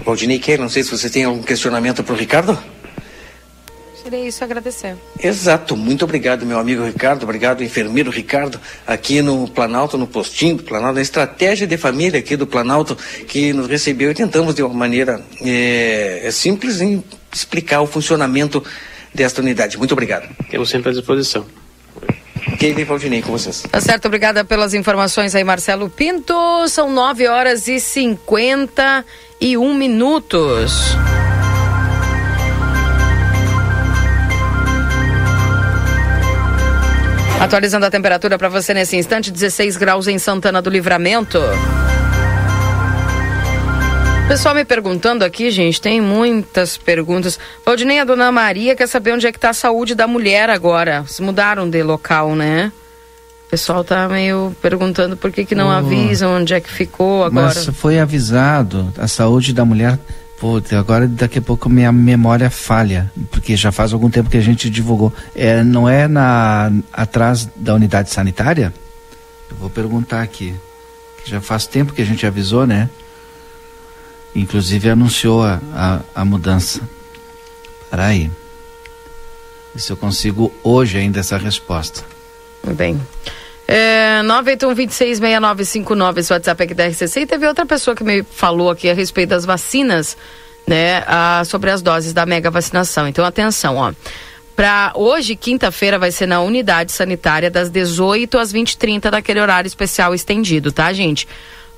Valdinei Kerr, não sei se você tem algum questionamento para o Ricardo? Seria isso agradecer. Exato, muito obrigado, meu amigo Ricardo, obrigado, enfermeiro Ricardo, aqui no Planalto, no postinho do Planalto, na estratégia de família aqui do Planalto, que nos recebeu e tentamos de uma maneira é, simples em explicar o funcionamento desta unidade. Muito obrigado. Eu sempre à disposição. Keila Valdinei, com vocês. Tá certo, obrigada pelas informações aí, Marcelo Pinto. São 9 horas e 51 minutos. Atualizando a temperatura para você nesse instante, 16 graus em Santana do Livramento. Pessoal me perguntando aqui, gente, tem muitas perguntas. Valdinei, a dona Maria quer saber onde é que está a saúde da mulher agora. Se mudaram de local, né? O pessoal tá meio perguntando por que, que não oh, avisam onde é que ficou agora. Mas foi avisado, a saúde da mulher. Pô, agora daqui a pouco minha memória falha, porque já faz algum tempo que a gente divulgou. É, não é na atrás da unidade sanitária? Eu vou perguntar aqui. Já faz tempo que a gente avisou, né? Inclusive anunciou a, a, a mudança. Peraí. Se eu consigo hoje ainda essa resposta. Bem. É, 981-266959, esse WhatsApp aqui da RCC. E teve outra pessoa que me falou aqui a respeito das vacinas, né? A, sobre as doses da mega vacinação. Então, atenção, ó. Para hoje, quinta-feira, vai ser na unidade sanitária das 18 às 20h30, daquele horário especial estendido, tá, gente?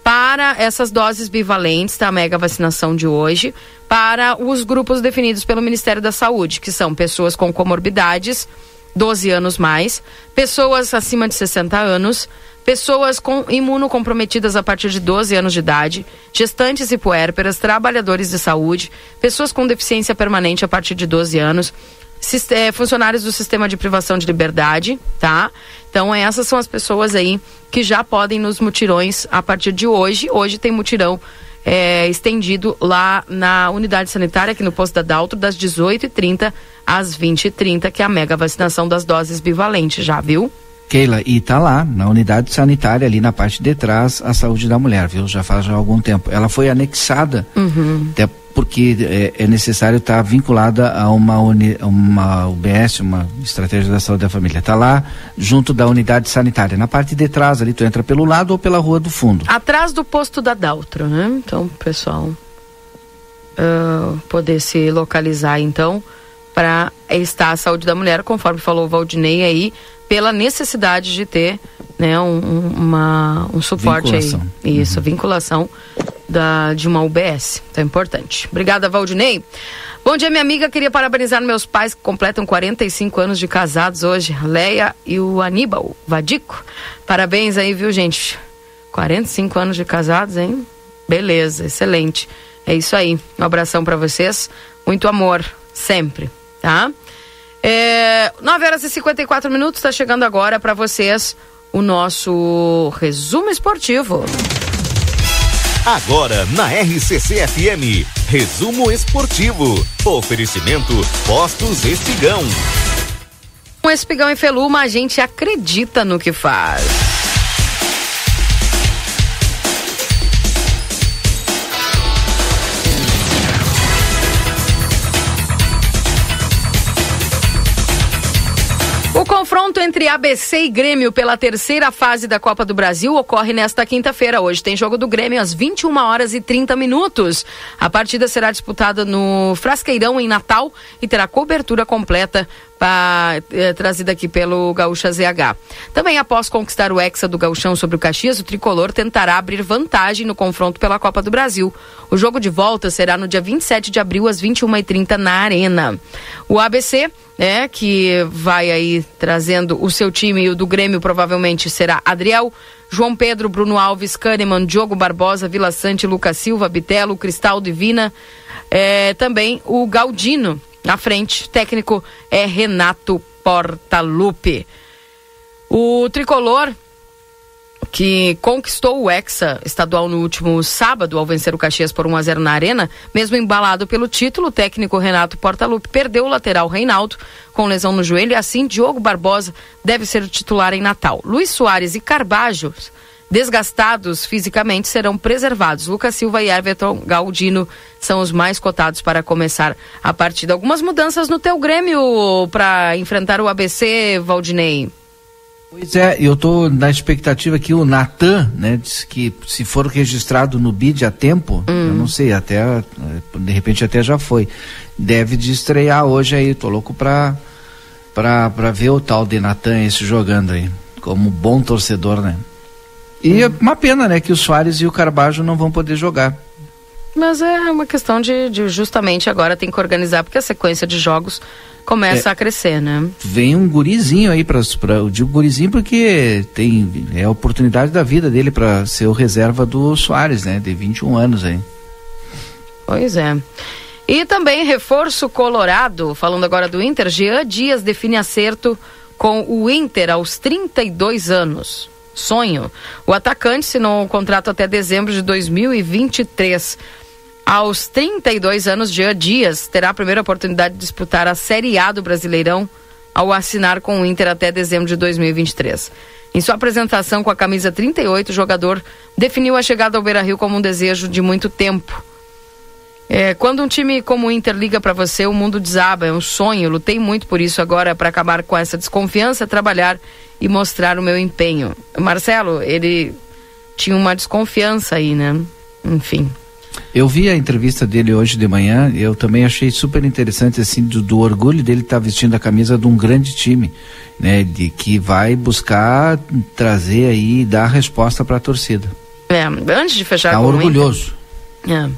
Para essas doses bivalentes da mega vacinação de hoje, para os grupos definidos pelo Ministério da Saúde, que são pessoas com comorbidades, 12 anos mais, pessoas acima de 60 anos, pessoas com imunocomprometidas a partir de 12 anos de idade, gestantes e puérperas, trabalhadores de saúde, pessoas com deficiência permanente a partir de 12 anos, funcionários do sistema de privação de liberdade, tá? Então essas são as pessoas aí que já podem nos mutirões a partir de hoje. Hoje tem mutirão é, estendido lá na unidade sanitária, aqui no posto da Daltro, das 18h30 às 20h30, que é a mega vacinação das doses bivalentes, já viu? Keila, e tá lá, na unidade sanitária, ali na parte de trás, a saúde da mulher, viu? Já faz já algum tempo. Ela foi anexada, uhum. até porque é, é necessário estar tá vinculada a uma, uni, uma UBS, uma estratégia da saúde da família. Está lá junto da unidade sanitária. Na parte de trás ali, tu entra pelo lado ou pela rua do fundo. Atrás do posto da Daltro, né? Então, pessoal, uh, poder se localizar então para estar a saúde da mulher, conforme falou o Valdinei aí, pela necessidade de ter né, um, uma, um suporte vinculação. aí. Isso, uhum. vinculação da, de uma UBS. Então é importante. Obrigada, Valdinei. Bom dia, minha amiga. Queria parabenizar meus pais que completam 45 anos de casados hoje, Leia e o Aníbal Vadico. Parabéns aí, viu, gente? 45 anos de casados, hein? Beleza, excelente. É isso aí. Um abração para vocês. muito amor, sempre, tá? É, 9 horas e 54 minutos, está chegando agora para vocês o nosso resumo esportivo. Agora na RCC FM, resumo esportivo. Oferecimento Postos Espigão. Com Espigão e Feluma, a gente acredita no que faz. O confronto entre ABC e Grêmio pela terceira fase da Copa do Brasil ocorre nesta quinta-feira. Hoje tem jogo do Grêmio às 21 horas e 30 minutos. A partida será disputada no Frasqueirão em Natal e terá cobertura completa pra, eh, trazida aqui pelo Gaúcha ZH. Também após conquistar o Hexa do Gauchão sobre o Caxias, o tricolor tentará abrir vantagem no confronto pela Copa do Brasil. O jogo de volta será no dia 27 de abril às 21h30 na Arena. O ABC né, que vai aí trazendo o seu time e o do Grêmio provavelmente será Adriel, João Pedro, Bruno Alves, Kahneman, Diogo Barbosa, Vila Sante, Lucas Silva, Bitelo, Cristal Divina, é, também o Galdino na frente, técnico é Renato Portaluppi. O tricolor que conquistou o Hexa estadual no último sábado ao vencer o Caxias por 1 a 0 na Arena, mesmo embalado pelo título, o técnico Renato Portaluppi perdeu o lateral Reinaldo com lesão no joelho e assim Diogo Barbosa deve ser o titular em Natal. Luiz Soares e Carbajo, desgastados fisicamente, serão preservados. Lucas Silva e Everton Galdino são os mais cotados para começar a partida. Algumas mudanças no teu Grêmio para enfrentar o ABC, Valdinei. Pois é, eu estou na expectativa que o Natan, né, disse que se for registrado no BID a tempo, Hum. eu não sei, até eh, de repente até já foi, deve de estrear hoje aí, tô louco pra, pra, pra ver o tal de Natan esse jogando aí, como bom torcedor, né? E é uma pena, né, que o Soares e o Carbajo não vão poder jogar. Mas é uma questão de, de justamente agora tem que organizar, porque a sequência de jogos começa É. a crescer, né? Vem um gurizinho aí para eu digo gurizinho porque tem é a oportunidade da vida dele para ser o reserva do Soares, né, de 21 anos aí. Pois é. E também reforço colorado, falando agora do Inter, Jean Dias define acerto com o Inter aos 32 anos. Sonho. O atacante assinou um contrato até dezembro de 2023. Aos 32 anos, Jean Dias terá a primeira oportunidade de disputar a Série A do Brasileirão ao assinar com o Inter até dezembro de 2023. Em sua apresentação com a camisa 38, o jogador definiu a chegada ao Beira-Rio como um desejo de muito tempo. É, quando um time como o Inter liga para você, o mundo desaba, é um sonho. Lutei muito por isso agora para acabar com essa desconfiança, trabalhar e mostrar o meu empenho. Marcelo, ele tinha uma desconfiança aí, né? Enfim. Eu vi a entrevista dele hoje de manhã, eu também achei super interessante assim do, do orgulho dele estar vestindo a camisa de um grande time, né, de que vai buscar trazer aí dar resposta para a torcida. É, antes de fechar Tá com o Inter- orgulhoso. É.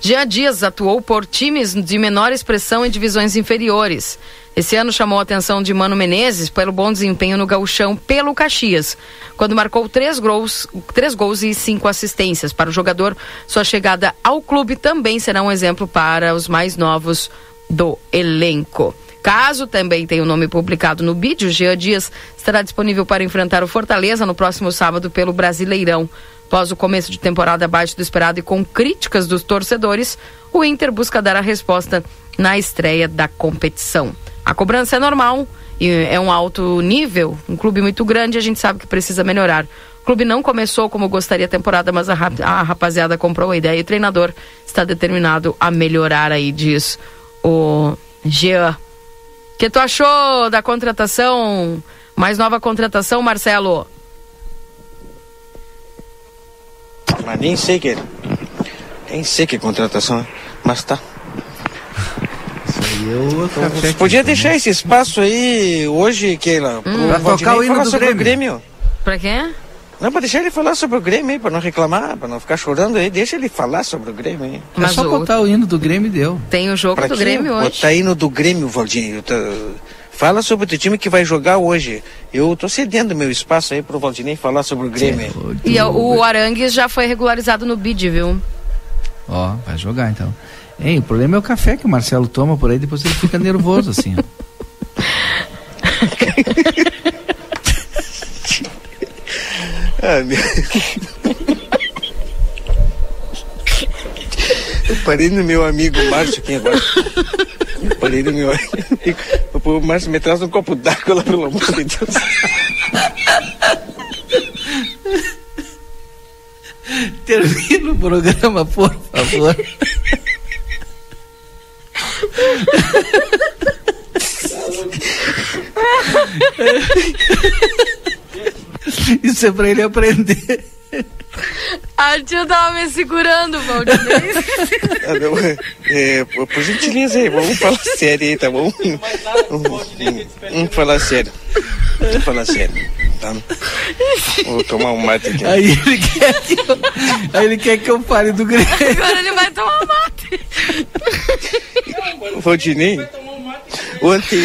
Jean Dias atuou por times de menor expressão em divisões inferiores. Esse ano chamou a atenção de Mano Menezes pelo bom desempenho no gauchão pelo Caxias, quando marcou três gols, três gols e cinco assistências. Para o jogador, sua chegada ao clube também será um exemplo para os mais novos do elenco. Caso também tenha o nome publicado no BID, o Jean Dias estará disponível para enfrentar o Fortaleza no próximo sábado pelo Brasileirão. Após o começo de temporada abaixo do esperado e com críticas dos torcedores, o Inter busca dar a resposta na estreia da competição. A cobrança é normal e é um alto nível, um clube muito grande, a gente sabe que precisa melhorar. O clube não começou como gostaria a temporada, mas a, rap- a rapaziada comprou a ideia e o treinador está determinado a melhorar aí, diz o Jean. O que tu achou da contratação, mais nova contratação, Marcelo? Mas nem sei que. Nem sei que contratação é, mas tá. Eu Podia deixar esse espaço aí hoje, Keila, pro Hum. Pra Valdinei tocar o hino falar do sobre Grêmio. o Grêmio. Pra quê? Não, pra deixar ele falar sobre o Grêmio aí, pra não reclamar, pra não ficar chorando aí. Deixa ele falar sobre o Grêmio aí. é só botar o hino do Grêmio deu. Tem o jogo Pra do? Grêmio hoje. Botar hino do Grêmio, Valdinho. Tá- Fala sobre o teu time que vai jogar hoje. Eu tô cedendo meu espaço aí pro Valdinei falar sobre o Grêmio. E o- Arangues já foi regularizado no BID, viu? Ó, vai jogar então. Hein, o problema é o café que o Marcelo toma por aí, depois ele fica nervoso assim. ó. Ah, meu... Eu parei no meu amigo Márcio aqui agora. Parei no meu amigo. O Márcio me traz um copo d'água lá, pelo amor de Deus. Termina o programa, por favor. Isso é pra ele aprender. A tia tava me segurando, Valdinei. Ah, não, é, por por gentileza aí, vamos falar sério aí, tá bom? Vamos, vamos falar sério. Vamos falar sério, tá? Vou tomar um mate aqui. Aí ele quer que eu, aí ele quer que eu fale do Grêmio. Agora ele vai tomar mate. O Valdinei, ontem...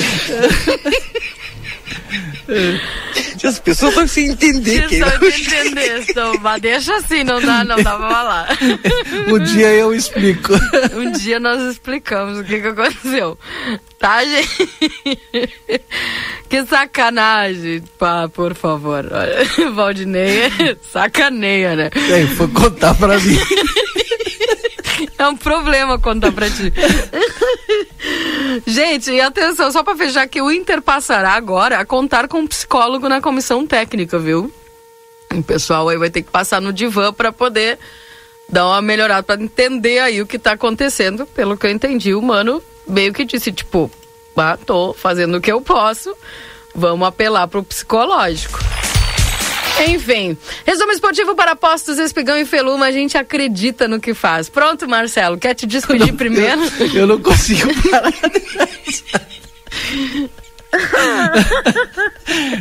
As pessoas estão sem entender. Vocês que estão entender, mas deixa assim, não dá, não dá pra falar. Um dia eu explico. Um dia nós explicamos o que, que aconteceu. Tá, gente? Que sacanagem, pá, por favor. Valdinei é sacaneia, né? Aí, foi contar pra mim. É um problema contar pra ti. Gente, e atenção, só pra fechar que o Inter passará agora a contar com um psicólogo na comissão técnica, viu? O pessoal aí vai ter que passar no divã pra poder dar uma melhorada, pra entender aí o que tá acontecendo. Pelo que eu entendi, o mano meio que disse, tipo, ah, tô fazendo o que eu posso, vamos apelar pro psicológico. Enfim, resumo esportivo para apostos, Espigão e Feluma, a gente acredita no que faz. Pronto, Marcelo, quer te despedir primeiro? Eu, eu não consigo parar.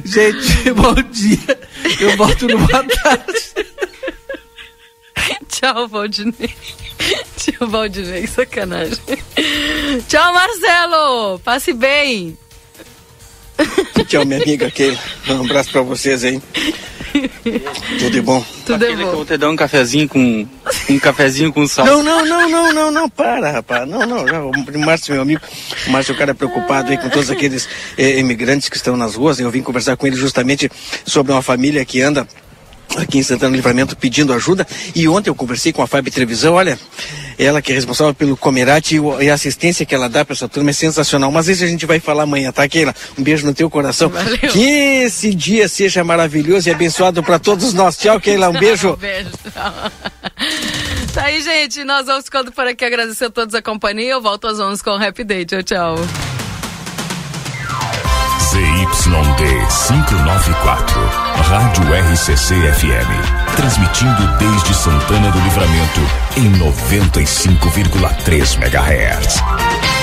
Gente, bom dia. Eu boto no boa tarde. Tchau, Valdinei. Tchau, Valdinei, sacanagem. Tchau, Marcelo. Passe bem. Tchau, minha amiga Keila. Um abraço pra vocês aí. Tudo de bom. Tudo é Eu vou te dar um cafezinho com um cafezinho com sal. Não, não, não, não, não, não, para, rapaz. Não, não, já, o Márcio, meu amigo, o Márcio é um cara preocupado aí com todos aqueles eh, imigrantes que estão nas ruas. Eu vim conversar com ele justamente sobre uma família que anda aqui em Santana do Livramento pedindo ajuda. E ontem eu conversei com a Fábio Trevisão, olha, ela que é responsável pelo Comerate e, a assistência que ela dá para essa turma é sensacional. Mas isso a gente vai falar amanhã, tá, Keila? Um beijo no teu coração. Que esse dia seja maravilhoso e abençoado para todos nós. Tchau, Keila, um beijo. Um beijo. Tá aí, gente. Nós vamos ficando por aqui. Agradecer a todos a companhia. Eu volto às 11 com o Happy Day. Tchau, tchau. ZYD 594, Rádio RCC FM. Transmitindo desde Santana do Livramento em 95,3 MHz.